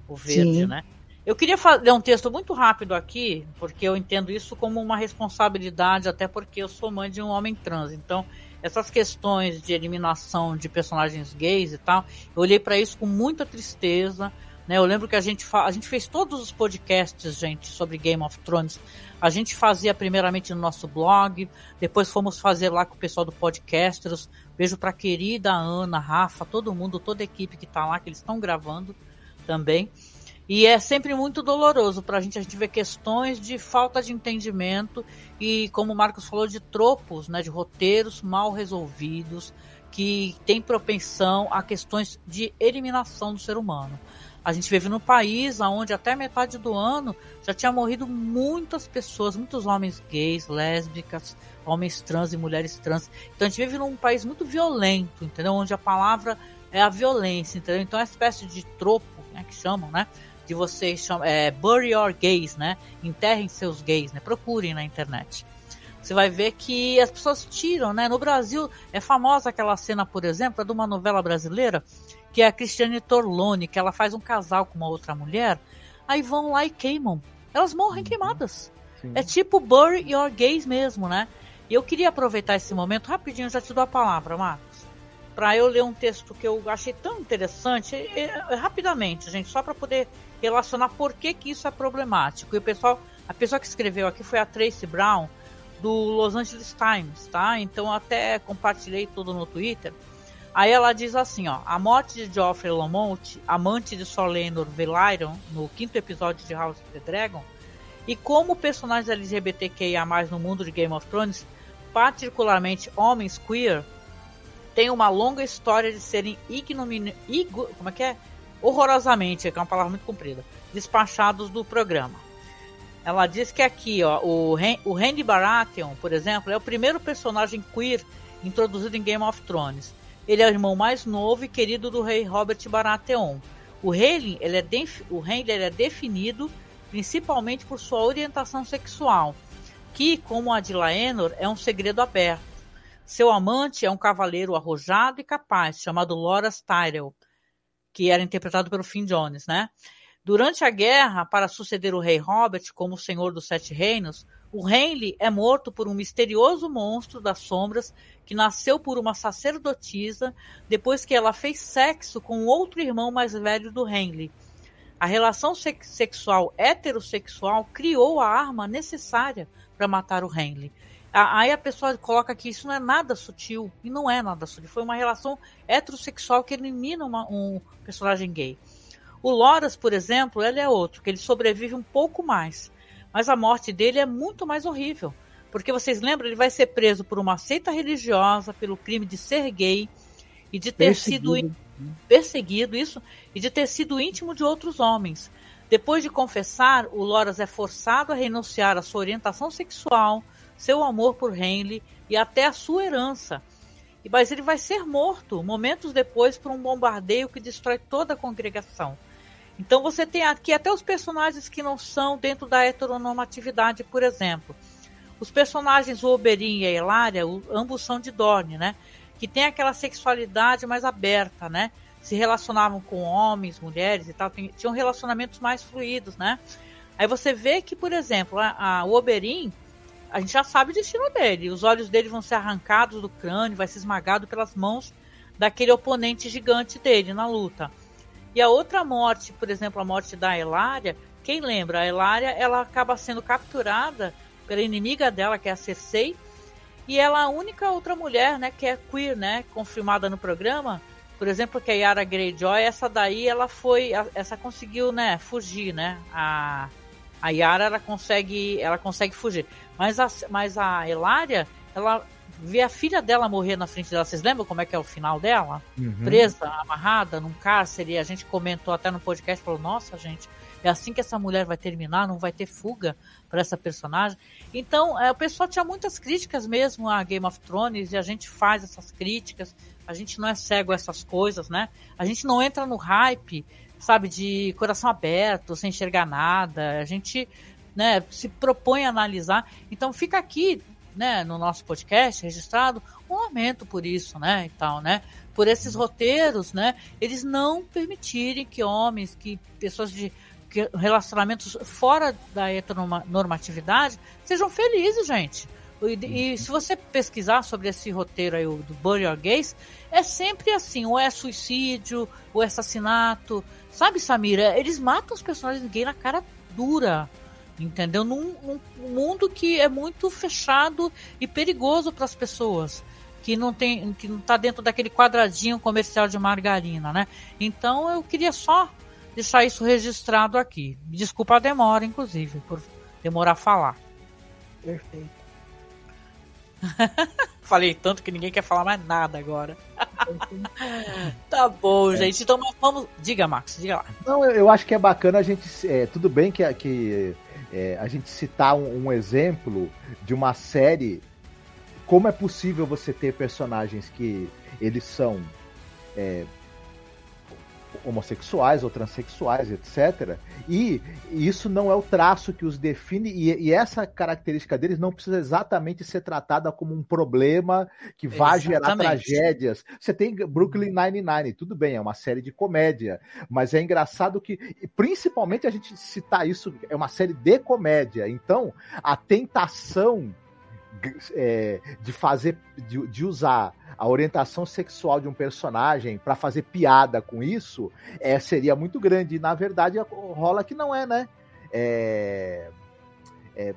O verde, Sim. né? Eu queria ler um texto muito rápido aqui, porque eu entendo isso como uma responsabilidade, até porque eu sou mãe de um homem trans. Então, essas questões de eliminação de personagens gays e tal, eu olhei para isso com muita tristeza. Né? Eu lembro que a gente, a gente fez todos os podcasts, gente, sobre Game of Thrones a gente fazia primeiramente no nosso blog, depois fomos fazer lá com o pessoal do Podcasters. Beijo pra querida Ana, Rafa, todo mundo, toda a equipe que tá lá, que eles estão gravando também. E é sempre muito doloroso pra gente, a gente ver questões de falta de entendimento e, como o Marcos falou, de tropos, né, de roteiros mal resolvidos, que tem propensão a questões de eliminação do ser humano. A gente vive num país onde até metade do ano já tinha morrido muitas pessoas, muitos homens gays, lésbicas, homens trans e mulheres trans. Então a gente vive num país muito violento, entendeu? Onde a palavra é a violência, entendeu? Então é uma espécie de tropo, né, que chamam, né? De vocês chamam, é, bury your gays, né? Enterrem seus gays, né? Procurem na internet. Você vai ver que as pessoas tiram, né? No Brasil é famosa aquela cena, por exemplo, é de uma novela brasileira que é a Cristiane Torlone, que ela faz um casal com uma outra mulher, aí vão lá e queimam. Elas morrem uhum. queimadas. Sim. É tipo Bury Your Gays mesmo, né? E eu queria aproveitar esse momento, rapidinho, já te dou a palavra, Marcos, para eu ler um texto que eu achei tão interessante, é, é, rapidamente, gente, só para poder relacionar por que, que isso é problemático. E o pessoal, a pessoa que escreveu aqui foi a Tracy Brown, do Los Angeles Times, tá? Então até compartilhei tudo no Twitter. Aí ela diz assim, ó, a morte de Joffrey Lamont, amante de Solenor Velaryon, no quinto episódio de House of the Dragon, e como personagens LGBTQIA+, no mundo de Game of Thrones, particularmente homens queer, tem uma longa história de serem ignomini... Como é que é? Horrorosamente, que é uma palavra muito comprida, despachados do programa. Ela diz que aqui, ó, o, Ren... o Randy Baratheon, por exemplo, é o primeiro personagem queer introduzido em Game of Thrones ele é o irmão mais novo e querido do rei Robert Baratheon. O rei ele é, o rei ele é definido principalmente por sua orientação sexual, que, como a de Laenor, é um segredo aberto. Seu amante é um cavaleiro arrojado e capaz, chamado Loras Tyrell, que era interpretado pelo Finn Jones, né? Durante a guerra, para suceder o rei Robert como senhor dos Sete Reinos, o Henley é morto por um misterioso monstro das sombras que nasceu por uma sacerdotisa depois que ela fez sexo com outro irmão mais velho do Henley. A relação sexual heterossexual criou a arma necessária para matar o Henley. Aí a pessoa coloca que isso não é nada sutil, e não é nada sutil. Foi uma relação heterossexual que elimina uma, um personagem gay. O Loras, por exemplo, ele é outro, que ele sobrevive um pouco mais. Mas a morte dele é muito mais horrível. Porque vocês lembram, ele vai ser preso por uma seita religiosa, pelo crime de ser gay e de ter perseguido. sido perseguido, isso, e de ter sido íntimo de outros homens. Depois de confessar, o Loras é forçado a renunciar à sua orientação sexual, seu amor por Henley e até a sua herança. Mas ele vai ser morto momentos depois por um bombardeio que destrói toda a congregação. Então você tem aqui até os personagens que não são dentro da heteronormatividade, por exemplo. Os personagens Oberyn e a Hilária, ambos são de Dorne, né? Que tem aquela sexualidade mais aberta, né? Se relacionavam com homens, mulheres e tal, tinham relacionamentos mais fluidos, né? Aí você vê que, por exemplo, a, a, o Oberyn, a gente já sabe o destino dele. Os olhos dele vão ser arrancados do crânio, vai ser esmagado pelas mãos daquele oponente gigante dele na luta. E a outra morte, por exemplo, a morte da Elária, quem lembra? A Elária, ela acaba sendo capturada pela inimiga dela, que é a Cersei, e ela é a única outra mulher, né, que é queer, né, confirmada no programa. Por exemplo, que a Yara Greyjoy, essa daí, ela foi, essa conseguiu, né, fugir, né? A a Yara, ela consegue, ela consegue fugir. Mas a, mas a Elária, ela ver a filha dela morrer na frente dela. Vocês lembram como é que é o final dela? Uhum. Presa, amarrada num cárcere. E a gente comentou até no podcast, falou, nossa, gente, é assim que essa mulher vai terminar, não vai ter fuga para essa personagem. Então, é, o pessoal tinha muitas críticas mesmo a Game of Thrones e a gente faz essas críticas. A gente não é cego a essas coisas, né? A gente não entra no hype, sabe, de coração aberto, sem enxergar nada. A gente, né, se propõe a analisar. Então, fica aqui né, no nosso podcast registrado um lamento por isso, né, e tal, né, por esses roteiros, né, eles não permitirem que homens, que pessoas de que relacionamentos fora da heteronormatividade sejam felizes, gente. E, e, se você pesquisar sobre esse roteiro aí, do Burial Gays, é sempre assim, ou é suicídio, ou é assassinato. Sabe, Samira? Eles matam os personagens gays na cara dura entendeu? Num, num, mundo que é muito fechado e perigoso para as pessoas que não tem, que não está dentro daquele quadradinho comercial de margarina, né? Então eu queria só deixar isso registrado aqui. Desculpa a demora, inclusive, por demorar a falar. Perfeito. Falei tanto que ninguém quer falar mais nada agora. tá bom, é. gente. Então vamos. Diga, Max, diga lá. Não, eu acho que é bacana a gente. É, tudo bem que, que é, a gente citar um, um, exemplo de uma série, como é possível você ter personagens que eles são é, homossexuais ou transexuais, etc. E isso não é o traço que os define, e, e, essa característica deles não precisa exatamente ser tratada como um problema que vai gerar tragédias. Você tem Brooklyn Nine-Nine, tudo bem, é uma série de comédia, mas é engraçado que, principalmente a gente citar isso, é uma série de comédia, então a tentação é, de fazer, de, de usar a orientação sexual de um personagem para fazer piada com isso é, seria muito grande. E, na verdade, rola que não é, né? É, é,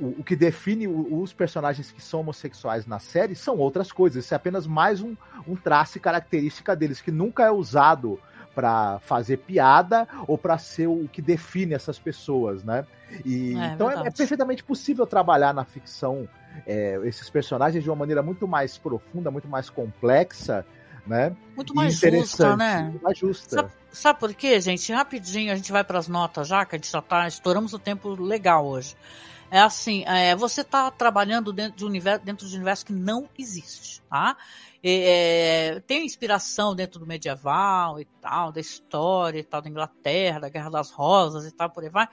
o, o, que define os personagens que são homossexuais na série são outras coisas. Isso é apenas mais um, um traço e característica deles, que nunca é usado para fazer piada ou para ser o que define essas pessoas, né? E, é, então é, é, perfeitamente possível trabalhar na ficção é, esses personagens de uma maneira muito mais profunda, muito mais complexa, né? Muito mais justa, né? Muito mais justa. Sabe, sabe por quê, gente? Rapidinho, a gente vai para as notas já, que a gente já tá, estouramos o tempo legal hoje. É assim, é, você está trabalhando dentro de, um universo, dentro de um universo que não existe, tá? É, tem inspiração dentro do medieval e tal, da história e tal, da Inglaterra, da Guerra das Rosas e tal, por aí vai.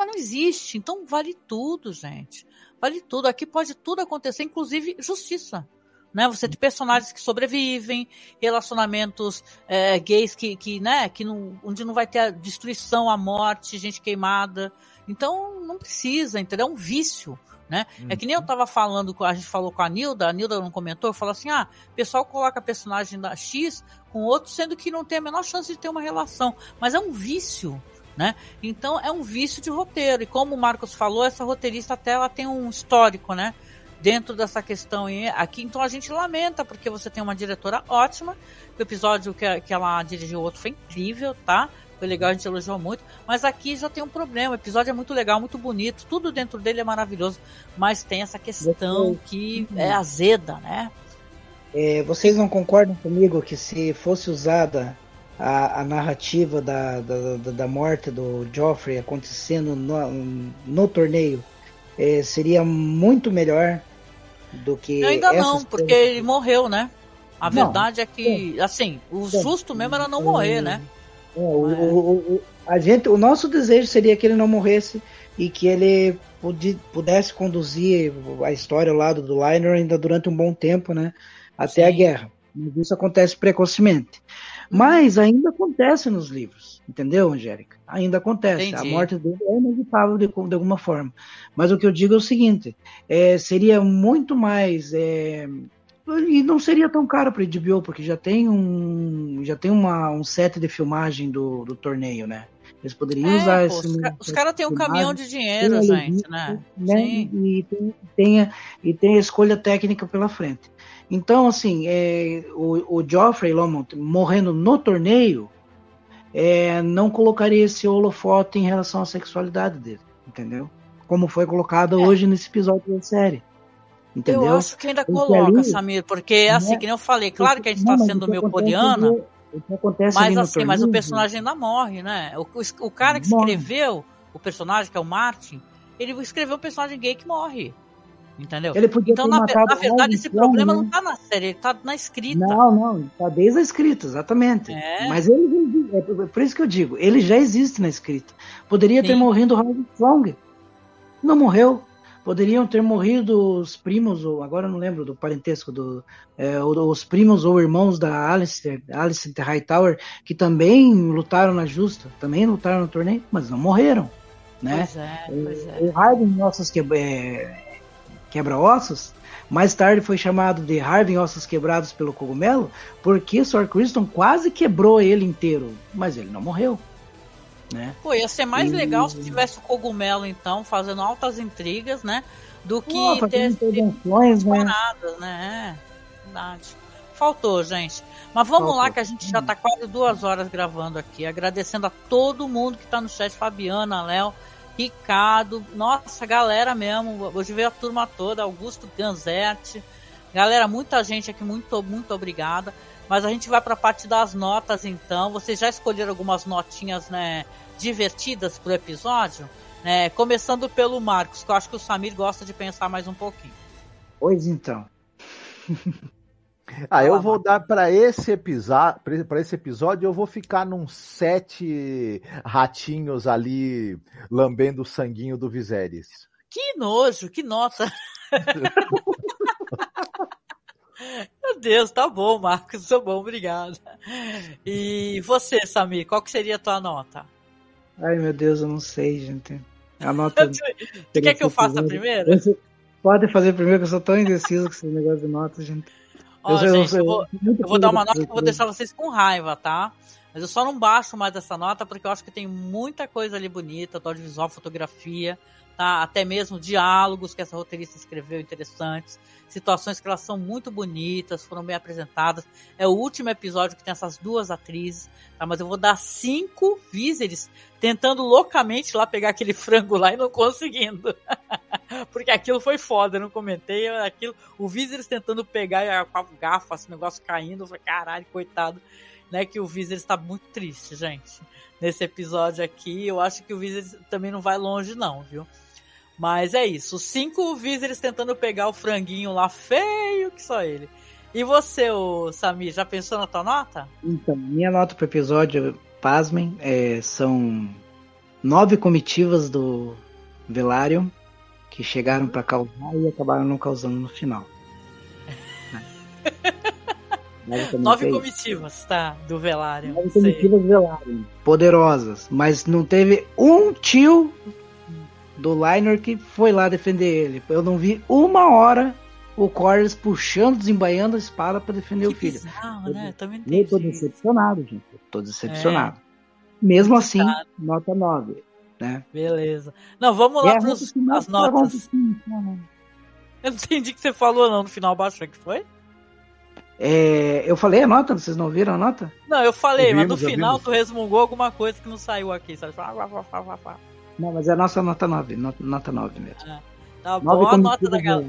Mas não existe, então vale tudo, gente. Vale tudo. Aqui pode tudo acontecer, inclusive justiça. né? Você tem personagens que sobrevivem, relacionamentos é, gays que, que, né, que não, onde não vai ter a destruição, a morte, gente queimada. Então não precisa, entendeu? É um vício. Né? Uhum. É que nem eu tava falando, a gente falou com a Nilda, a Nilda não comentou, falou assim: ah, o pessoal coloca personagem da X com outro, sendo que não tem a menor chance de ter uma relação. Mas é um vício. Né? Então é um vício de roteiro. E como o Marcos falou, essa roteirista até ela tem um histórico, né? dentro dessa questão aqui. Então a gente lamenta, porque você tem uma diretora ótima. O episódio que, que ela dirigiu o outro foi incrível, tá? Foi legal, a gente elogiou muito. Mas aqui já tem um problema. O episódio é muito legal, muito bonito. Tudo dentro dele é maravilhoso. Mas tem essa questão que é azeda, né? É, vocês não concordam comigo que se fosse usada a, a narrativa da, da, da, morte do Joffrey acontecendo no, no torneio, é, seria muito melhor do que. Ainda não, porque ele morreu, né? A não, verdade é que, é. assim, o justo mesmo era não morrer, né? É, o, o, o, a gente, o nosso desejo seria que ele não morresse e que ele pudesse conduzir a história ao lado do Liner ainda durante um bom tempo, né? Até Sim. a guerra. Mas isso acontece precocemente. Mas ainda acontece nos livros, entendeu, Angélica? Ainda acontece. Entendi. A morte dele é inevitável de, de, alguma forma. Mas o que eu digo é o seguinte: é, seria muito mais. É, e não seria tão caro para HBO, porque já tem um já tem uma, um set de filmagem do, do torneio, né? Eles poderiam é, usar pô, esse. Os, os caras têm um caminhão de dinheiro, gente, né? né? E, tem, tem a, e tem a escolha técnica pela frente. Então, assim, é, o, o Geoffrey Lomont morrendo no torneio é, não colocaria esse holofote em relação à sexualidade dele, entendeu? Como foi colocado é. hoje nesse episódio da série. Entendeu? Eu acho que ainda coloca, ali, Samir, porque né, assim, que nem eu falei, claro que a gente está sendo meio poliana, mas assim, torneio, mas o personagem ainda morre, né? O, o, o cara que morre. escreveu o personagem, que é o Martin, ele escreveu um personagem gay que morre. Entendeu? Ele podia então, na, na verdade, esse problema né? não tá na série, ele tá na escrita. Não, não, tá desde a escrita, exatamente. É. Mas ele, é por isso que eu digo, ele já existe na escrita. Poderia Sim. ter morrido Howard Strong. Não morreu. Poderiam ter morrido os primos, ou agora não lembro do parentesco, do, é, os primos ou irmãos da Alistair, Alistair Hightower, que também lutaram na justa, também lutaram no torneio, mas não morreram. Né? Pois é, pois é. O Harden, nossas que, é, quebra-ossos, mais tarde foi chamado de Harvey Ossos Quebrados pelo Cogumelo, porque Sir Criston quase quebrou ele inteiro, mas ele não morreu. Né? Pô, ia ser mais e... legal se tivesse o cogumelo, então, fazendo altas intrigas, né? Do que Pô, ter intervenções, né? paradas, né? É, verdade. Faltou, gente. Mas vamos Faltou. lá que a gente já tá quase duas horas gravando aqui. Agradecendo a todo mundo que tá no chat, Fabiana, Léo, Ricardo, nossa, galera mesmo. Hoje veio a turma toda, Augusto Ganzetti. Galera, muita gente aqui, muito, muito obrigada. Mas a gente vai para a parte das notas então. Vocês já escolheram algumas notinhas, né, divertidas pro episódio? Né? Começando pelo Marcos, que eu acho que o Samir gosta de pensar mais um pouquinho. Pois então. Ah, eu vou dar para esse episódio, para esse episódio eu vou ficar num sete ratinhos ali lambendo o sanguinho do Viserys. Que nojo, que nota. Meu Deus, tá bom, Marcos, tá bom, obrigado. E você, Samir, qual que seria a tua nota? Ai, meu Deus, eu não sei, gente. A nota. Você quer que eu faça primeiro? Pode fazer primeiro, que eu sou tão indeciso com esse negócio de nota, gente. Ó, eu, gente, eu, eu, vou, eu vou dar uma nota que eu vou deixar vocês com raiva, tá? Mas eu só não baixo mais essa nota porque eu acho que tem muita coisa ali bonita, do audiovisual, fotografia, tá? Até mesmo diálogos que essa roteirista escreveu interessantes, situações que elas são muito bonitas, foram bem apresentadas. É o último episódio que tem essas duas atrizes, tá? Mas eu vou dar cinco víseres tentando loucamente lá pegar aquele frango lá e não conseguindo. Porque aquilo foi foda, eu não comentei. Aquilo, o Viserys tentando pegar com a garfo, esse negócio caindo. Eu falei, caralho, coitado. Né, que o Viserys está muito triste, gente. Nesse episódio aqui, eu acho que o Viserys também não vai longe, não, viu? Mas é isso. Cinco Viserys tentando pegar o franguinho lá feio que só ele. E você, o Samir, já pensou na tua nota? Então, minha nota pro episódio, pasmem, é, são nove comitivas do Velaryon que chegaram para causar e acabaram não causando no final. Nove comitivas, tá, do Velário. Nove comitivas do Velário. Poderosas. Mas não teve um tio do Liner que foi lá defender ele. Eu não vi uma hora o Corlys puxando, desembaiando a espada para defender que o filho. Bizarro, né? Também eu tô decepcionado, gente. Eu tô decepcionado. É. Mesmo Muito assim, nota 9. Né? Beleza. Não, vamos lá para as notas. Eu não entendi o que você falou não no final baixo, que foi? É, eu falei a nota, vocês não viram a nota? Não, eu falei, ouvimos, mas no final ouvimos. tu resmungou alguma coisa que não saiu aqui, sabe? Não, mas é a nossa nota 9, nota, nota 9 mesmo. É. Tá bom, a nota da galera.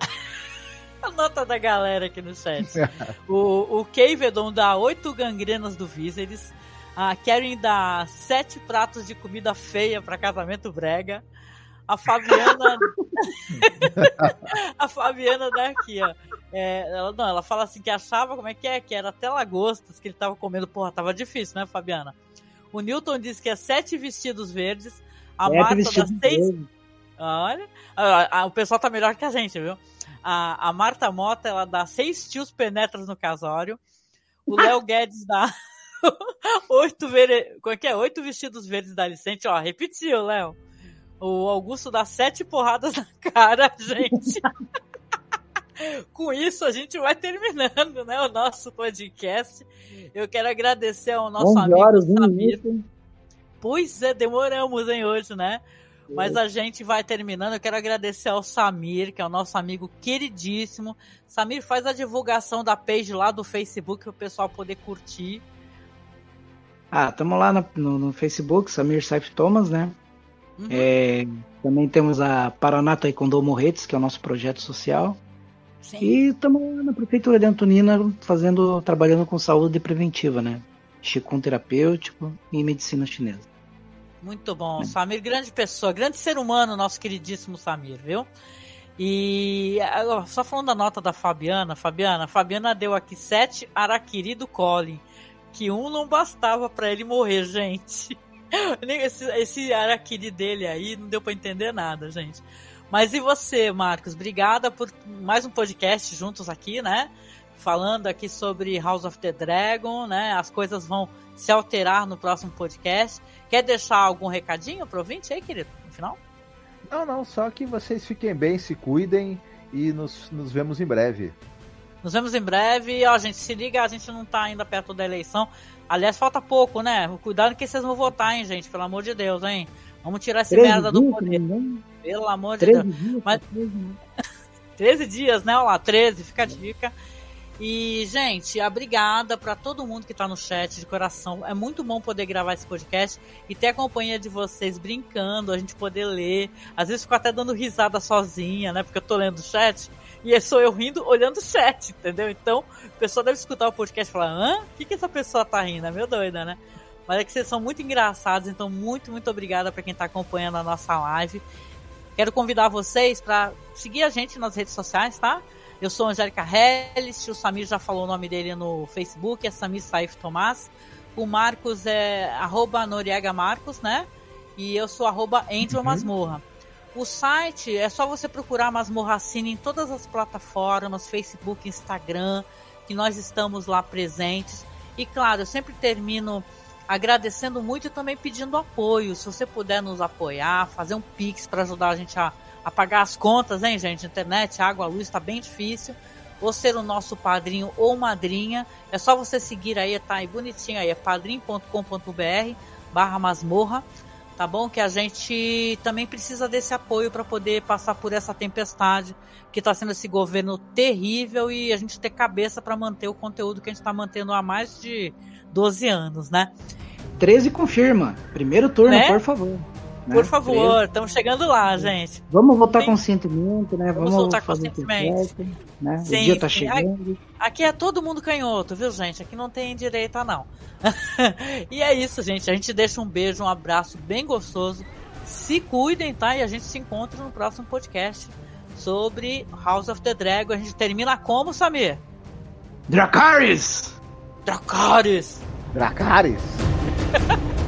a nota da galera aqui no chat. o, o dá 8 gangrenas do Viserys. A Karen dá 7 pratos de comida feia para casamento brega. A Fabiana. a Fabiana daqui, ó. É, ela, não, ela fala assim que achava como é que é, que era até lagostas que ele tava comendo. Porra, tava difícil, né, Fabiana? O Newton diz que é sete vestidos verdes. A é Marta dá seis. Olha, o pessoal tá melhor que a gente, viu? A, a Marta Mota, ela dá seis tios penetras no casório. O Léo Guedes dá oito, vere... Como é que é? oito vestidos verdes da Alicente. Ó, repetiu, Léo. O Augusto dá sete porradas na cara, gente. Com isso, a gente vai terminando né, o nosso podcast. Eu quero agradecer ao nosso amigo horas, Samir. Pois é, demoramos, hein, hoje, né? Mas a gente vai terminando. Eu quero agradecer ao Samir, que é o nosso amigo queridíssimo. Samir, faz a divulgação da page lá do Facebook para o pessoal poder curtir. Ah, estamos lá no, no, no, Facebook, Samir Saif Thomas, né? Uhum. É, também temos a Paraná Taekwondo Morretes, que é o nosso projeto social. Sim. E estamos na prefeitura de Antonina fazendo, trabalhando com saúde preventiva, né? Chikun terapêutico e medicina chinesa. Muito bom, é. Samir, grande pessoa, grande ser humano, nosso queridíssimo Samir, viu? E só falando da nota da Fabiana, Fabiana, Fabiana deu aqui sete araquiri do Colin, que um não bastava para ele morrer, gente. Esse, esse araquiri dele aí não deu para entender nada, gente. Mas e você, Marcos? Obrigada por mais um podcast juntos aqui, né? Falando aqui sobre House of the Dragon, né? As coisas vão se alterar no próximo podcast. Quer deixar algum recadinho pro ouvinte aí, querido, no final? Não, não, só que vocês fiquem bem, se cuidem e nos, nos vemos em breve. Nos vemos em breve. Ó, gente, se liga, a gente não tá ainda perto da eleição. Aliás, falta pouco, né? Cuidado que vocês vão votar, hein, gente? Pelo amor de Deus, hein? Vamos tirar essa merda do poder. Pelo amor de Deus. Dias, Mas... 13 dias, né? Olha lá, 13, fica a dica. E, gente, obrigada para todo mundo que tá no chat de coração. É muito bom poder gravar esse podcast e ter a companhia de vocês brincando, a gente poder ler. Às vezes fico até dando risada sozinha, né? Porque eu tô lendo o chat. E sou eu rindo olhando o chat, entendeu? Então, a pessoa deve escutar o podcast e falar: hã? O que, que essa pessoa tá rindo? É meio doida, né? Mas é que vocês são muito engraçados, então muito, muito obrigada para quem tá acompanhando a nossa live. Quero convidar vocês para seguir a gente nas redes sociais, tá? Eu sou Angélica Hellis, o Samir já falou o nome dele no Facebook, é Samir Saif Tomás. O Marcos é arroba Noriega Marcos, né? E eu sou arroba Angel uhum. Masmorra. O site é só você procurar Masmorra Cine em todas as plataformas, Facebook, Instagram, que nós estamos lá presentes. E claro, eu sempre termino agradecendo muito e também pedindo apoio. Se você puder nos apoiar, fazer um pix para ajudar a gente a, a pagar as contas, hein, gente? Internet, água, luz, está bem difícil. Ou ser o nosso padrinho ou madrinha. É só você seguir aí, tá aí bonitinho aí, é padrim.com.br barra masmorra tá bom? Que a gente também precisa desse apoio para poder passar por essa tempestade que está sendo esse governo terrível e a gente ter cabeça para manter o conteúdo que a gente está mantendo há mais de 12 anos, né? 13 confirma. Primeiro turno, né? por favor. Né? Por favor, estamos chegando lá, gente. Vamos votar Sim. conscientemente, né? Vamos, Vamos votar conscientemente. né? Sim, o dia tá chegando. Aqui é todo mundo canhoto, viu, gente? Aqui não tem direita, não. e é isso, gente. A gente deixa um beijo, um abraço bem gostoso. Se cuidem, tá? E a gente se encontra no próximo podcast sobre House of the Dragon. A gente termina como, Samir? Dracarys! Dracarys! Dracarys!